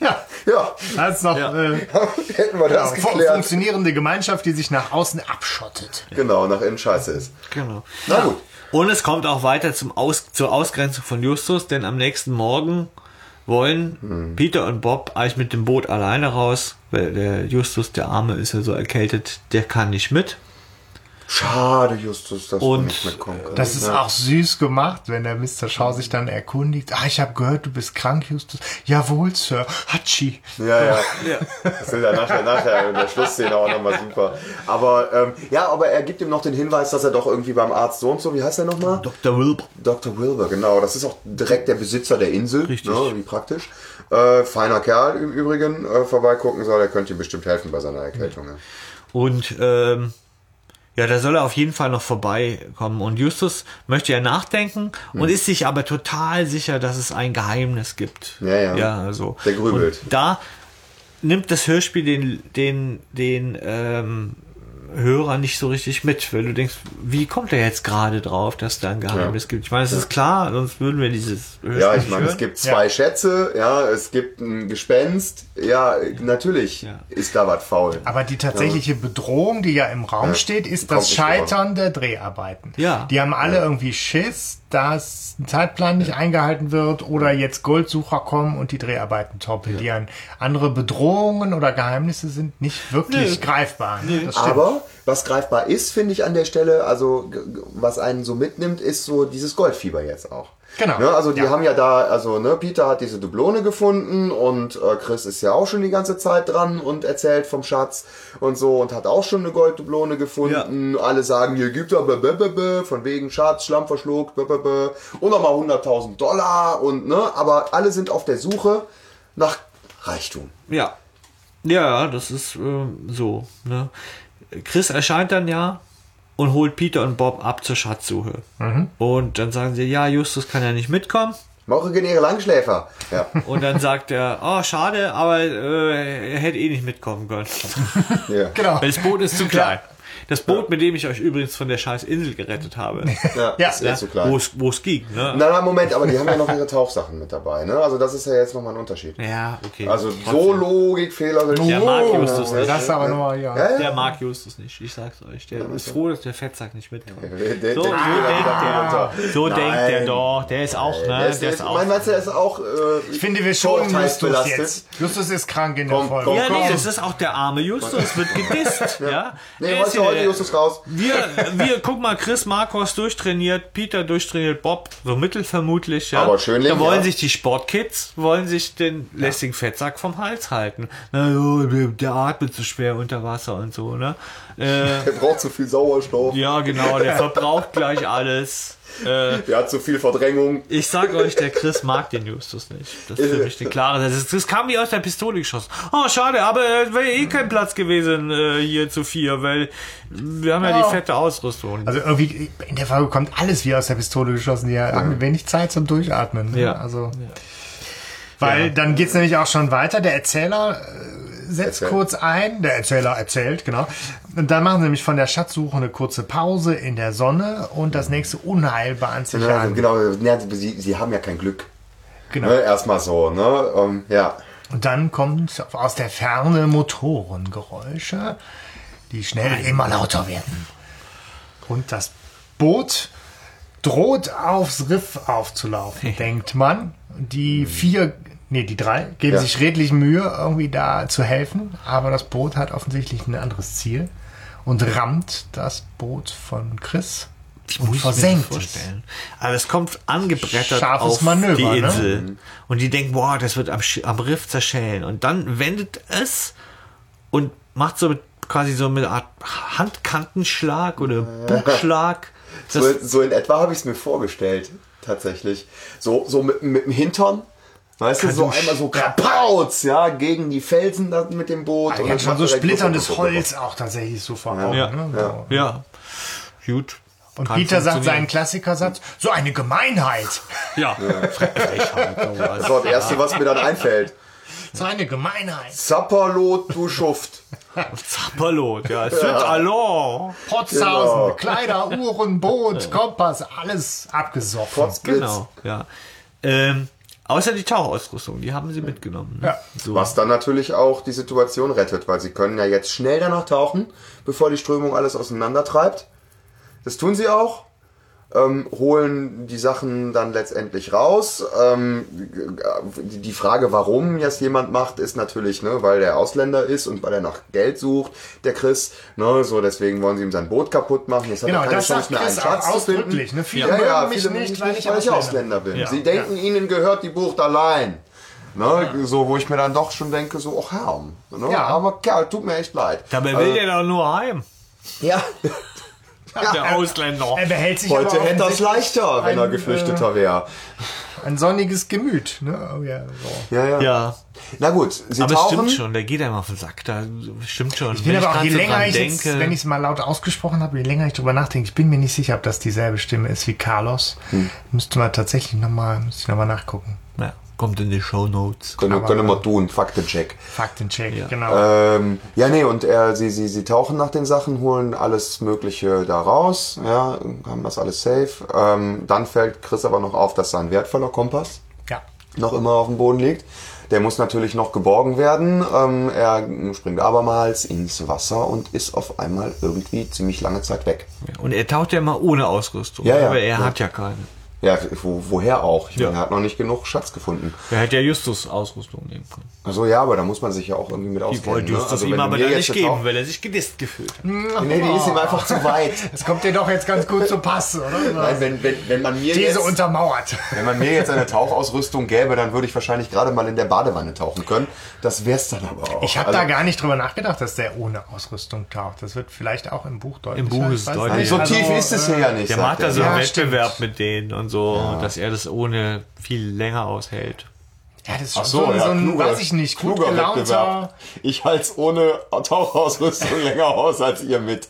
Ja, Ja, das ist noch Ja. äh, hätten wir das ja, fu- geklärt. funktionierende Gemeinschaft, die sich nach außen abschottet. Genau, nach innen scheiße ist. Genau. Na gut. Und es kommt auch weiter zum Aus zur Ausgrenzung von Justus, denn am nächsten Morgen wollen Hm. Peter und Bob eigentlich mit dem Boot alleine raus, weil der Justus, der Arme, ist ja so erkältet, der kann nicht mit. Schade, Justus, dass Und, du nicht mitkommen kannst. Das ist auch süß gemacht, wenn der Mr. Shaw sich dann erkundigt. Ah, ich habe gehört, du bist krank, Justus. Jawohl, Sir. Hatschi. Ja, ja. Das will er nachher, nachher in der Schlussszene auch nochmal super. Aber ähm, ja, aber er gibt ihm noch den Hinweis, dass er doch irgendwie beim Arzt so und so, wie heißt er nochmal? Dr. Wilbur. Dr. Wilbur, genau. Das ist auch direkt der Besitzer der Insel. Richtig. Ne, wie praktisch. Äh, feiner Kerl im Übrigen. Äh, vorbeigucken soll, der könnte ihm bestimmt helfen bei seiner Erkältung. Ja. Und ähm, ja, da soll er auf jeden Fall noch vorbeikommen. Und Justus möchte ja nachdenken Hm. und ist sich aber total sicher, dass es ein Geheimnis gibt. Ja, ja. Ja, also. Der grübelt. Und da nimmt das Hörspiel den, den, den ähm, Hörer nicht so richtig mit, weil du denkst, wie kommt er jetzt gerade drauf, dass da ein Geheimnis gibt? Ich meine, es ist klar, sonst würden wir dieses Hörspiel Ja, ich meine, es gibt zwei Ja. Schätze, ja, es gibt ein Gespenst. Ja, natürlich Ja. ist da was faul. Aber die tatsächliche Bedrohung, die ja im Raum steht, ist das Scheitern der Dreharbeiten. Ja. Die haben alle irgendwie Schiss, dass ein Zeitplan nicht eingehalten wird oder jetzt Goldsucher kommen und die Dreharbeiten torpedieren. Andere Bedrohungen oder Geheimnisse sind nicht wirklich Nö. greifbar. Ne? Das was greifbar ist, finde ich an der Stelle, also was einen so mitnimmt, ist so dieses Goldfieber jetzt auch. Genau. Ne, also die Ja. haben ja da, also ne, Peter hat diese Dublone gefunden und äh, Chris ist ja auch schon die ganze Zeit dran und erzählt vom Schatz und so und hat auch schon eine Golddublone gefunden. Alle sagen, hier gibt er blablabla, von wegen Schatz, Schlamm verschluckt, blablabla, und nochmal 100.000 Dollar und ne, aber alle sind auf der Suche nach Reichtum. Ja. Ja, das ist ähm, so. Ne? Chris erscheint dann ja und holt Peter und Bob ab zur Schatzsuche. Und dann sagen sie, ja, Justus kann ja nicht mitkommen. Mauchigeniere Langschläfer. Ja. Und dann sagt er, oh, schade, aber äh, er hätte eh nicht mitkommen können. ja. Genau. Weil das Boot ist zu klein. Das Boot, mit dem ich euch übrigens von der scheiß Insel gerettet habe. Ja, Ja. ist eh zu klein. Wo es, wo es ging, ne? Nein, nein, Moment, aber die haben ja noch ihre Tauchsachen mit dabei, ne? Also das ist ja jetzt nochmal ein Unterschied. Ja, okay. Also so. Logikfehler. Der mag Justus nicht. Das aber nochmal, ja. Ja, ja. Der mag Justus nicht, ich sag's euch. Der ist froh, dass der Fettsack nicht mitkommt. Der- So, der- so der- denkt der- der. So Nein. denkt der doch. Der ist auch, Der ne? ist, Der ist auch. mein, meinst du, der ist auch. Äh, Ich finde, wir schonen Justus vorurteilsbelastet? jetzt. Justus ist krank in der Folge. Ja, nee, das ist auch der arme Justus, wird gedisst, ja. Nee, Der ist heute, der- Justus raus. Wir, wir, guck mal, Chris Marcos durchtrainiert, Peter durchtrainiert, Bob, so mittel vermutlich, ja. Aber schön Da wollen ja. sich die Sportkids, wollen sich den lästigen Fettsack vom Hals halten. Na, der, atmet so schwer unter Wasser und so, ne. Äh, Der braucht zu viel Sauerstoff. ja, genau, der verbraucht gleich alles. Äh, Der hat zu viel Verdrängung. ich sag euch, der Chris mag den Justus nicht. Das ist für mich eine klare. Das, ist, das kam wie aus der Pistole geschossen. Oh, schade, aber es wäre eh kein Platz gewesen äh, hier zu vier, weil wir haben ja die fette Ausrüstung. Also irgendwie, in der Folge kommt alles wie aus der Pistole geschossen. Die haben wenig Zeit zum Durchatmen. Ne? Ja. Also, Weil dann geht's nämlich auch schon weiter. Der Erzähler äh, setzt Erzähl. kurz ein. Der Erzähler erzählt, genau. Und dann machen sie nämlich von der Schatzsuche eine kurze Pause in der Sonne und das nächste Unheil bahnt sich an. genau, ja, sie, sie haben ja kein Glück. Genau. Ne? Erstmal so, ne? Ähm, ja. Und dann kommt aus der Ferne Motorengeräusche, die schnell immer lauter werden. Und das Boot droht aufs Riff aufzulaufen, denkt man. Die vier, nee, die drei geben Ja. sich redlich Mühe, irgendwie da zu helfen, aber das Boot hat offensichtlich ein anderes Ziel und rammt das Boot von Chris und versenkt es. Aber es kommt angebrettert Scharfes auf Manöver, die ne? Insel. Und die denken, boah, das wird am, am Riff zerschellen. Und dann wendet es und macht so mit, quasi so mit einer Art Handkantenschlag oder Bugschlag. So, so in etwa habe ich es mir vorgestellt, tatsächlich. So, so mit, mit dem Hintern. Weißt du, so einmal so kapauz, ja, gegen die Felsen da mit dem Boot. Ah, Und ja, dann schon so splitterndes. Holz auch tatsächlich so vor Augen. ja, ne? ja, So. ja. Gut. Und Kann Peter sagt seinen Klassikersatz, so eine Gemeinheit. Ja. Frechheit. Das ist auch das Erste, was mir dann einfällt. So eine Gemeinheit. Zapperlot, du Schuft. Zapperlot, ja. Süd Allons. Potzhausen, Genau. Kleider, Uhren, Boot, Kompass, alles abgesoffen. Potzblitz. Genau, ja. Ähm, außer die Tauchausrüstung, die haben sie mitgenommen. Ne? Ja. So. Was dann natürlich auch die Situation rettet, weil sie können ja jetzt schnell danach tauchen, bevor die Strömung alles auseinandertreibt. Das tun sie auch. Ähm, holen die Sachen dann letztendlich raus. Ähm, die Frage, warum jetzt jemand macht, ist natürlich, ne, weil der Ausländer ist und weil er nach Geld sucht, der Chris. Ne, so deswegen wollen sie ihm sein Boot kaputt machen. Jetzt hat Genau, er keine das Chance mehr, einen Chris Schatz auch zu finden. ausdrücklich, ne? Viele ja, ja, mich viele nicht, weil nicht, ich weil ich Ausländer Ausländer bin. Ja. Sie denken, ihnen gehört die Bucht allein. Ne, So, wo ich mir dann doch schon denke, so, ach Herr, ne? Ja. aber Kerl, tut mir echt leid. Dabei will der doch nur heim. Ja, Der Ausländer. Er behält sich heute aber hätte er es offensichtlich leichter, wenn er ein, Geflüchteter wäre. Ein sonniges Gemüt. Ne? Oh, ja, so. Ja, ja, Ja, Na gut, sie aber es tauchen. stimmt schon, der geht einem auf den Sack. Da stimmt schon. Ich bin aber auch, je länger ich jetzt, denke, wenn ich es mal laut ausgesprochen habe, je länger ich drüber nachdenke, ich bin mir nicht sicher, ob das dieselbe Stimme ist wie Carlos. Hm. Müsste man tatsächlich nochmal noch mal nachgucken. ja, kommt in die Show Notes. Können, können wir tun, Faktencheck. Faktencheck, Ja. genau. Ähm, ja, nee, und er, sie, sie, sie tauchen nach den Sachen, holen alles Mögliche da raus, ja, haben das alles safe. Ähm, dann fällt Chris aber noch auf, dass sein wertvoller Kompass ja. noch immer auf dem Boden liegt. Der muss natürlich noch geborgen werden. Ähm, er springt abermals ins Wasser und ist auf einmal irgendwie ziemlich lange Zeit weg. Und er taucht ja immer ohne Ausrüstung. Ja, ja. aber er Ja. hat ja keine. Ja, wo, woher auch? Ich Ja. meine, er hat noch nicht genug Schatz gefunden. Er hätte ja Justus Ausrüstung nehmen können. Also ja, aber da muss man sich ja auch irgendwie mit Die auskennen. wollte ne? Justus Also ihm aber mir dann nicht geben, weil er sich gedisst gefühlt hat. Nee, die ist ihm einfach zu weit. Das kommt dir doch jetzt ganz gut zu Pass, oder? Nein, wenn, wenn, wenn man mir These jetzt, untermauert. wenn man mir jetzt eine Tauchausrüstung gäbe, dann würde ich wahrscheinlich gerade mal in der Badewanne tauchen können. Das wär's dann aber auch. Ich habe Also, da gar nicht drüber nachgedacht, dass der ohne Ausrüstung taucht. Das wird vielleicht auch im Buch deutlich. Im Buch ist deutlich. nicht. So Also, tief ist es hier äh, ja nicht. Der macht da so einen Wettbewerb mit denen und so, dass er das ohne viel länger aushält. Ja, das ist schon Ach so, so, ja, so ein, kluger- weiß ich nicht, gut kluger gelaunter. Wettbewerb. Ich halte ohne Tauchausrüstung länger aus als ihr mit.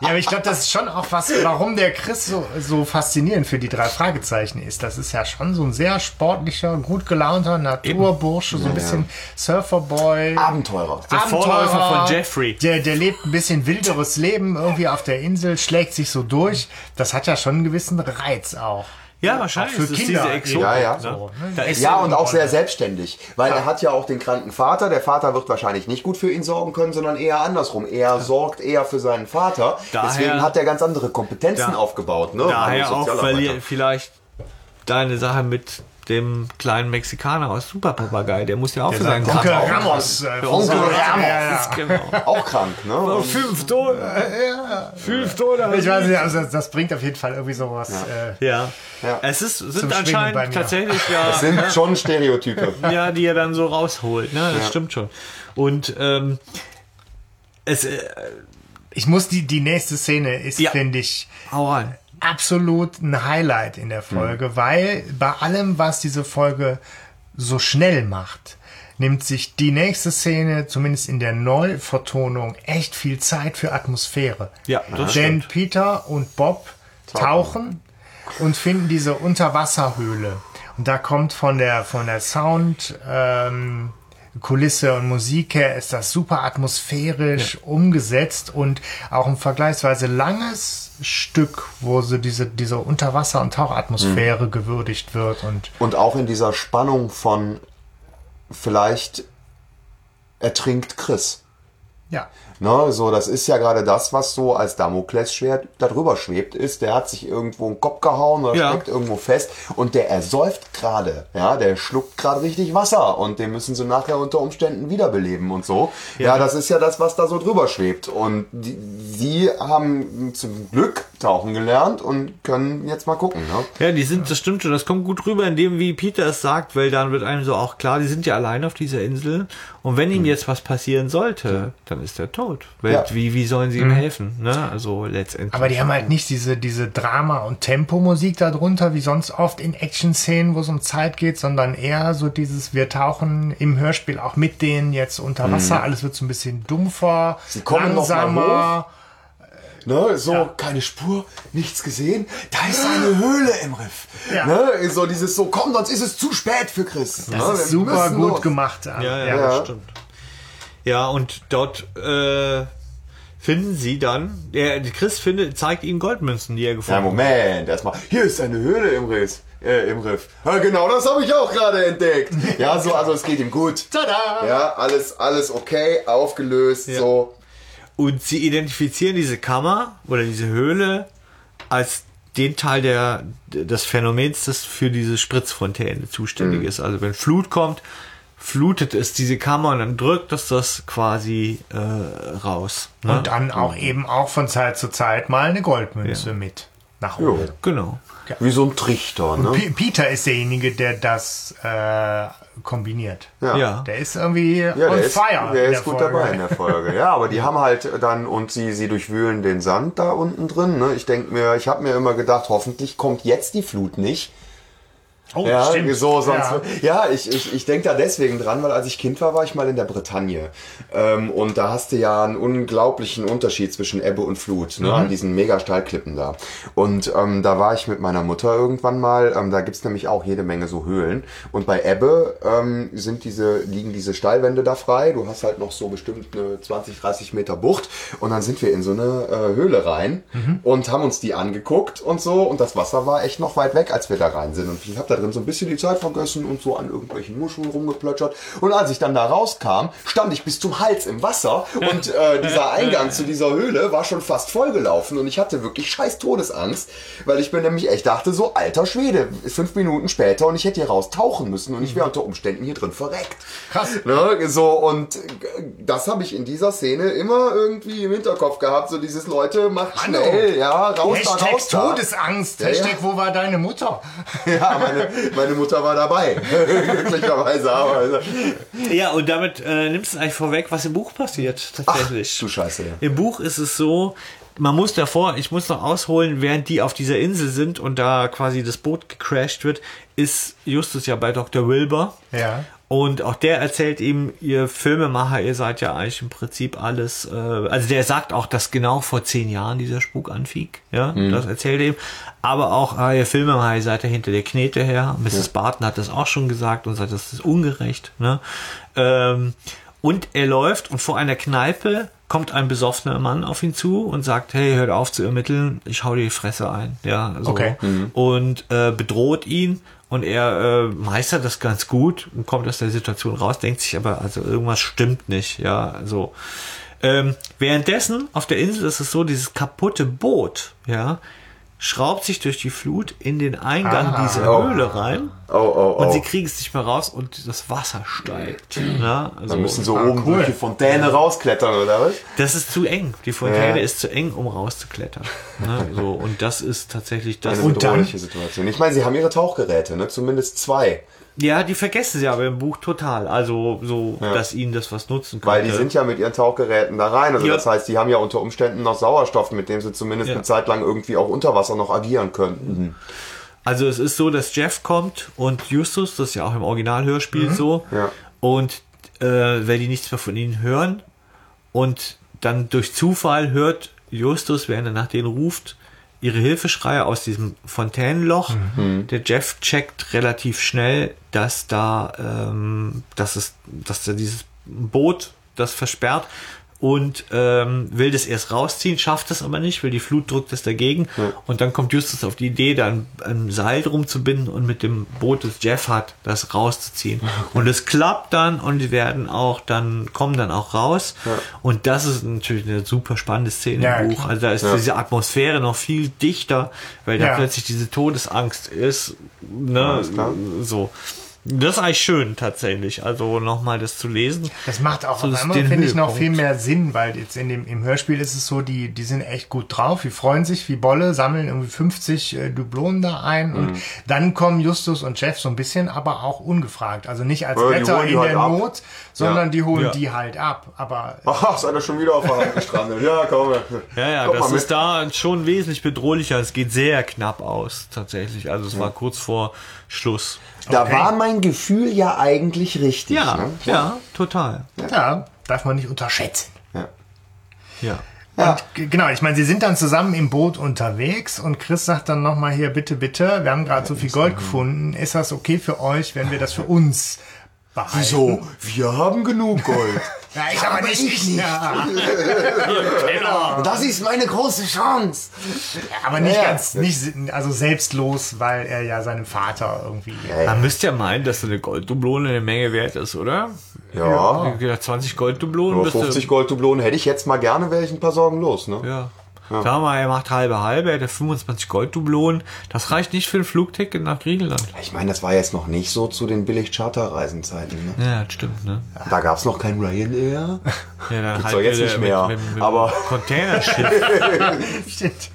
Ja, aber ich glaube, das ist schon auch was, warum der Chris so, so faszinierend für die drei Fragezeichen ist. Das ist ja schon so ein sehr sportlicher, gut gelaunter Naturbursche, so ein bisschen Surferboy. Abenteurer. Der Vorläufer von Jeffrey. Der, der lebt ein bisschen wilderes Leben irgendwie auf der Insel, schlägt sich so durch. Das hat ja schon einen gewissen Reiz auch. Ja, wahrscheinlich. Auch für Kinder diese Exotik. Ja, ja. Ne? So, Ja, und auch sehr selbstständig. Weil er hat ja auch den kranken Vater. Der Vater wird wahrscheinlich nicht gut für ihn sorgen können, sondern eher andersrum. Er sorgt eher für seinen Vater. Daher- Deswegen hat er ganz andere Kompetenzen Da- aufgebaut. Ne? Daher auch vielleicht deine Sache mit dem kleinen Mexikaner aus Superpapagei. Der muss ja auch für seinen Onkel Ramos. Äh, Onkel Ramos. Ja, ja. Genau. Auch krank, ne? Und Fünf Tode. Fünf Tode. Ich weiß nicht, also das, das bringt auf jeden Fall irgendwie sowas. Äh, Ja. Ja. Es ist, sind anscheinend tatsächlich ja, Das sind schon Stereotype. ja, die er dann so rausholt. Ne? Das Ja. stimmt schon. Und ähm, es, äh, ich muss die, die nächste Szene ist, Ja. finde ich, hau rein. Absolut ein Highlight in der Folge, weil bei allem, was diese Folge so schnell macht, nimmt sich die nächste Szene, zumindest in der Neuvertonung, echt viel Zeit für Atmosphäre. Ja, das Denn stimmt. Peter und Bob tauchen und finden diese Unterwasserhöhle. Und da kommt von der, von der Sound, ähm, Kulisse und Musik her ist das super atmosphärisch umgesetzt und auch ein vergleichsweise langes Stück, wo so diese, diese Unterwasser- und Tauchatmosphäre gewürdigt wird und Und auch in dieser Spannung von vielleicht ertrinkt Chris. ja. Ne, so, das ist ja gerade das, was so als Damoklesschwert da drüber schwebt, ist, der hat sich irgendwo einen Kopf gehauen oder Ja. steckt irgendwo fest und der ersäuft gerade, ja, der schluckt gerade richtig Wasser und den müssen sie nachher unter Umständen wiederbeleben und so. Ja. das ist ja das, was da so drüber schwebt und die, sie haben zum Glück tauchen gelernt und können jetzt mal gucken, ne? Ja, die sind, das stimmt schon, das kommt gut rüber, in dem, wie Peter es sagt, weil dann wird einem so auch klar, die sind ja allein auf dieser Insel und wenn ihm jetzt was passieren sollte, dann ist er tot. Weil, Ja. wie, wie sollen sie ihm helfen, ne? Also letztendlich. Aber die haben halt nicht diese, diese Drama- und Tempomusik darunter, wie sonst oft in Action-Szenen, wo es um Zeit geht, sondern eher so dieses, wir tauchen im Hörspiel auch mit denen jetzt unter Wasser, alles wird so ein bisschen dumpfer, langsamer. Ne, so, keine Spur, nichts gesehen. Da ist eine Höhle im Riff. Ja. Ne, so dieses so, komm, sonst ist es zu spät für Chris. Das ne, ist super gut los. gemacht. Ja, ja, Ja. das stimmt. Ja, und dort äh, finden sie dann, der Chris findet, zeigt ihnen Goldmünzen, die er Ja, gefunden hat. Moment, erstmal, hier ist eine Höhle im Riff. Äh, im Riff. Ja, genau, das habe ich auch gerade entdeckt. Ja, so, also es geht ihm gut. Tada! Ja, alles, alles okay, aufgelöst, Ja. so. Und sie identifizieren diese Kammer oder diese Höhle als den Teil der, des Phänomens, das für diese Spritzfontäne zuständig Mhm. ist. Also wenn Flut kommt, flutet es diese Kammer und dann drückt es das quasi äh, raus. Ne? Und dann auch eben auch von Zeit zu Zeit mal eine Goldmünze mit nach Jo. oben. Genau. Wie so ein Trichter, ne? Peter ist derjenige, der das äh, kombiniert. Ja. Ja. Der ist irgendwie Ja, on der ist, fire. der in ist gut Folge. dabei in der Folge. Ja, aber die haben halt dann und sie sie durchwühlen den Sand da unten drin. Ne? Ich denke mir, ich habe mir immer gedacht, hoffentlich kommt jetzt die Flut nicht. Oh, Ja, stimmt. so, sonst. Ja. Ja, ich, ich, ich denke da deswegen dran, weil als ich Kind war, war ich mal in der Bretagne. Ähm, und da hast du ja einen unglaublichen Unterschied zwischen Ebbe und Flut, ne, an diesen mega Steilklippen da. Und ähm, da war ich mit meiner Mutter irgendwann mal, ähm, da gibt's nämlich auch jede Menge so Höhlen. Und bei Ebbe ähm, sind diese, liegen diese Steilwände da frei. Du hast halt noch so bestimmt eine 20, 30 Meter Bucht. Und dann sind wir in so eine äh, Höhle rein und haben uns die angeguckt und so. Und das Wasser war echt noch weit weg, als wir da rein sind. Und ich habe da drin so ein bisschen die Zeit vergessen und so an irgendwelchen Muscheln rumgeplötschert. Und als ich dann da rauskam, stand ich bis zum Hals im Wasser. Und äh, dieser Eingang zu dieser Höhle war schon fast vollgelaufen. Und ich hatte wirklich scheiß Todesangst, weil ich mir nämlich echt dachte, so alter Schwede, fünf Minuten später und ich hätte hier raus tauchen müssen und ich wäre unter Umständen hier drin verreckt. Krass. Ne, so, und das habe ich in dieser Szene immer irgendwie im Hinterkopf gehabt, so dieses Leute, macht schnell, ja, raus da, Hashtag raus da. Todesangst. Ja, Hashtag, wo war deine Mutter? Ja, meine, meine Mutter war dabei, glücklicherweise, aber also, Ja, und damit äh, nimmst du eigentlich vorweg, was im Buch passiert, tatsächlich. du Scheiße, ja. Im Buch ist es so, man muss davor, ich muss noch ausholen, während die auf dieser Insel sind und da quasi das Boot gecrashed wird, ist Justus ja bei Dr. Wilbur. Ja. Und auch der erzählt ihm, ihr Filmemacher, ihr seid ja eigentlich im Prinzip alles, äh, also der sagt auch, dass genau vor zehn Jahren dieser Spuk anfing, ja, das erzählt er ihm. Aber auch, ah, ihr Filmemacher, ihr seid ja hinter der Knete her. Mrs. Barton hat das auch schon gesagt und sagt, das ist ungerecht, ne. Ähm, und er läuft und vor einer Kneipe kommt ein besoffener Mann auf ihn zu und sagt, hey, hört auf zu ermitteln, ich hau dir die Fresse ein. Ja, so. Okay. Und äh, bedroht ihn und er äh, meistert das ganz gut und kommt aus der Situation raus, denkt sich aber, also irgendwas stimmt nicht, ja, also. Ähm, währenddessen auf der Insel ist es so, dieses kaputte Boot, ja, schraubt sich durch die Flut in den Eingang Ah. dieser Oh. Höhle rein. Oh, oh, Und oh. sie kriegen es nicht mehr raus und das Wasser steigt. Ja, also Dann müssen so Ah, oben cool. durch die Fontäne rausklettern, oder was? das ist zu eng. Die Fontäne Ja. ist zu eng, um rauszuklettern. Ne? So, und das ist tatsächlich das. Eine Und dann? bedrohliche Situation. Ich meine, sie haben ihre Tauchgeräte, ne? Zumindest zwei. Ja, die vergessen sie aber im Buch total. Also so, Ja. dass ihnen das was nutzen könnte. Weil die sind ja mit ihren Tauchgeräten da rein. Also Ja. das heißt, die haben ja unter Umständen noch Sauerstoff, mit dem sie zumindest Ja. eine Zeit lang irgendwie auch unter Wasser noch agieren könnten. Also es ist so, dass Jeff kommt und Justus, das ist ja auch im Originalhörspiel so, Ja. und äh, weil die nichts mehr von ihnen hören und dann durch Zufall hört Justus, während er nach denen ruft, ihre Hilfeschreie aus diesem Fontänenloch. Der Jeff checkt relativ schnell, dass da, ähm, dass es, dass da dieses Boot das versperrt und ähm, will das erst rausziehen, schafft es aber nicht, weil die Flut drückt es dagegen. Und dann kommt Justus auf die Idee, da ein, ein Seil drum zu binden und mit dem Boot, das Jeff hat, das rauszuziehen. Und es klappt dann und die werden auch dann, kommen dann auch raus. Und das ist natürlich eine super spannende Szene Ja, im Buch. Also da ist Ja. diese Atmosphäre noch viel dichter, weil da Ja. plötzlich diese Todesangst ist. Ne? So. Das ist eigentlich schön tatsächlich. Also nochmal das zu lesen. Das macht auch So, auf einmal, finde ich, noch viel mehr Sinn, weil jetzt in dem, im Hörspiel ist es so, die, die sind echt gut drauf, die freuen sich wie Bolle, sammeln irgendwie 50 äh, Dublonen da ein Mhm. und dann kommen Justus und Jeff so ein bisschen, aber auch ungefragt. Also nicht als Ja, Retter in halt der ab. Not, sondern Ja. die holen Ja. die halt ab. Aber Ach, ist einer schon wieder auf der Hand gestrandet. Ja, komm. Ja, ja, komm das ist da schon wesentlich bedrohlicher. Es geht sehr knapp aus, tatsächlich. Also es war kurz vor Schluss. Da Okay. war mein Gefühl ja eigentlich richtig. Ja, Ne? ja, total. ja, darf man nicht unterschätzen. Ja. Ja. Ja. Und genau, ich meine, sie sind dann zusammen im Boot unterwegs und Chris sagt dann nochmal hier, bitte, bitte, wir haben gerade so viel Gold gefunden. Ist das okay für euch, wenn wir das für uns behalten? Wieso? Wir haben genug Gold. Ja, ich aber nicht. ich nicht. Ja, Das ist meine große Chance. aber nicht Ja, ganz, nicht, also selbstlos, weil er ja seinem Vater irgendwie. Man müsste ja meinen, dass so eine Golddublone eine Menge wert ist, oder? Ja. Ich hab gedacht, 20 Golddublonen Nur bist du- 50 Golddublonen hätte ich jetzt mal gerne, wäre ich ein paar Sorgen los. Ne? Ja. Sagen wir mal, er macht halbe halbe, er hat 25 Golddublonen. Das reicht nicht für ein Flugticket nach Griechenland. Ich meine, das war jetzt noch nicht so zu den Billig-Charter-Reisenzeiten. Ne? Ja, das stimmt, ne? Da gab es noch kein Ryanair. Ja, dann Gibt's doch jetzt nicht mehr, Mit, mit, mit aber- Containerschiff. Stimmt.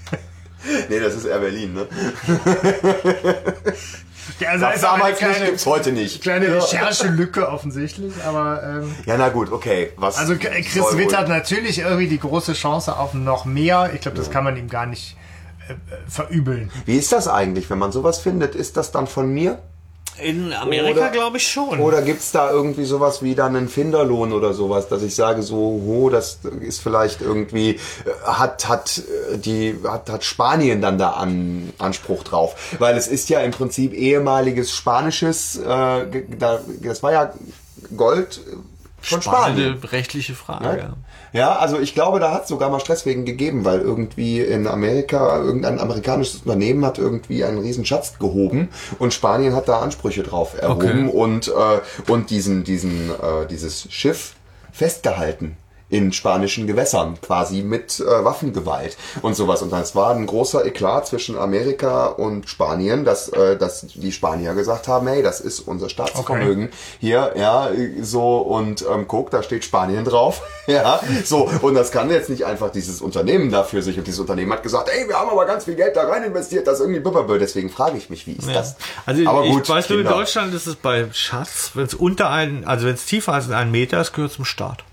Nee, das ist Air Berlin, ne? Ja, also Das damals nicht, kleine, gibt's heute nicht. kleine Recherchelücke offensichtlich, aber ähm, Ja, na gut, okay. Was also Chris Witt hat natürlich irgendwie die große Chance auf noch mehr. Ich glaube, das kann man ihm gar nicht äh, äh, verübeln. Wie ist das eigentlich, wenn man sowas findet? Ist das dann von mir? In Amerika glaube ich schon. Oder gibt's da irgendwie sowas wie dann einen Finderlohn oder sowas, dass ich sage so, oh, das ist vielleicht irgendwie, äh, hat, hat, äh, die, hat, hat Spanien dann da an, Anspruch drauf? Weil es ist ja im Prinzip ehemaliges spanisches, äh, da, das war ja Gold äh, von Spanien. Spannende rechtliche Frage. Ja, also ich glaube, da hat es sogar mal Stress wegen gegeben, weil irgendwie in Amerika irgendein amerikanisches Unternehmen hat irgendwie einen riesen Schatz gehoben und Spanien hat da Ansprüche drauf erhoben Okay. und äh, und diesen diesen äh, dieses Schiff festgehalten in spanischen Gewässern, quasi mit äh, Waffengewalt und sowas. Und das war ein großer Eklat zwischen Amerika und Spanien, dass, äh, dass die Spanier gesagt haben, hey, das ist unser Staatsvermögen hier, ja, so und ähm, guck, da steht Spanien drauf, ja, so und das kann jetzt nicht einfach dieses Unternehmen dafür sich und dieses Unternehmen hat gesagt, ey, wir haben aber ganz viel Geld da rein investiert, das ist irgendwie bubberbö. deswegen frage ich mich, wie ist Ja. das? Also aber ich gut, weiß nur, in Kinder. Deutschland ist es bei Schatz, wenn es unter einen, also wenn es tiefer als einen Meter ist, gehört zum Staat.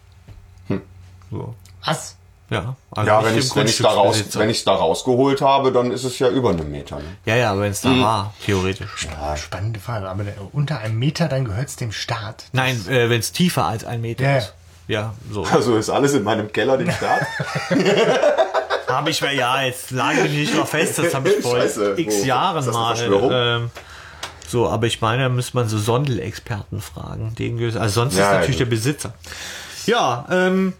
So. Was? Ja, also ja, nicht wenn ich wenn ich da raus, wenn ich da rausgeholt habe, dann ist es ja über einen Meter. Ne? Ja, ja, wenn es Mhm. da war, theoretisch. Spannende Frage. Aber unter einem Meter, dann gehört es dem Staat. Nein, äh, wenn es tiefer als ein Meter Ja, ja. ist. Ja, so. Also ist alles in meinem Keller dem Staat. Habe ich mir ja jetzt lage ich nicht noch fest, das habe ich vor Scheiße, x wo- Jahren mal. Ähm, so, aber ich meine, da müsste man so Sondelexperten fragen. Gehört- also sonst Ja, ist ja, natürlich gut. der Besitzer. Ja, ähm,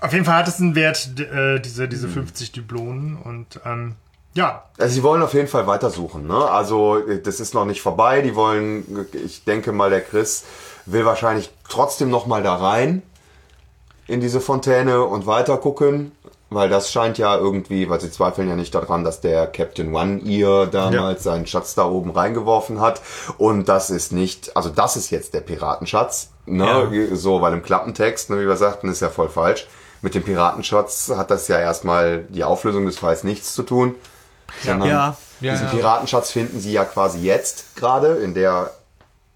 Auf jeden Fall hat es einen Wert, äh, diese, diese 50 Dublonen. Und ähm, ja, Also sie wollen auf jeden Fall weitersuchen. Ne? Also das ist noch nicht vorbei. Die wollen, ich denke mal, der Chris will wahrscheinlich trotzdem noch mal da rein in diese Fontäne und weiter gucken, weil das scheint ja irgendwie, weil sie zweifeln ja nicht daran, dass der Captain One Ear damals seinen Schatz da oben reingeworfen hat und das ist nicht, also das ist jetzt der Piratenschatz, ne? So, weil im Klappentext, ne, wie wir sagten, ist ja voll falsch. Mit dem Piratenschatz hat das ja erstmal die Auflösung des Falls nichts zu tun. Sondern Ja, ja, diesen ja. Piratenschatz finden sie ja quasi jetzt gerade in der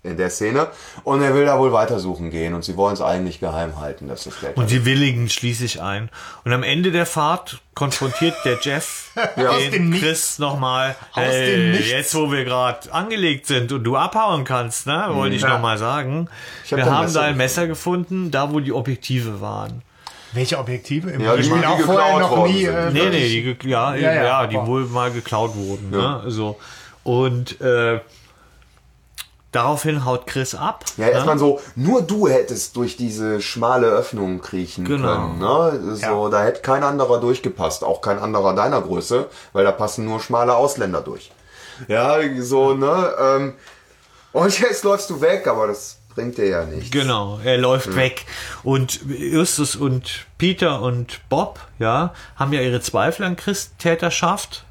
in der Szene und er will da wohl weitersuchen gehen und sie wollen es eigentlich geheim halten, dass das Geld und sie willigen schließlich ein. Und am Ende der Fahrt konfrontiert der Jeff dem den. Chris nochmal. Aus dem Hey, jetzt wo wir gerade angelegt sind und du abhauen kannst, ne, wollte ich Ja. nochmal sagen. Ich hab wir haben Messer da ein Messer gefunden, da wo die Objektive waren. Welche Objektive? Im Ja, die- Spiel auch vorher noch nie. Äh, Nee, nee, die, ja, Ja, ja, ja, die wohl mal geklaut wurden. Ne? So. Und äh, daraufhin haut Chris ab. Ja, erstmal so, nur du hättest durch diese schmale Öffnung kriechen Genau. können. Ne? So, Ja. Da hätte kein anderer durchgepasst, auch kein anderer deiner Größe, weil da passen nur schmale Ausländer durch. Ja, so, ne? Ähm, und jetzt läufst du weg, aber das bringt dir ja nichts. Genau, er läuft weg. Und Justus und Peter und Bob, ja, haben ja ihre Zweifel an Chris Täterschaft.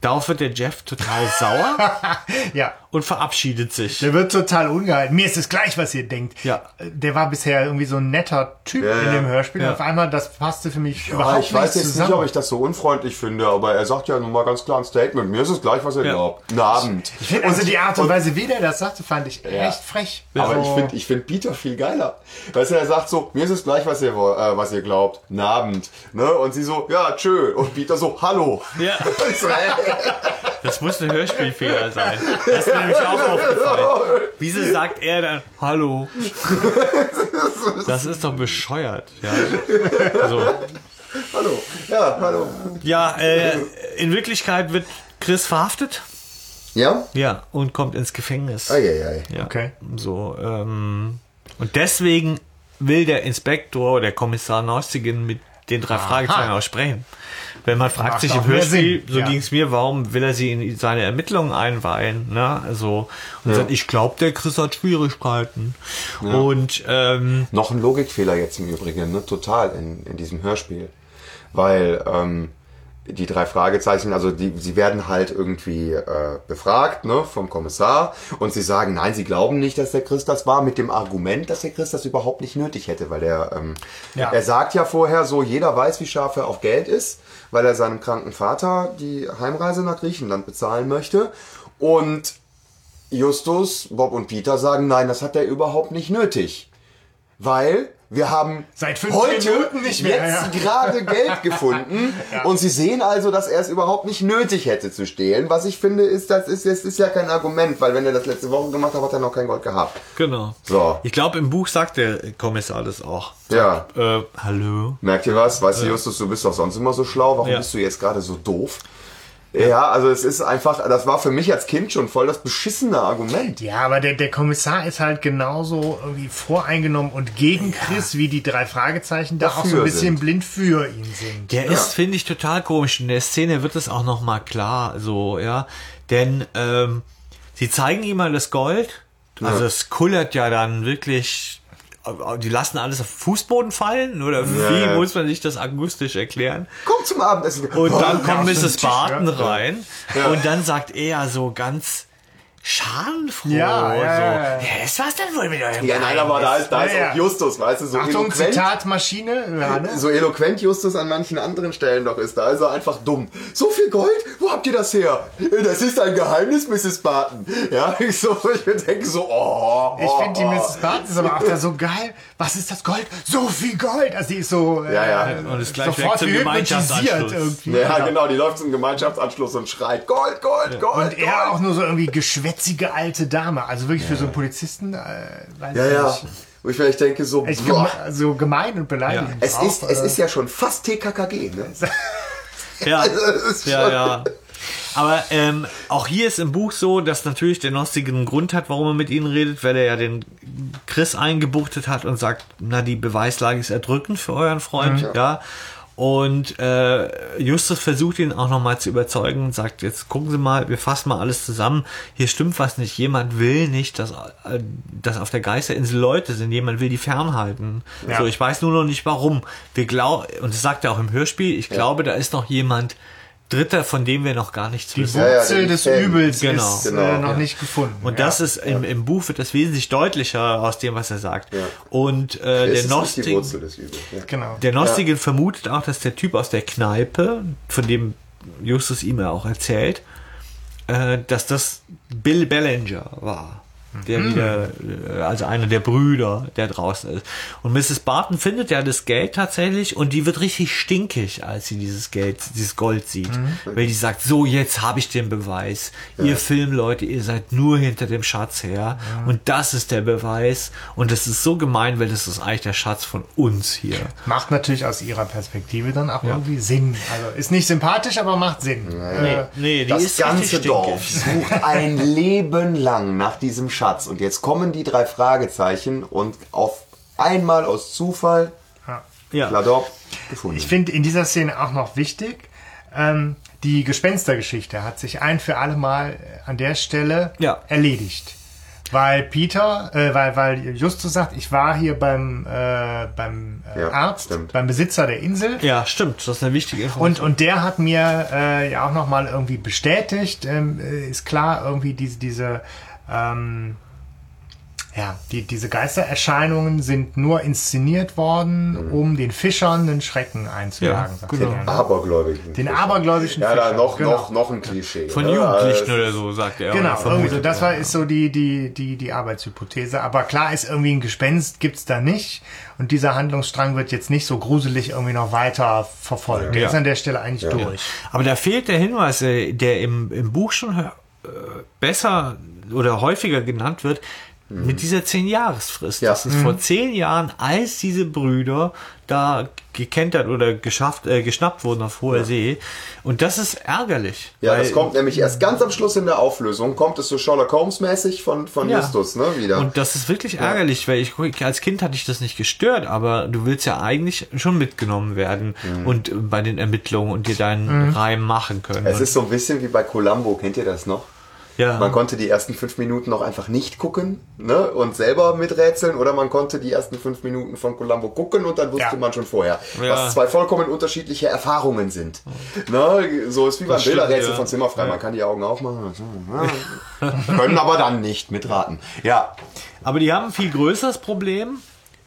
Darauf wird der Jeff total sauer Ja. Und verabschiedet sich. Der wird total ungehalten. Mir ist es gleich, was ihr denkt. Ja. Der war bisher irgendwie so ein netter Typ Ja, in dem Hörspiel. Ja. Auf einmal, das passte für mich Ja, überhaupt ich weiß nicht jetzt zusammen. nicht, ob ich das so unfreundlich finde, aber er sagt ja nun mal ganz klar ein Statement. Mir ist es gleich, was er Ja. glaubt. Guten Abend. Ich finde also die Art und Weise, wie der das sagte, fand ich echt frech. Aber Also, ich finde ich find Peter viel geiler. Weißt du, er sagt so, mir ist es gleich, was ihr, äh, was ihr glaubt. Guten Abend. Ne? Und sie so, ja, tschö. Und Peter so, hallo. Ja, äh, das muss ein Hörspielfehler sein. Das mir nämlich auch aufgefallen. Wieso sagt er dann Hallo? Das ist doch bescheuert. Ja, so. hallo. Ja, hallo. ja äh, in Wirklichkeit wird Chris verhaftet. Ja? Ja, und kommt ins Gefängnis. Eieiei. Ja. Okay. So, ähm, und deswegen will der Inspektor oder der Kommissar Neustigen mit den drei Fragezeichen auch sprechen. Wenn man fragt Macht sich im Hörspiel, so ja. ging es mir, warum will er sie in seine Ermittlungen einweihen? Ne? Also, und sagt, ich glaube, der Chris hat Schwierigkeiten. Und ähm, Noch ein Logikfehler jetzt im Übrigen, ne? Total in, in diesem Hörspiel. weil ähm, die drei Fragezeichen, also die, sie werden halt irgendwie äh, befragt ne, vom Kommissar und sie sagen, nein, sie glauben nicht, dass der Chris das war, mit dem Argument, dass der Chris das überhaupt nicht nötig hätte, weil er, ähm, Ja. er sagt ja vorher so, jeder weiß, wie scharf er auf Geld ist, weil er seinem kranken Vater die Heimreise nach Griechenland bezahlen möchte und Justus, Bob und Peter sagen, nein, das hat er überhaupt nicht nötig. Weil wir haben Seit fünf heute Minuten nicht mehr, jetzt ja. gerade Geld gefunden und sie sehen also, dass er es überhaupt nicht nötig hätte zu stehlen. Was ich finde, ist, das ist, das ist ja kein Argument, weil wenn er das letzte Woche gemacht hat, hat er noch kein Gold gehabt. Genau. So. Ich glaube, im Buch sagt der Kommissar das auch. Ja. Äh, hallo? Merkt ihr was? Weißt du, Justus, du bist doch sonst immer so schlau. Warum Ja. bist du jetzt gerade so doof? Ja, also es ist einfach, das war für mich als Kind schon voll das beschissene Argument. Ja, aber der, der Kommissar ist halt genauso irgendwie voreingenommen und gegen Chris, wie die drei Fragezeichen da auch so Dafür ein bisschen sind. blind für ihn sind. Der ist, finde ich, total komisch. In der Szene wird es auch noch mal klar, so, ja. Denn ähm, sie zeigen ihm mal das Gold. Also es kullert ja dann wirklich. Die lassen alles auf den Fußboden fallen? Oder wie ja. muss man sich das akustisch erklären? Komm zum Abendessen. Und dann auf kommt Mrs. Barton ja. rein und dann sagt er so ganz schadenfroh. Ja, ja, so, ja, ja. Was war's denn wohl mit eurem Ja, nein, aber da ist, da ist Ja, ja. auch Justus, weißt du, so Achtung, eloquent. Zitatmaschine. Ja, ne? So eloquent Justus an manchen anderen Stellen doch ist, da ist er einfach dumm. So viel Gold? Wo habt ihr das her? Das ist ein Geheimnis, Mrs. Barton. Ja, ich so, ich denke so, oh. Ich oh, finde die oh. Mrs. Barton ist aber auch da so geil. Was ist das Gold? So viel Gold! Also die ist so äh, Ja, ja. Und ist gleich sofort zum Gemeinschaftsanschluss. irgendwie. Ja, genau, die läuft zum Gemeinschaftsanschluss und schreit Gold, Gold, Gold, Und Gold. er auch nur so irgendwie geschwätzige alte Dame. Also wirklich für so einen Polizisten, äh, weiß ja, ich ja. nicht. Wo ich vielleicht denke so, Echt boah. geme so gemein und beleidigend. Es auch, ist, es äh, ist ja schon fast TKKG, ne? Ja, Das ist ja, ja. Aber ähm, auch hier ist im Buch so, dass natürlich der Nostig einen Grund hat, warum er mit ihnen redet, weil er ja den Chris eingebuchtet hat und sagt, na, die Beweislage ist erdrückend für euren Freund, ja. Und äh, Justus versucht ihn auch nochmal zu überzeugen und sagt, jetzt gucken Sie mal, wir fassen mal alles zusammen. Hier stimmt was nicht. Jemand will nicht, dass, äh, dass auf der Geisterinsel Leute sind. Jemand will die fernhalten. Ja. So, ich weiß nur noch nicht warum. Wir glauben, und das sagt er auch im Hörspiel, ich glaube, da ist noch jemand Dritter, von dem wir noch gar nichts die wissen. Ja, ja, Wurzel den des Fan. Übels Genau. ist Genau. äh, noch Ja. nicht gefunden. Und ja. das ist im, im Buch wird das wesentlich deutlicher aus dem, was er sagt. Ja. Und äh, Es der Wurzel. Ja. Genau. der Nostige vermutet auch, dass der Typ aus der Kneipe, von dem Justus ihm ja auch erzählt, äh, dass das Bill Bellinger war. Der wieder, äh, also einer der Brüder, der draußen ist. Und Mrs. Barton findet ja das Geld tatsächlich und die wird richtig stinkig, als sie dieses Geld, dieses Gold sieht. Weil die sagt, so jetzt habe ich den Beweis. Ihr Filmleute, ihr seid nur hinter dem Schatz her. Und das ist der Beweis. Und das ist so gemein, weil das ist eigentlich der Schatz von uns hier. Macht natürlich aus ihrer Perspektive dann auch irgendwie Sinn. Also ist nicht sympathisch, aber macht Sinn. Äh, Nee, die Das ist ganze Dorf sucht ein Leben lang nach diesem Schatz. Und jetzt kommen die drei Fragezeichen und auf einmal aus Zufall, ja. Kladop, gefunden. Ich finde in dieser Szene auch noch wichtig, ähm, die Gespenstergeschichte hat sich ein für alle Mal an der Stelle Ja. erledigt. Weil Peter, äh, weil, weil Justus sagt, ich war hier beim, äh, beim äh, Ja, Arzt, stimmt. beim Besitzer der Insel. Ja, stimmt. Das ist eine wichtige Information. Und, und der hat mir äh, ja auch nochmal irgendwie bestätigt, ähm, äh, ist klar, irgendwie diese, diese ähm, ja, die, diese Geistererscheinungen sind nur inszeniert worden, um den Fischern einen Schrecken einzujagen. Ja, sagt genau. er, ne? Abergläubigen. Den abergläubischen Ja, da Fischern. noch, genau. noch, noch ein Klischee. Von oder? Jugendlichen Also, oder so, sagt er. Genau, irgendwie so. Das war, ist so die, die, die, die Arbeitshypothese. Aber klar ist irgendwie ein Gespenst gibt's da nicht. Und dieser Handlungsstrang wird jetzt nicht so gruselig irgendwie noch weiter verfolgt. Der Ja. ist an der Stelle eigentlich durch. Aber da fehlt der Hinweis, äh, der im, im Buch schon äh, besser oder häufiger genannt wird, mit dieser zehn Jahresfrist. Ja. Das ist vor zehn Jahren, als diese Brüder da gekentert oder geschafft, äh, geschnappt wurden auf hoher See. Und das ist ärgerlich. Ja, weil- das kommt nämlich erst ganz am Schluss in der Auflösung, kommt es so Sherlock Holmes-mäßig von, von Ja. Justus, ne, wieder. Und das ist wirklich ärgerlich, weil ich als Kind hatte ich das nicht gestört, aber du willst ja eigentlich schon mitgenommen werden Mhm. und bei den Ermittlungen und dir deinen Reim machen können. es ist so ein bisschen wie bei Columbo, kennt ihr das noch? Ja. Man konnte die ersten fünf Minuten auch einfach nicht gucken ne? und selber miträtseln oder man konnte die ersten fünf Minuten von Columbo gucken und dann wusste Ja. man schon vorher, Ja. was zwei vollkommen unterschiedliche Erfahrungen sind. Ne? So ist wie beim Bilderrätsel von Zimmerfrei. Man kann die Augen aufmachen, ja. können aber dann nicht mitraten. Ja, Aber die haben ein viel größeres Problem,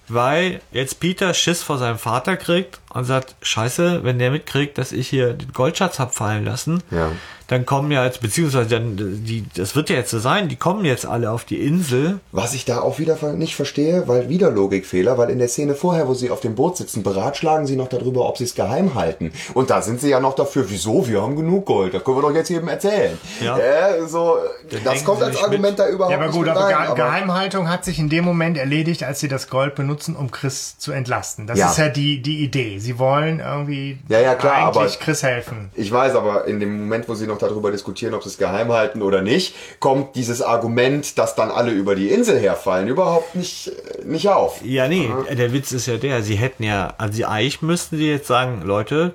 weil jetzt Peter Schiss vor seinem Vater kriegt und sagt, scheiße, wenn der mitkriegt, dass ich hier den Goldschatz hab fallen lassen, Ja. Dann kommen ja jetzt, beziehungsweise dann, die, das wird ja jetzt so sein, die kommen jetzt alle auf die Insel. Was ich da auch wieder nicht verstehe, weil wieder Logikfehler, weil in der Szene vorher, wo sie auf dem Boot sitzen, beratschlagen sie noch darüber, ob sie es geheim halten. Und da sind sie ja noch dafür, wieso? Wir haben genug Gold, das können wir doch jetzt jedem erzählen. Ja. Äh, so, das kommt als nicht Argument da überhaupt Ja, aber nicht gut, mit aber rein, Ge Geheimhaltung hat sich in dem Moment erledigt, als sie das Gold benutzen, um Chris zu entlasten. Das Ja. ist ja die, die Idee. Sie wollen irgendwie Ja, ja, klar, eigentlich aber- Chris helfen. Ich weiß, aber in dem Moment, wo sie noch darüber diskutieren, ob sie es geheim halten oder nicht, kommt dieses Argument, dass dann alle über die Insel herfallen, überhaupt nicht, äh, nicht auf. Ja, nee, der Witz ist ja der, sie hätten ja, also sie- eigentlich müssten sie jetzt sagen, Leute,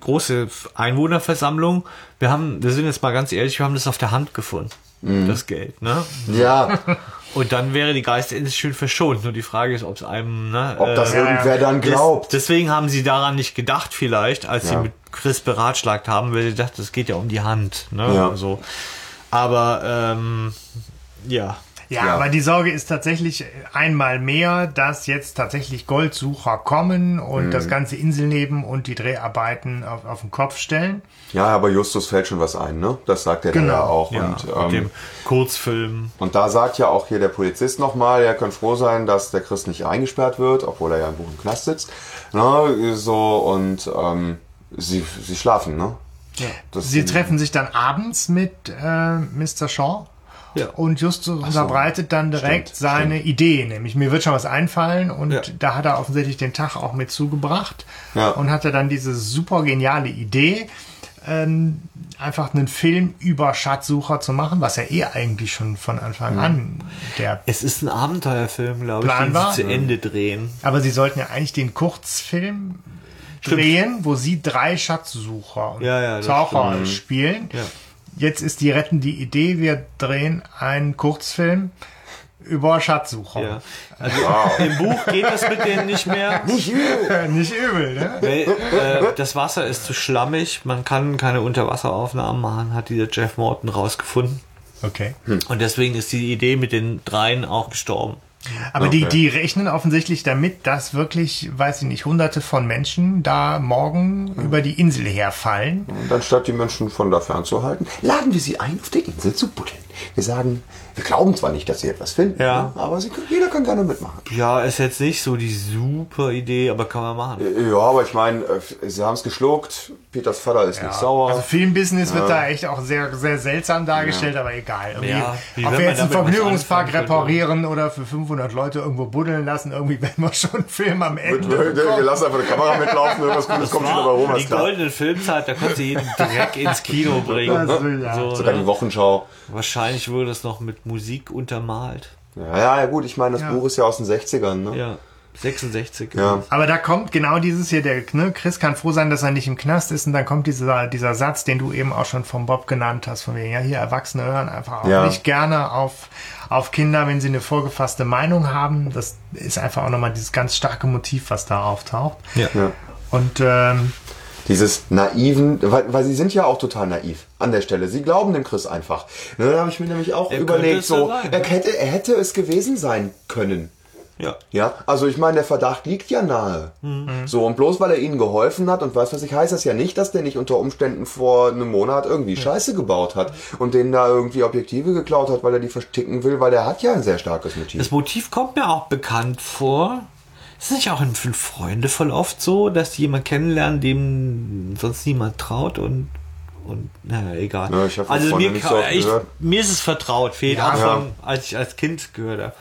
große Einwohnerversammlung, wir haben, wir sind jetzt mal ganz ehrlich, wir haben das auf der Hand gefunden, das Geld, ne? Ja, Und dann wäre die Geisterinsel schön verschont. Nur die Frage ist, ob es einem, ne, ob das äh, irgendwer dann des- glaubt. Deswegen haben sie daran nicht gedacht, vielleicht, als sie Ja. mit Chris beratschlagt haben, weil sie dachten, es geht ja um die Hand. Ne? Ja. So. Aber ähm, ja. Ja, Ja. aber die Sorge ist tatsächlich einmal mehr, dass jetzt tatsächlich Goldsucher kommen und Mhm. das ganze Inselleben und die Dreharbeiten auf, auf den Kopf stellen. ja, aber Justus fällt schon was ein, ne? Das sagt er dann Genau. ja auch. Ja, und, mit ähm, dem Kurzfilm. Und da sagt ja auch hier der Polizist nochmal, er kann froh sein, dass der Chris nicht eingesperrt wird, obwohl er ja im Buch im Knast sitzt. Ne, so, und ähm, sie, sie schlafen, ne? Das Sie treffen sich dann abends mit äh, Mr. Shaw. Ja. Und Justus unterbreitet dann direkt Stimmt, seine Idee, nämlich mir wird schon was einfallen und Ja. da hat er offensichtlich den Tag auch mit zugebracht Ja. und hatte dann diese super geniale Idee, ähm, einfach einen Film über Schatzsucher zu machen, was ja eh eigentlich schon von Anfang an der Es ist ein Abenteuerfilm, glaube ich, Plan den war? sie zu Ende drehen. Aber sie sollten ja eigentlich den Kurzfilm drehen, wo sie drei Schatzsucher und Ja, ja, Taucher spielen. Ja. Jetzt ist die rettende Idee, wir drehen einen Kurzfilm über Schatzsucher. Ja. Also im Buch geht das mit denen nicht mehr. Nicht übel. Nicht übel, ne? Weil, äh, das Wasser ist zu schlammig, man kann keine Unterwasseraufnahmen machen, hat dieser Jeff Morton rausgefunden. Okay. Und deswegen ist die Idee mit den dreien auch gestorben. Aber die, Okay. die rechnen offensichtlich damit, dass wirklich, weiß ich nicht, hunderte von Menschen da morgen über die Insel herfallen. Und anstatt die Menschen von da fernzuhalten, laden wir sie ein, auf der Insel zu buddeln. Wir sagen, wir glauben zwar nicht, dass sie etwas finden, Ja. aber sie können, jeder kann gerne mitmachen. Ja, ist jetzt nicht so die super Idee, aber kann man machen. Ja, aber ich meine, äh, sie haben es geschluckt, Peters Vater ist nicht sauer. Also Filmbusiness wird da echt auch sehr, sehr seltsam dargestellt, aber egal. Ja, ob wir jetzt einen Vergnügungspark reparieren oder für 500 Leute irgendwo buddeln lassen, irgendwie werden wir schon einen Film am wir, Ende wir bekommen. lassen einfach eine Kamera mitlaufen, irgendwas Gutes kommt schon dabei rum. die goldene Filmzeit, da konntest du jeden Dreck ins Kino bringen. Das will ja. So, Sogar die? Wochenschau. Wahrscheinlich wurde es noch mit Musik untermalt. Ja, ja, ja gut, ich meine, das Ja. Buch ist ja aus den 60ern, ne? Ja, 66. Ja. Aber da kommt genau dieses hier, der ne, Chris kann froh sein, dass er nicht im Knast ist und dann kommt dieser, dieser Satz, den du eben auch schon vom Bob genannt hast, von wegen, ja, hier Erwachsene hören einfach auch Ja. nicht gerne auf, auf Kinder, wenn sie eine vorgefasste Meinung haben. Das ist einfach auch nochmal dieses ganz starke Motiv, was da auftaucht. Ja. Ja. Und ähm, Dieses naiven, weil, weil sie sind ja auch total naiv an der Stelle. Sie glauben dem Chris einfach. Ne, da habe ich mir nämlich auch Er überlegt, ja so, sein, er, hätte, er hätte es gewesen sein können. ja. Ja, also ich meine, der Verdacht liegt ja nahe. Mhm. So, und bloß weil er ihnen geholfen hat und weiß was ich, heißt das ja nicht, dass der nicht unter Umständen vor einem Monat irgendwie Scheiße gebaut hat und denen da irgendwie Objektive geklaut hat, weil er die versticken will, weil der hat ja ein sehr starkes Motiv. Das Motiv kommt mir auch bekannt vor. Ist es nicht auch in Fünf Freunde voll oft so, dass die jemanden kennenlernen, dem sonst niemand traut und und naja, egal. Ja, ich also mir, nicht so oft ich, mir ist es vertraut, fehlt auch Ja. von, als ich als Kind gehört habe.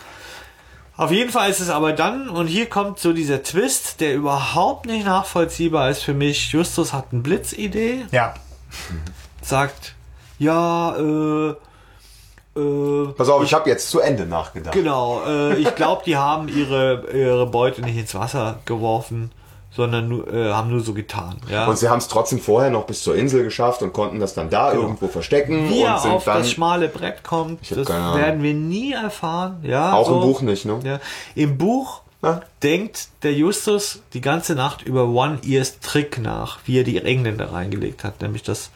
Auf jeden Fall ist es aber dann, und hier kommt so dieser Twist, der überhaupt nicht nachvollziehbar ist für mich. Justus hat eine Blitzidee, ja, sagt, ja, äh, äh, Pass auf, ich habe jetzt zu Ende nachgedacht. Genau, äh, ich glaube, die haben ihre, ihre Beute nicht ins Wasser geworfen. sondern nur, äh, haben nur so getan. Ja. Und sie haben es trotzdem vorher noch bis zur Insel geschafft und konnten das dann da irgendwo verstecken Wie er und sind auf dann das schmale Brett kommt, das werden wir nie erfahren. Ja, Auch im Buch nicht, ne? Ja. Im Buch Ja. denkt der Justus die ganze Nacht über One Ears Trick nach, wie er die Engländer reingelegt hat. Nämlich das,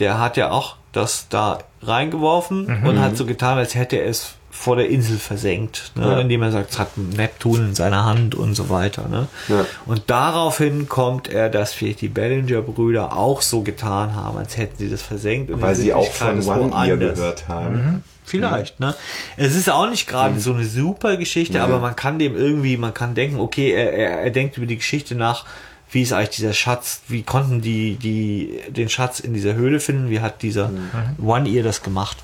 der hat ja auch das da reingeworfen Mhm. und hat so getan, als hätte er es vor der Insel versenkt, ne? Ja. indem er sagt, es hat Neptun in seiner Hand und so weiter. Ne? Ja. Und daraufhin kommt er, dass vielleicht die Bellinger-Brüder auch so getan haben, als hätten sie das versenkt. und weil sie auch von One Ear gehört haben. Mhm. Vielleicht, ne? Es ist auch nicht gerade so eine super Geschichte, aber man kann dem irgendwie, man kann denken, okay, er, er, er denkt über die Geschichte nach, wie ist eigentlich dieser Schatz, wie konnten die, die den Schatz in dieser Höhle finden, wie hat dieser One Ear das gemacht?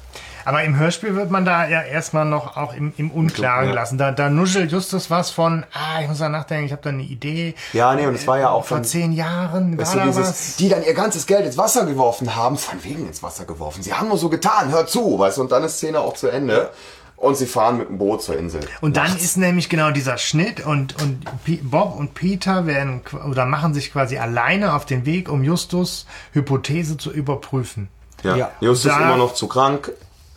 Aber im Hörspiel wird man da ja erstmal noch auch im, im Unklaren Ja. gelassen. Da, da nuschelt Justus was von, ah, ich muss da nachdenken, ich habe da eine Idee. Ja, nee, und es war ja auch Vor von- zehn Jahren Weißt du, da dieses, was. die dann ihr ganzes Geld ins Wasser geworfen haben, von wegen ins Wasser geworfen. Sie haben nur so getan, hör zu, weißt du, und dann ist Szene auch zu Ende. Und sie fahren mit dem Boot zur Insel. Und dann Nachts. ist nämlich genau dieser Schnitt und, und Bob und Peter werden oder machen sich quasi alleine auf den Weg, um Justus Hypothese zu überprüfen. ja. ja. Justus Da- immer noch zu krank.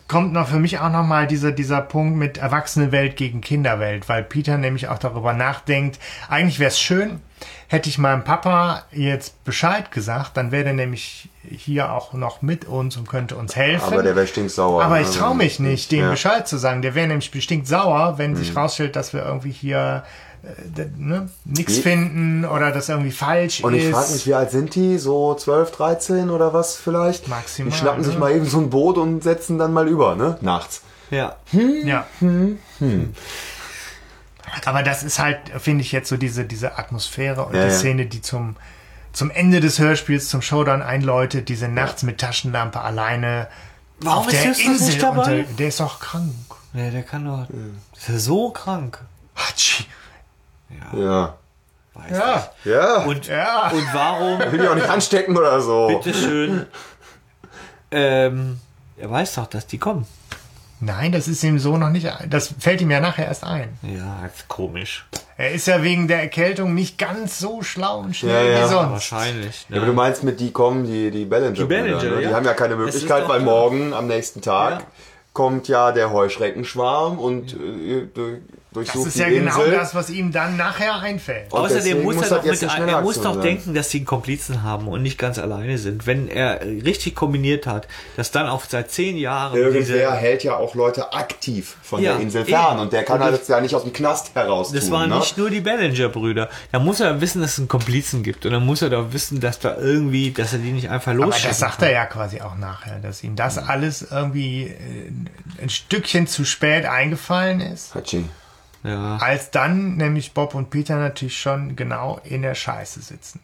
Kommt noch für mich auch noch mal dieser dieser Punkt mit Erwachsenenwelt gegen Kinderwelt, weil Peter nämlich auch darüber nachdenkt. Eigentlich wäre es schön, hätte ich meinem Papa jetzt Bescheid gesagt, dann wäre er nämlich hier auch noch mit uns und könnte uns helfen. Aber der wäre stinksauer. Aber ne? ich traue mich nicht, dem Ja. Bescheid zu sagen. Der wäre nämlich bestimmt sauer, wenn sich rausstellt, dass wir irgendwie hier ne, nichts finden oder das irgendwie falsch Und ich ist. frage mich, wie alt sind die? So 12, 13 oder was vielleicht? Maximal, Die schnappen sich ne? mal eben so ein Boot und setzen dann mal über, ne? Nachts. Ja. Ja. Aber das ist halt, finde ich jetzt so diese, diese Atmosphäre und Ja, die ja. Szene, die zum, zum Ende des Hörspiels, zum Showdown einläutet, diese nachts mit Taschenlampe alleine Warum auf ist der Justus Insel. nicht dabei? unter- der ist doch krank. Ja, der kann doch. Ist er so krank? Hatschi. Ja. Weiß Ja. Ja. nicht. Und, Ja. und warum, will die auch nicht anstecken oder so. bitteschön, ähm, er weiß doch, dass die kommen. Nein, das ist ihm so noch nicht, das fällt ihm ja nachher erst ein. Ja, ist komisch. Er ist ja wegen der Erkältung nicht ganz so schlau und schnell Ja, ja. wie sonst. Wahrscheinlich. Ne? Ja, aber du meinst mit die kommen, die, die Bellinger. Die Bellinger, ne? Die ja. haben ja keine Möglichkeit, weil morgen am nächsten Tag Ja. kommt ja der Heuschreckenschwarm und äh, Das ist ja genau Insel. das, was ihm dann nachher einfällt. Und Außerdem muss, muss er doch, mit, er muss doch sein. denken, dass sie einen Komplizen haben und nicht ganz alleine sind. Wenn er richtig kombiniert hat, dass dann auch seit zehn Jahren Irgendwer diese, hält ja auch Leute aktiv von Ja, der Insel fern und der kann Und halt ich- jetzt ja nicht aus dem Knast heraus das tun, waren ne? nicht nur die Bellinger-Brüder. Da muss er wissen, dass es einen Komplizen gibt. Und dann muss er doch wissen, dass da irgendwie, dass er die nicht einfach Aber losschicken das sagt kann. er ja quasi auch nachher, dass ihm das alles irgendwie äh, ein Stückchen zu spät eingefallen ist, Hatschi. Ja. als dann nämlich Bob und Peter natürlich schon genau in der Scheiße sitzen.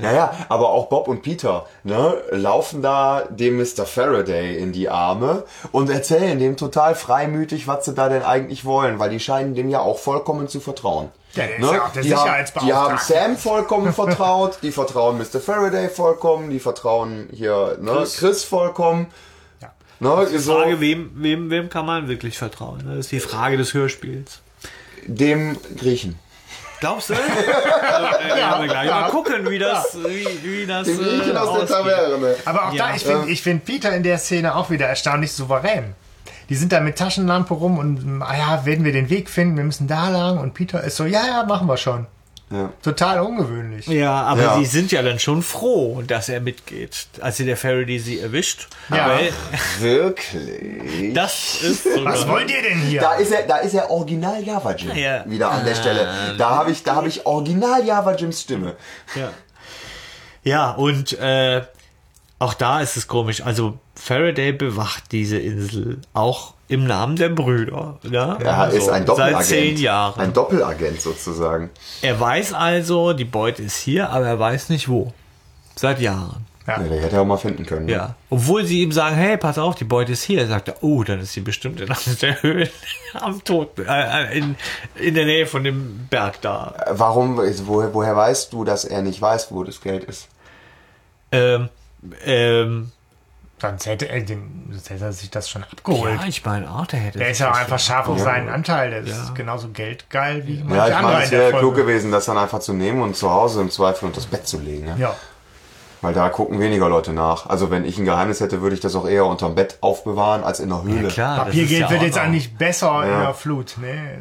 Ja, ja, aber auch Bob und Peter ne, laufen da dem Mr. Faraday in die Arme und erzählen dem total freimütig, was sie da denn eigentlich wollen, weil die scheinen dem ja auch vollkommen zu vertrauen. Ja, der ist Ne? ja auch der die, haben, die haben. Sam vollkommen vertraut, die vertrauen Mr. Faraday vollkommen, die vertrauen hier ne, Chris. Chris. vollkommen. Ja. Ne, Die so Frage, wem, wem, wem kann man wirklich vertrauen? Das ist die Frage des Hörspiels. Dem Griechen. Glaubst du? ja, ja, wir gleich mal gucken, wie das, wie, wie das Dem Griechen äh, aus der ausgeht. Taverne. Aber auch Ja. da, ich finde ich find Peter in der Szene auch wieder erstaunlich souverän. Die sind da mit Taschenlampe rum und, ah ja, werden wir den Weg finden, wir müssen da lang. Und Peter ist so, ja, ja, machen wir schon. Ja. Total ungewöhnlich. Ja, aber Ja. sie sind ja dann schon froh, dass er mitgeht, als sie der Faraday sie erwischt. Ja. Weil Wirklich? das ist sogar, Was wollt ihr denn hier? Da ist er, da ist er Original Java Jim Ja. wieder an der Stelle. Da habe ich, da habe ich Original Java Jims Stimme. Ja, ja und äh, auch da ist es komisch. Also Faraday bewacht diese Insel auch im Namen der Brüder. Ne? Er Also ist ein Doppelagent. Seit zehn Jahren. Ein Doppelagent sozusagen. er weiß also, die Beute ist hier, aber er weiß nicht wo. Seit Jahren. Ja. Ja, der hätte er auch mal finden können. ne? Ja. Obwohl sie ihm sagen, hey, pass auf, die Beute ist hier. Er sagt er, oh, dann ist sie bestimmt in einer der Höhlen am Tod, äh, in, in der Nähe von dem Berg da. Warum, woher, woher weißt du, dass er nicht weiß, wo das Geld ist? Ähm, ähm, Sonst hätte, er, den, sonst hätte er sich das schon abgeholt. Ja, ich meine auch, der hätte. der ist sich ja einfach scharf auf seinen Anteil. Der ist genauso geldgeil wie manche Ja, ich meine, es in der wäre klug gewesen, das dann einfach zu nehmen und zu Hause im Zweifel unter das Bett zu legen. Ne? Ja. Weil da gucken weniger Leute nach. Also wenn ich ein Geheimnis hätte, würde ich das auch eher unterm Bett aufbewahren als in der Höhle. Ja, klar. Papiergeld ja wird jetzt nicht besser in Ja. der Flut. Ne?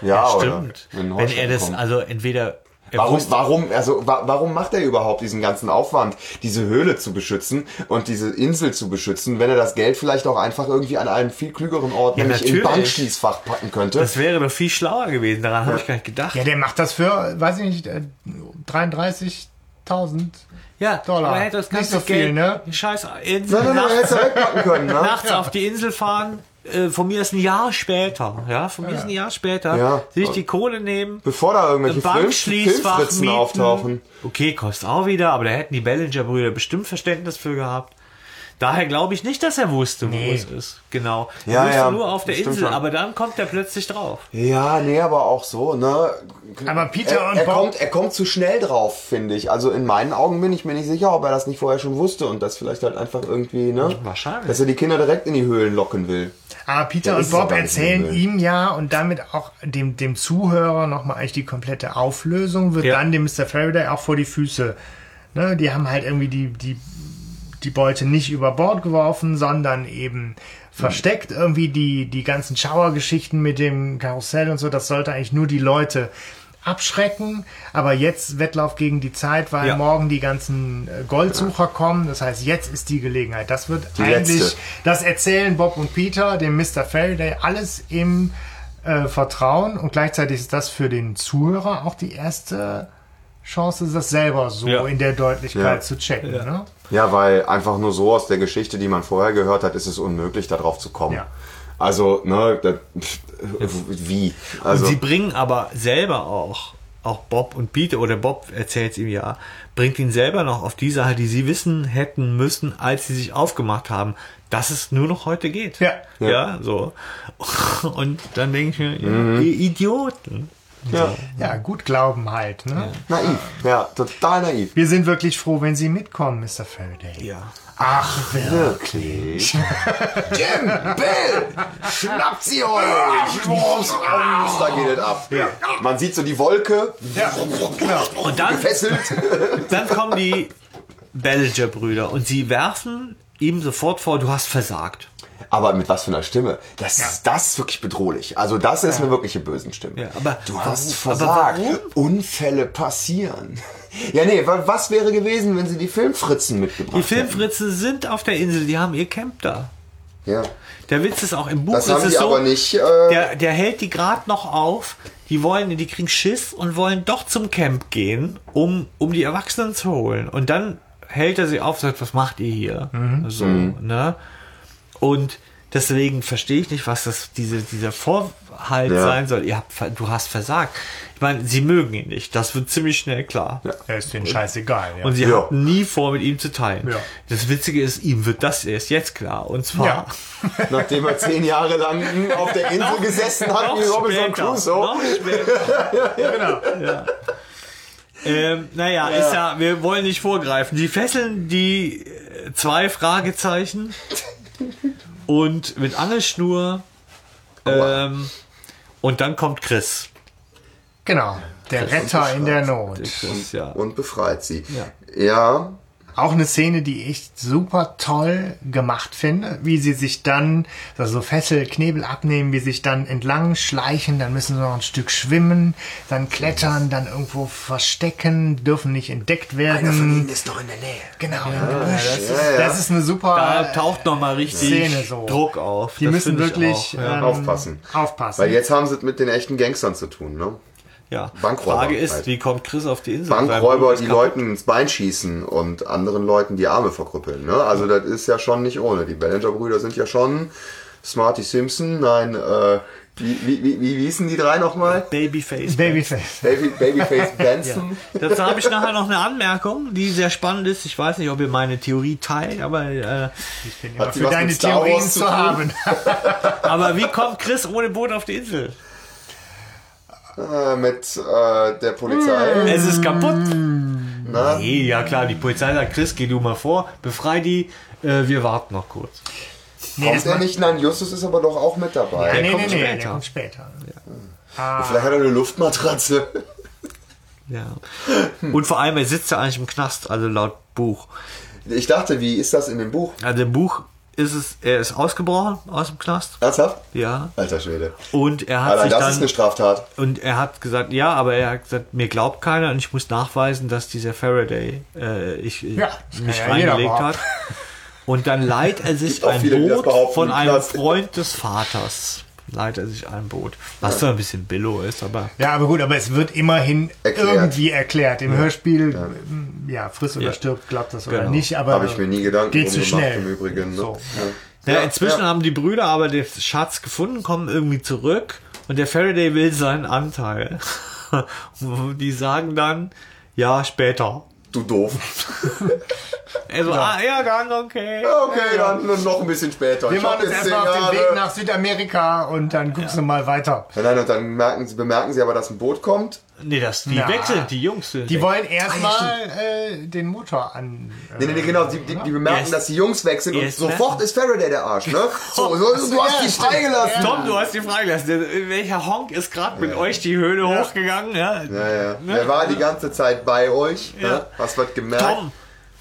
Ja, Stimmt. Oder in Wenn er das, kommt. also entweder. Warum, warum, also, wa warum macht er überhaupt diesen ganzen Aufwand, diese Höhle zu beschützen und diese Insel zu beschützen, wenn er das Geld vielleicht auch einfach irgendwie an einen viel klügeren Ort, Ja, nämlich im. Bankschließfach packen könnte? Das wäre doch viel schlauer gewesen. Daran habe ich gar nicht gedacht. Ja, der macht das für, weiß ich nicht, äh, 33.000. Ja, Dollar. aber er hätte das Nicht ganze so viel, Geld, ne? Scheiß Insel, Nein, nein, nein, nachts, hätte er wegpacken können, ne? nachts auf die Insel fahren. Äh, von mir ist ein Jahr später, ja, von mir ist ein Jahr später, Ja. sich die Kohle nehmen, Bevor da irgendwelche Filmfritzen auftauchen. Okay, kostet auch wieder, aber da hätten die Bellinger-Brüder bestimmt Verständnis für gehabt. Daher glaube ich nicht, dass er wusste, wo Nee. es ist. Genau. Er Ja, wusste ja, nur auf der Insel, schon. aber dann kommt er plötzlich drauf. Ja, nee, aber auch so, ne? Aber Peter er, und er Bob- kommt, er kommt zu schnell drauf, finde ich. Also in meinen Augen bin ich mir nicht sicher, ob er das nicht vorher schon wusste und das vielleicht halt einfach irgendwie, ne? Wahrscheinlich. Dass er die Kinder direkt in die Höhlen locken will. Aber Peter Der und Bob erzählen ihm ja und damit auch dem, dem Zuhörer nochmal eigentlich die komplette Auflösung, wird Ja. dann dem Mr. Faraday auch vor die Füße. Ne, die haben halt irgendwie die, die, die Beute nicht über Bord geworfen, sondern eben versteckt irgendwie die, die ganzen Schauergeschichten mit dem Karussell und so. Das sollte eigentlich nur die Leute abschrecken. Aber jetzt Wettlauf gegen die Zeit, weil Ja. morgen die ganzen äh, Goldsucher kommen. Das heißt, jetzt ist die Gelegenheit. Das wird Die eigentlich letzte. das erzählen Bob und Peter, dem Mr. Faraday, alles im äh, Vertrauen und gleichzeitig ist das für den Zuhörer auch die erste Chance, das selber so Ja. in der Deutlichkeit Ja. zu checken. Ne? Ja, weil einfach nur so aus der Geschichte, die man vorher gehört hat, ist es unmöglich, darauf zu kommen. Ja. Also, ne, das, pff, wie? Also, und sie bringen aber selber auch, auch Bob und Peter, oder Bob erzählt es ihm ja, bringt ihn selber noch auf die Sache, die sie wissen hätten müssen, als sie sich aufgemacht haben, dass es nur noch heute geht. Ja. Ja, so. Und dann denke ich mir, ja, Mhm. ihr Idioten. ja, Ja, gut glauben halt. Ne? naiv. Ja, total naiv. Wir sind wirklich froh, wenn Sie mitkommen, Mr. Faraday. Ja. Ach, Wirklich? Jim, Bill, schnappt sie euch! Da geht es ab. Man sieht so die Wolke, Und dann, gefesselt. dann kommen die Bellinger-Brüder und sie werfen ihm sofort vor, du hast versagt. Aber mit was für einer Stimme? Das, ist, das ist wirklich bedrohlich. Also das ist eine wirkliche bösen Stimme. Ja, aber du warum- hast aber versagt. warum? Unfälle passieren. Ja, nee, wa- was wäre gewesen, wenn sie die Filmfritzen mitgebracht Die Filmfritze sind auf der Insel, die haben ihr Camp da. hätten? Ja. Der Witz ist auch im Buch Das ist haben es die so, aber nicht. Äh, der, der hält die gerade noch auf. Die wollen, die kriegen Schiss und wollen doch zum Camp gehen, um, um die Erwachsenen zu holen. Und dann hält er sie auf und sagt, was macht ihr hier? So, ne? Und deswegen verstehe ich nicht, was das, diese, dieser Vorhalt Ja. sein soll. Ihr habt, du hast versagt. Ich meine, sie mögen ihn nicht. Das wird ziemlich schnell klar. er ist denen scheißegal. Ja. Und sie Ja. hatten nie vor, mit ihm zu teilen. Ja. Das Witzige ist, ihm wird das erst jetzt klar. Und zwar Ja. nachdem er zehn Jahre lang auf der Insel gesessen hat, wie Robinson. Crusoe. Genau. Ähm, naja, ist ja, wir wollen nicht vorgreifen. Die fesseln die äh, zwei Fragezeichen und mit Angelschnur. Ähm, und dann kommt Chris. Genau. Der Retter in der Not. Chris ja. Und befreit sie. Ja. ja Auch eine Szene, die ich super toll gemacht finde, wie sie sich dann, also so Fessel, Knebel abnehmen, wie sie sich dann entlang schleichen, dann müssen sie noch ein Stück schwimmen, dann klettern, dann irgendwo verstecken, dürfen nicht entdeckt werden. ist noch in der Nähe. Genau, im Gebüsch. das, ist, ja, ja. das ist eine super Da taucht noch mal richtig Szene so. Druck auf. Die Das müssen wirklich auch, ja. ähm, Aufpassen. aufpassen. Weil jetzt haben sie es mit den echten Gangstern zu tun, ne? Ja. Bankräuber Frage ist, halt. wie kommt Chris auf die Insel? Bankräuber, die Leuten ins Bein schießen und anderen Leuten die Arme verkrüppeln. Ne? Also das ist ja schon nicht ohne. Die Ballinger-Brüder sind ja schon Smarty Simpson, nein, äh, wie, wie, wie, wie hießen die drei nochmal? Babyface. Babyface. Baby, Babyface Benson. Dazu habe ich nachher noch eine Anmerkung, die sehr spannend ist. Ich weiß nicht, ob ihr meine Theorie teilt, aber, äh, Ich bin immer für deine Theorien zu haben. aber wie kommt Chris ohne Boot auf die Insel? Äh, mit äh, der Polizei. Es ist kaputt. Na? Nee, ja klar, die Polizei sagt, Chris, geh du mal vor, befrei die, äh, wir warten noch kurz. Nee, Kommt er nicht? Nein, Justus ist aber doch auch mit dabei. nee, nee, kommt nee, nee, später. der kommt später. Vielleicht hat er eine Luftmatratze. Ja. Und vor allem, er sitzt ja eigentlich im Knast, also laut Buch. Ich dachte, wie ist das in dem Buch? Also im Buch ist es, er ist ausgebrochen aus dem Knast. Ernsthaft? Ja. Alter Schwede. Und er hat Allein sich das dann, ist eine Straftat. und er hat gesagt, ja, aber er hat gesagt, mir glaubt keiner und ich muss nachweisen, dass dieser Faraday äh, ich, Ja, mich ja reingelegt hat. Und dann leiht er sich ein Boot von einem. Freund des Vaters. Leiht er sich ein Boot. Was zwar ein bisschen billo ist, aber Ja, aber gut, aber es wird immerhin Erklärt. irgendwie erklärt. Im Hörspiel, ja, friss oder Ja. stirbt, glaubt das oder Genau. nicht, aber Habe ich mir nie Gedanken geht zu schnell. im Übrigen. Ne? So. Ja, Ja, inzwischen ja. haben die Brüder aber den Schatz gefunden, kommen irgendwie zurück und der Faraday will seinen Anteil. die sagen dann, ja, später. Du doof. Er so, ah, ja, dann okay. Okay, dann noch ein bisschen später. Wir Ich machen uns jetzt erstmal auf den. Weg nach Südamerika und dann guckst du mal weiter. Nein, nein, und dann merken sie, bemerken sie aber, dass ein Boot kommt. Nee, das, die Ja. wechseln, die Jungs. sind Die weg. wollen erstmal äh, den Motor an. Äh, Nee, nee, nee, genau. Die, die, die bemerken, Erst- dass die Jungs weg sind und erst sofort ist Faraday der Arsch, ne? So, so, du hast ja, die freigelassen. Tom, du hast die Frage gelassen. Der- Welcher Honk ist gerade mit euch die Höhle hochgegangen? Ja, Ja, ja. Ne? Wer war die ganze Zeit bei euch? Ja. Ne? Was wird gemerkt? Tom,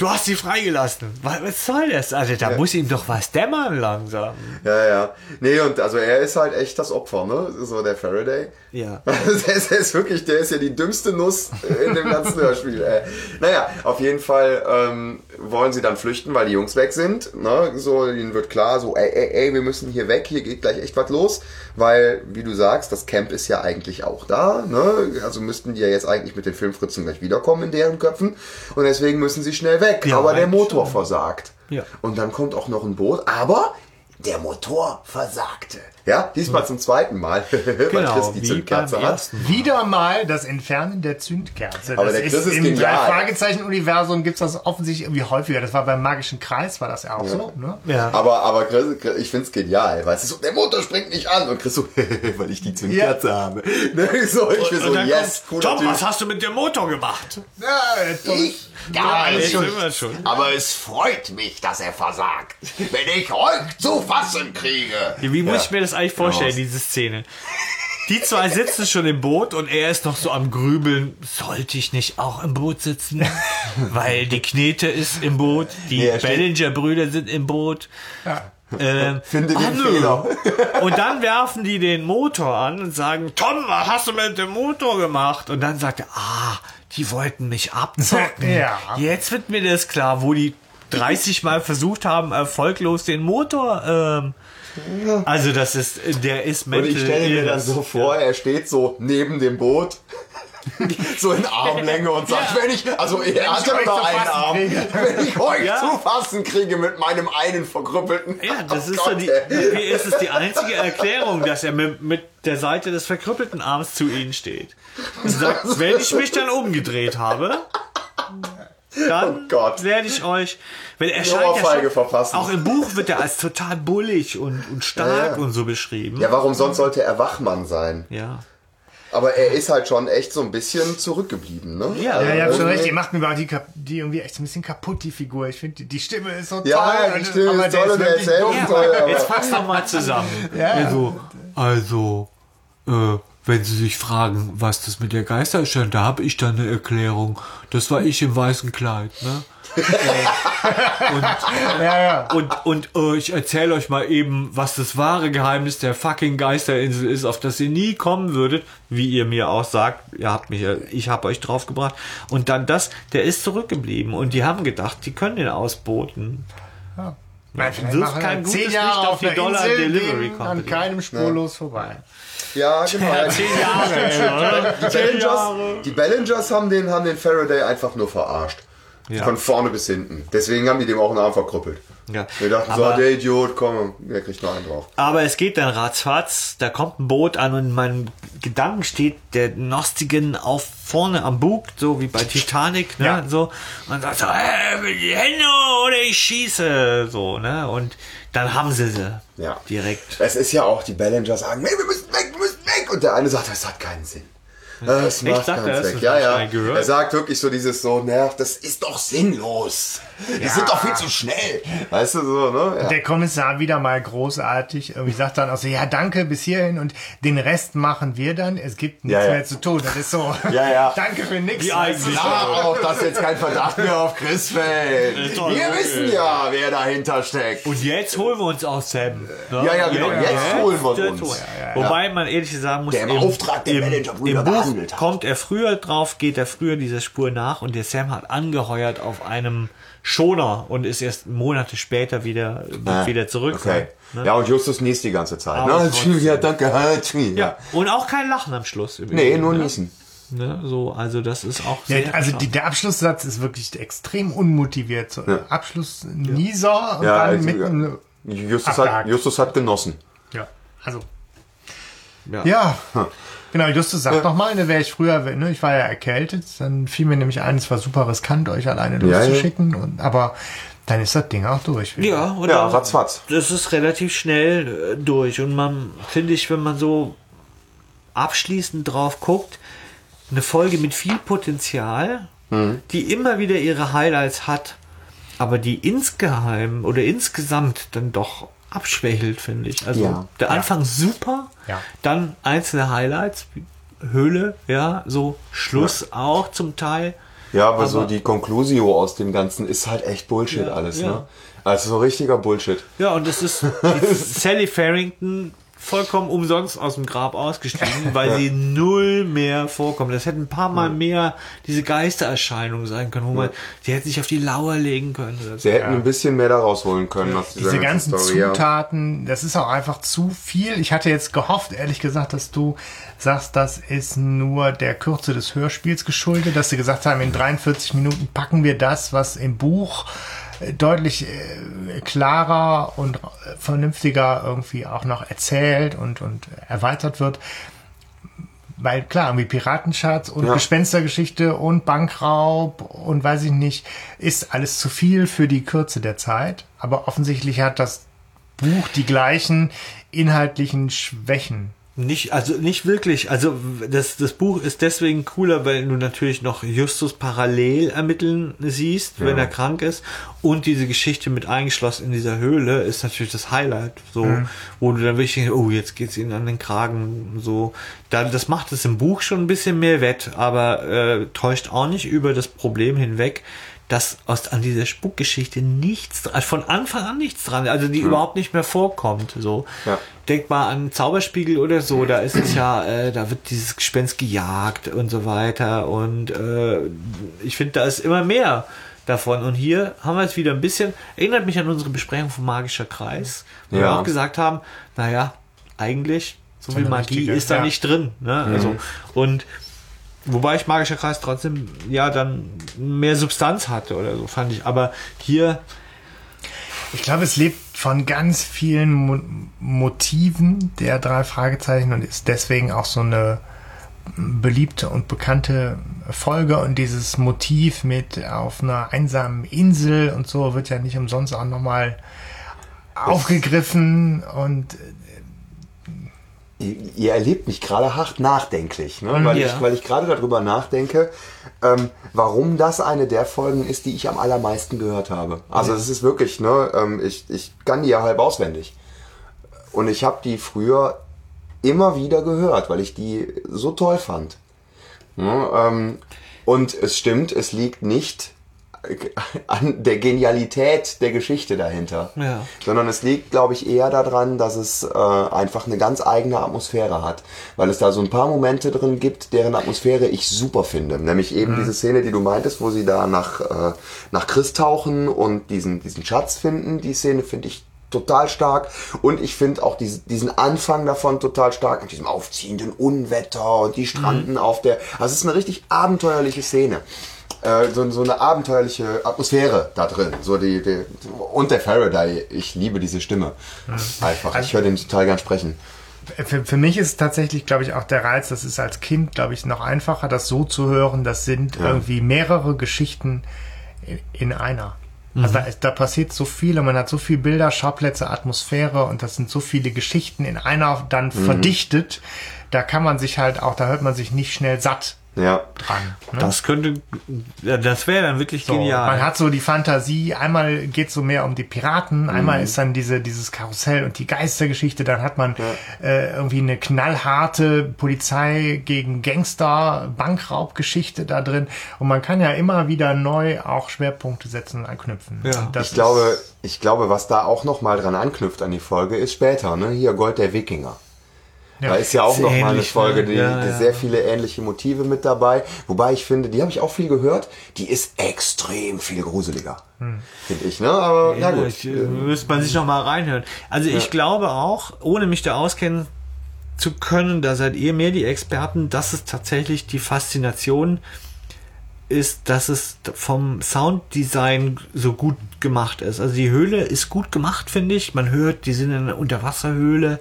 du hast sie freigelassen. Was, was soll das? Also da muss ihm doch was dämmern langsam. Ja, ja. Nee, und also er ist halt echt das Opfer, ne? So der Faraday. Ja. der, ist, der ist wirklich, der ist ja die dümmste Nuss in dem ganzen Hörspiel. Ey. Naja, auf jeden Fall ähm, wollen sie dann flüchten, weil die Jungs weg sind. Ne? So, ihnen wird klar, so, ey, ey, ey, wir müssen hier weg, hier geht gleich echt was los. Weil, wie du sagst, das Camp ist ja eigentlich auch da. Ne? Also müssten die ja jetzt eigentlich mit den Filmfritzen gleich wiederkommen in deren Köpfen. Und deswegen müssen sie schnell weg. Ja, aber der Motor schon. versagt. Ja. Und dann kommt auch noch ein Boot, aber der Motor versagte. Ja, diesmal zum zweiten Mal, weil Genau, Chris die wie Zündkerze hat. Wieder mal das Entfernen der Zündkerze. Aber das der Chris ist Im genial. Drei-Fragezeichen-Universum gibt es das offensichtlich irgendwie häufiger. Das war beim Magischen Kreis, war das ja auch so. Ne? Ja. Aber, aber Chris, ich find's genial, weißt du, so, der Motor springt nicht an und Chris so, weil ich die Zündkerze habe. Ne, so, ich bin so, yes, kommt, cooler Tom, was hast du mit dem Motor gemacht? Ja, Ich Ja, gar jetzt nicht. Aber es freut mich, dass er versagt, wenn ich euch zu fassen kriege. Wie muss Ja. ich mir das eigentlich vorstellen, diese Szene? Die zwei sitzen schon im Boot und er ist noch so am Grübeln. Sollte ich nicht auch im Boot sitzen? Weil die Knete ist im Boot, die Nee, er Bellinger-Brüder sind im Boot. Ähm, Finde den nö. Fehler. Und dann werfen die den Motor an und sagen, Tom, was hast du mit dem Motor gemacht? Und dann sagt er, ah, die wollten mich abzocken. Ja. Jetzt wird mir das klar, wo die 30 Mal versucht haben, erfolglos den Motor. Ähm, also das ist, der ist Und mental ich stelle mir dann illness. so vor, er steht so neben dem Boot, so in Armlänge und sagt, wenn ich, also er hat ich ja euch nur zu einen fassen Arm, kriege. wenn ich euch Ja. zu fassen kriege mit meinem einen verkrüppelten. Ja, das Oh ist Gott, so die, ey. wie ist es die einzige Erklärung, dass er mit, mit der Seite des verkrüppelten Arms zu ihnen steht. Und sagt, wenn ich mich dann umgedreht habe, dann Oh Gott. werde ich euch, weil er scheint Ohrfeige ja schon, verpassen. auch im Buch wird er als total bullig und, und stark Ja, ja. und so beschrieben. Ja, warum sonst sollte er Wachmann sein? Ja. Aber er ist halt schon echt so ein bisschen zurückgeblieben, ne? Ja, Ja, ihr habt schon recht, die macht mir die, die irgendwie echt ein bisschen kaputt, die Figur. Ich finde, die, die Stimme ist so toll. Ja, die Stimme aber ist der toll und der ist selber dumm. toll, aber- Jetzt fass doch mal zusammen. Ja. Also, also, äh, wenn Sie sich fragen, was das mit der Geistererscheinung, da habe ich dann eine Erklärung. Das war ich im weißen Kleid, ne? Ja, ja. Und, und äh, ich erzähle euch mal eben, was das wahre Geheimnis der fucking Geisterinsel ist, auf das ihr nie kommen würdet, wie ihr mir auch sagt. Ihr habt mich, ja- ich habe euch draufgebracht. Und dann das, der ist zurückgeblieben und die haben gedacht, die können den ausboten. Nein, vielleicht wirft kein gutes zehn Licht Jahre auf auf die Dollar Insel, Delivery gehen an Company. keinem spurlos vorbei. Ja, genau. Zehn Jahre? Die Ballingers, die Ballingers haben den, haben den Faraday einfach nur verarscht. Ja. Von vorne bis hinten. Deswegen haben die dem auch einen Arm verkrüppelt. Ja. Wir dachten so, Aber- ah, der Idiot, komm, der kriegt noch einen drauf. Aber es geht dann ratzfatz, da kommt ein Boot an und mein Gedanken steht der Nostigen auf vorne am Bug, so wie bei Titanic, ne, Ja. so, und sagt so, hey, die Hände oder ich schieße, so, ne, und dann haben sie sie Ja. direkt. Es ist ja auch, die Ballingers sagen, nee, wir müssen weg, wir müssen weg. Und der eine sagt, das hat keinen Sinn. Das Echt, macht sagt er ganz das? weg. Ja, ich ja. gehört. Er sagt wirklich so dieses so, na, das ist doch sinnlos. Die sind doch viel zu schnell. Weißt du, so, ne? Ja. Der Kommissar wieder mal großartig. Irgendwie sagt dann auch so, ja, danke, bis hierhin und den Rest machen wir dann. Es gibt nichts Ja, ja. mehr zu tun. Das ist so, Ja, ja. danke für nichts. Wie eigentlich. Ja, auch, dass jetzt kein Verdacht mehr auf Chris fällt. Wir wissen ja, wer dahinter steckt. Und jetzt holen wir uns auch Sam. Ne? Ja, ja, genau. Jetzt holen wir jetzt uns. Wobei man ehrlich sagen muss, Der im Auftrag der Managerbrüder im Buch gehandelt hat. kommt er früher drauf, geht er früher dieser Spur nach und der Sam hat angeheuert auf einem Schoner und ist erst Monate später wieder, Ah, wieder zurück. Okay. Ne? Ja, und Justus niest die ganze Zeit. Trotzdem. ja, danke. Ja. Und auch kein Lachen am Schluss. Nee, übrigens, nur ne? niesen. Ne? So, also das ist auch Ja, sehr also die, der Abschlusssatz ist wirklich extrem unmotiviert. So, Ja. Abschluss Nieser und Ja, dann also. Justus hat. Justus hat genossen. Ja, also. Ja. Ja. Genau, Justus sagt noch mal, ne, wäre ich früher, ne, ich war ja erkältet, dann fiel mir nämlich ein, es war super riskant, euch alleine Ja, ja. loszuschicken, und, aber dann ist das Ding auch durch. wieder. Ja, und Ja, ratzfatz. Das ist relativ schnell äh, durch. Und man, finde ich, wenn man so abschließend drauf guckt, eine Folge mit viel Potenzial, Mhm. die immer wieder ihre Highlights hat, aber die insgeheim oder insgesamt dann doch abschwächelt, finde ich. Also Ja. der Anfang super, Ja. dann einzelne Highlights, Höhle, ja, so Schluss auch zum Teil. Ja, aber, so Aber- die Conclusio aus dem Ganzen ist halt echt Bullshit Ja, alles, ja. ne? Also so richtiger Bullshit. Ja, und das ist Sally Farrington vollkommen umsonst aus dem Grab ausgestiegen, weil sie null mehr vorkommt. Das hätten ein paar Mal mehr diese Geistererscheinungen sein können, wo man, sie hätte sich auf die Lauer legen können. Sie hätten ein bisschen mehr da rausholen können aus Diese ganzen Story. ja. Zutaten, das ist auch einfach zu viel. Ich hatte jetzt gehofft, ehrlich gesagt, dass du sagst, das ist nur der Kürze des Hörspiels geschuldet, dass sie gesagt haben, in 43 Minuten packen wir das, was im Buch deutlich äh, klarer und äh, vernünftiger irgendwie auch noch erzählt und, und erweitert wird. Weil klar, irgendwie Piratenschatz und Ja. Gespenstergeschichte und Bankraub und weiß ich nicht, ist alles zu viel für die Kürze der Zeit. Aber offensichtlich hat das Buch die gleichen inhaltlichen Schwächen. Nicht, also nicht wirklich. Also das, das Buch ist deswegen cooler, weil du natürlich noch Justus parallel ermitteln siehst, wenn er krank ist. Und diese Geschichte mit eingeschlossen in dieser Höhle ist natürlich das Highlight. So, wo du dann wirklich denkst, oh, jetzt geht's ihnen an den Kragen. So, dann, das macht es im Buch schon ein bisschen mehr wett, aber äh, täuscht auch nicht über das Problem hinweg, dass aus an dieser Spukgeschichte nichts, dra- von Anfang an nichts dran, also die überhaupt nicht mehr vorkommt. So, Ja. denk mal an Zauberspiegel oder so, da ist es ja, äh, da wird dieses Gespenst gejagt und so weiter und äh, ich finde, da ist immer mehr davon und hier haben wir es wieder ein bisschen, erinnert mich an unsere Besprechung vom Magischer Kreis, wo wir Ja. auch gesagt haben, naja, eigentlich so viel eine Magie richtige, ist da ja. nicht drin, ne? Also und Wobei ich Magischer Kreis trotzdem ja dann mehr Substanz hatte oder so, fand ich. Aber hier, Ich glaube, es lebt von ganz vielen Mo Motiven der drei Fragezeichen und ist deswegen auch so eine beliebte und bekannte Folge und dieses Motiv mit auf einer einsamen Insel und so wird ja nicht umsonst auch nochmal aufgegriffen und Ihr, ihr erlebt mich gerade hart nachdenklich, ne? weil, Ja. ich, weil ich gerade darüber nachdenke, ähm, warum das eine der Folgen ist, die ich am allermeisten gehört habe. Also es ist wirklich, ne, ähm, ich, ich kann die ja halb auswendig. Und ich habe die früher immer wieder gehört, weil ich die so toll fand. Ne, ähm, und es stimmt, es liegt nicht an der Genialität der Geschichte dahinter, Ja. sondern es liegt, glaube ich, eher daran, dass es äh, einfach eine ganz eigene Atmosphäre hat, weil es da so ein paar Momente drin gibt, deren Atmosphäre ich super finde, nämlich eben diese Szene, die du meintest, wo sie da nach äh, nach Chris tauchen und diesen diesen Schatz finden, die Szene finde ich total stark. Und ich finde auch diese, diesen Anfang davon total stark mit diesem aufziehenden Unwetter und die stranden auf der also es ist eine richtig abenteuerliche Szene äh, so, so eine abenteuerliche Atmosphäre da drin. So die, die, und der Faraday, ich liebe diese Stimme. Einfach. Ich höre den total gern sprechen. für, für mich ist tatsächlich, glaube ich, auch der Reiz, das ist als Kind, glaube ich, noch einfacher, das so zu hören. Das sind irgendwie mehrere Geschichten in, in einer. Also da, da passiert so viel und man hat so viele Bilder, Schauplätze, Atmosphäre und das sind so viele Geschichten in einer dann verdichtet. Da kann man sich halt auch, da hört man sich nicht schnell satt Ja. dran. Ne? Das könnte, ja, das wäre dann wirklich So, genial. Man hat so die Fantasie, einmal geht so mehr um die Piraten, einmal ist dann diese, dieses Karussell und die Geistergeschichte, dann hat man äh, irgendwie eine knallharte Polizei gegen Gangster, Bankraubgeschichte da drin und man kann ja immer wieder neu auch Schwerpunkte setzen und anknüpfen. Ja. Und Ich glaube, ich glaube, was da auch noch mal dran anknüpft an die Folge, ist später, ne? Hier Gold der Wikinger. Da ist ja auch Ist noch mal eine ähnlich, Folge, ne? die, Ja, die ja. sehr viele ähnliche Motive mit dabei. Wobei ich finde, die habe ich auch viel gehört. Die ist extrem viel gruseliger, finde ich. Ne? Aber ja, Ja, gut. ich, äh, müsste man sich noch mal reinhören. Also ich glaube auch, ohne mich da auskennen zu können, da seid ihr mehr die Experten, dass es tatsächlich die Faszination ist, dass es vom Sounddesign so gut gemacht ist. Also die Höhle ist gut gemacht, finde ich. Man hört, die sind in einer Unterwasserhöhle.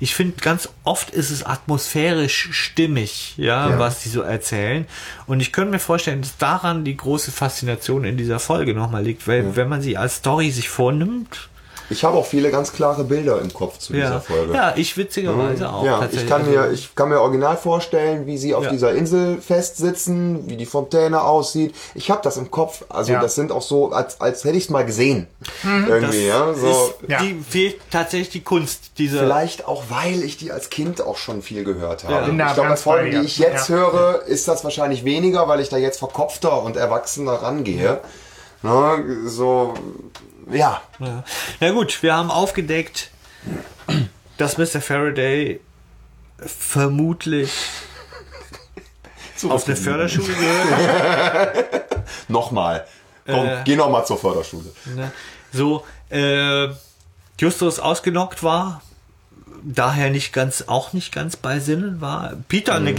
Ich finde, ganz oft ist es atmosphärisch stimmig, ja, was die so erzählen. Und ich könnte mir vorstellen, dass daran die große Faszination in dieser Folge nochmal liegt, weil wenn man sie als Story sich vornimmt, Ich habe auch viele ganz klare Bilder im Kopf zu dieser ja, Folge. ja, ich witzigerweise auch. Ja, ich kann, mir, Also- ich kann mir original vorstellen, wie sie auf Ja. dieser Insel festsitzen, wie die Fontäne aussieht. Ich habe das im Kopf. Also Ja. das sind auch so, als, als hätte ich es mal gesehen. Irgendwie, ja. So. ist, Ja. die fehlt tatsächlich die Kunst, diese Vielleicht auch, weil ich die als Kind auch schon viel gehört habe. Da ich glaube, ganz Folgen, die ich jetzt Ja. höre, ist das wahrscheinlich weniger, weil ich da jetzt verkopfter und erwachsener rangehe. Ne, so, ja. Ja. Na gut, wir haben aufgedeckt, dass Mr. Faraday vermutlich auf eine Förderschule gehört. Nochmal. Komm, Äh. geh nochmal zur Förderschule. ne? So, äh, Justus ausgenockt war, daher nicht ganz, auch nicht ganz bei Sinnen war. Peter eine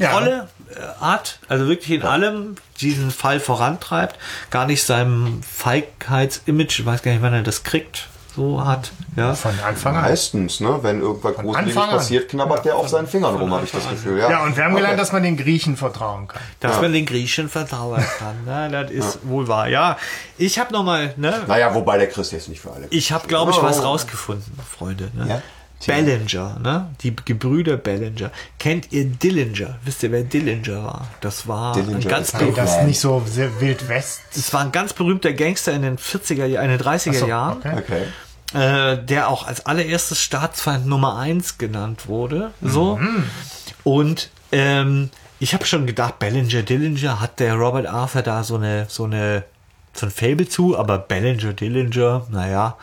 Glanzrolle äh, hat, also wirklich in allem diesen Fall vorantreibt, gar nicht seinem Feigheitsimage, ich weiß gar nicht, wann er das kriegt, so hat, ja. von Anfang an. Meistens, ne, wenn irgendwas Gruseliges Anfang an. passiert, knabbert der auf seinen Fingern rum, habe ich das Gefühl. Ja, Ja, und wir haben gelernt, Okay. dass man den Griechen vertrauen kann. dass man den Griechen vertrauen kann. Na, das ist wohl wahr. Ja, ich habe noch mal, ne, Naja, wobei der Chris jetzt nicht für alle. ich habe, glaube ich, Oh. was rausgefunden, Freunde. Ne? Ja? Ballinger, ne? Die Gebrüder Ballinger. Kennt ihr Dillinger? Wisst ihr, wer Dillinger war? Das war ein Dillinger ganz ist Hey, Nein. das nicht so sehr wild West. das war ein ganz berühmter Gangster in den 40er, Jahren, in den 30er Ach so, Jahren, okay. Okay. äh, der auch als allererstes Staatsfeind Nummer 1 genannt wurde. So. Mhm. Und ähm, ich habe schon gedacht, Ballinger, Dillinger hat der Robert Arthur da so eine, so eine, so ein Fable zu, aber Ballinger, Dillinger, naja.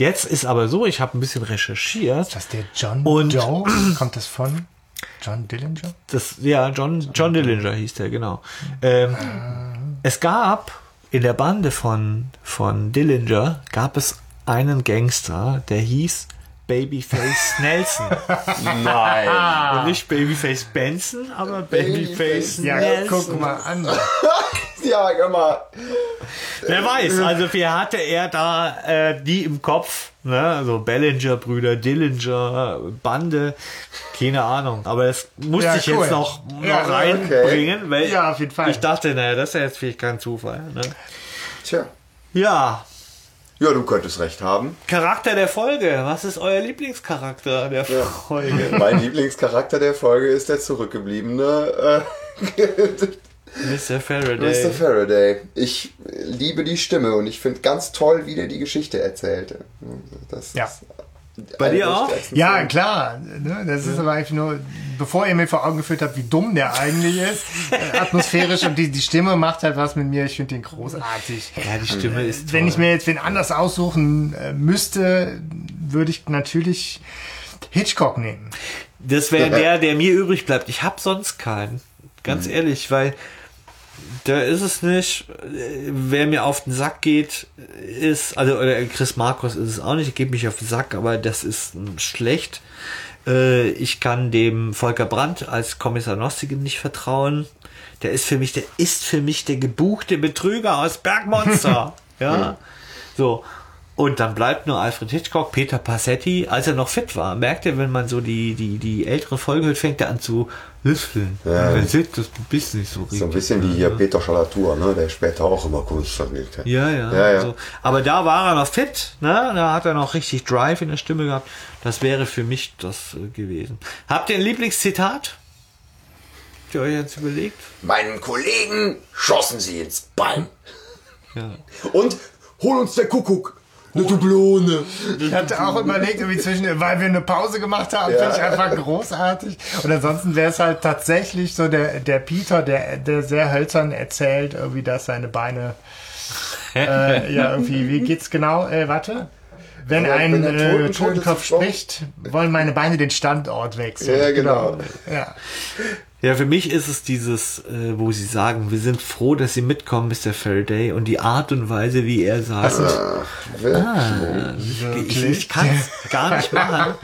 Jetzt ist aber so, ich habe ein bisschen recherchiert. Ist das der John Und- Doe? Kommt das von John Dillinger? Das, ja, John, John Dillinger hieß der, genau. Ähm, es gab in der Bande von, von Dillinger gab es einen Gangster, der hieß Babyface Nelson. Nein. Und nicht Babyface Benson, aber Babyface Babyface. Ja, Nelson. guck mal an. ja, mal. Wer weiß, also wer hatte er da äh, die im Kopf, ne? Also Bellinger Brüder, Dillinger, Bande, keine Ahnung. Aber das musste Ja, ich cool. jetzt noch, noch Ja, reinbringen, weil Ja, auf jeden Fall. ich dachte, naja, das ist ja jetzt vielleicht kein Zufall. Ne? Tja. Ja, Ja, du könntest recht haben. Charakter der Folge. Was ist euer Lieblingscharakter der Folge? Mein Lieblingscharakter der Folge ist der zurückgebliebene äh, Mr. Faraday. Mr. Faraday. Ich liebe die Stimme und ich finde ganz toll, wie der die Geschichte erzählte. Das Ja. ist Bei dir auch? Ja, Szenen. klar. Ne? Das ist aber einfach nur, bevor ihr mir vor Augen geführt habt, wie dumm der eigentlich ist, äh, atmosphärisch und die, die Stimme macht halt was mit mir. Ich finde den großartig. Ja, die Stimme ist toll. Wenn ich mir jetzt wen anders aussuchen äh, müsste, würde ich natürlich Hitchcock nehmen. Das wäre der, der mir übrig bleibt. Ich habe sonst keinen. Ganz ehrlich, weil da ist es nicht. Wer mir auf den Sack geht, ist, also oder Chris Markus ist es auch nicht, geht mich auf den Sack, aber das ist schlecht. Äh, Ich kann dem Volker Brandt als Kommissar Nostigen nicht vertrauen. Der ist für mich, der ist für mich der gebuchte Betrüger aus Bergmonster. ja. So. Und dann bleibt nur Alfred Hitchcock, Peter Passetti, als er noch fit war. Merkt ihr, wenn man so die, die, die ältere Folge hört, fängt er an zu lüfteln. Ja. Und man sieht, das bist nicht so richtig. So ein bisschen wie hier Peter Schalatur, ne? der später auch immer Kunst vermittelt hat. Ja, ja. Ja, ja. So. Aber da war er noch fit, ne? Da hat er noch richtig Drive in der Stimme gehabt. Das wäre für mich das äh, gewesen. Habt ihr ein Lieblingszitat? Habt ihr euch jetzt überlegt? Meinen Kollegen schossen sie ins Bein. Ja. Und hol uns der Kuckuck. Eine Dublone. Ich hatte auch überlegt, irgendwie zwischen, weil wir eine Pause gemacht haben, finde ich einfach großartig. Und ansonsten wäre es halt tatsächlich so der, der Peter, der, der sehr hölzern erzählt, irgendwie, dass seine Beine, äh, ja, irgendwie, wie geht's genau? Äh, warte. Wenn Aber ein wenn äh, Totenkopf spricht, wollen meine Beine den Standort wechseln. Ja, genau. Ja. Ja, für mich ist es dieses, äh, wo sie sagen, wir sind froh, dass sie mitkommen, Mr. Faraday, und die Art und Weise, wie er sagt, ich, ich kann es gar nicht machen.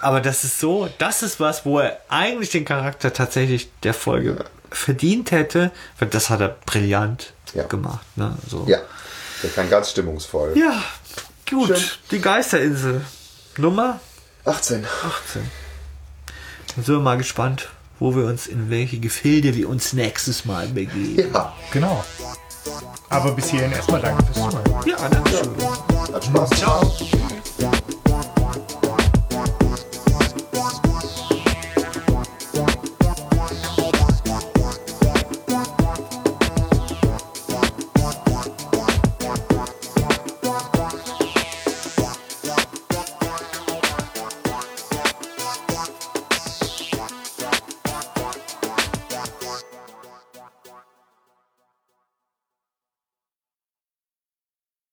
Aber das ist so, das ist was, wo er eigentlich den Charakter tatsächlich der Folge verdient hätte, weil das hat er brillant Ja. gemacht. Ne? So. Ja, der kann ganz stimmungsvoll. ja, gut. Schön. Die Geisterinsel. Nummer 18. 18. Dann sind wir mal gespannt, wo wir uns, in welche Gefilde wir uns nächstes Mal begeben. Ja, Genau. Aber bis hierhin erstmal danke fürs Zuhören. Ja, danke schön. hat Spaß. Ciao.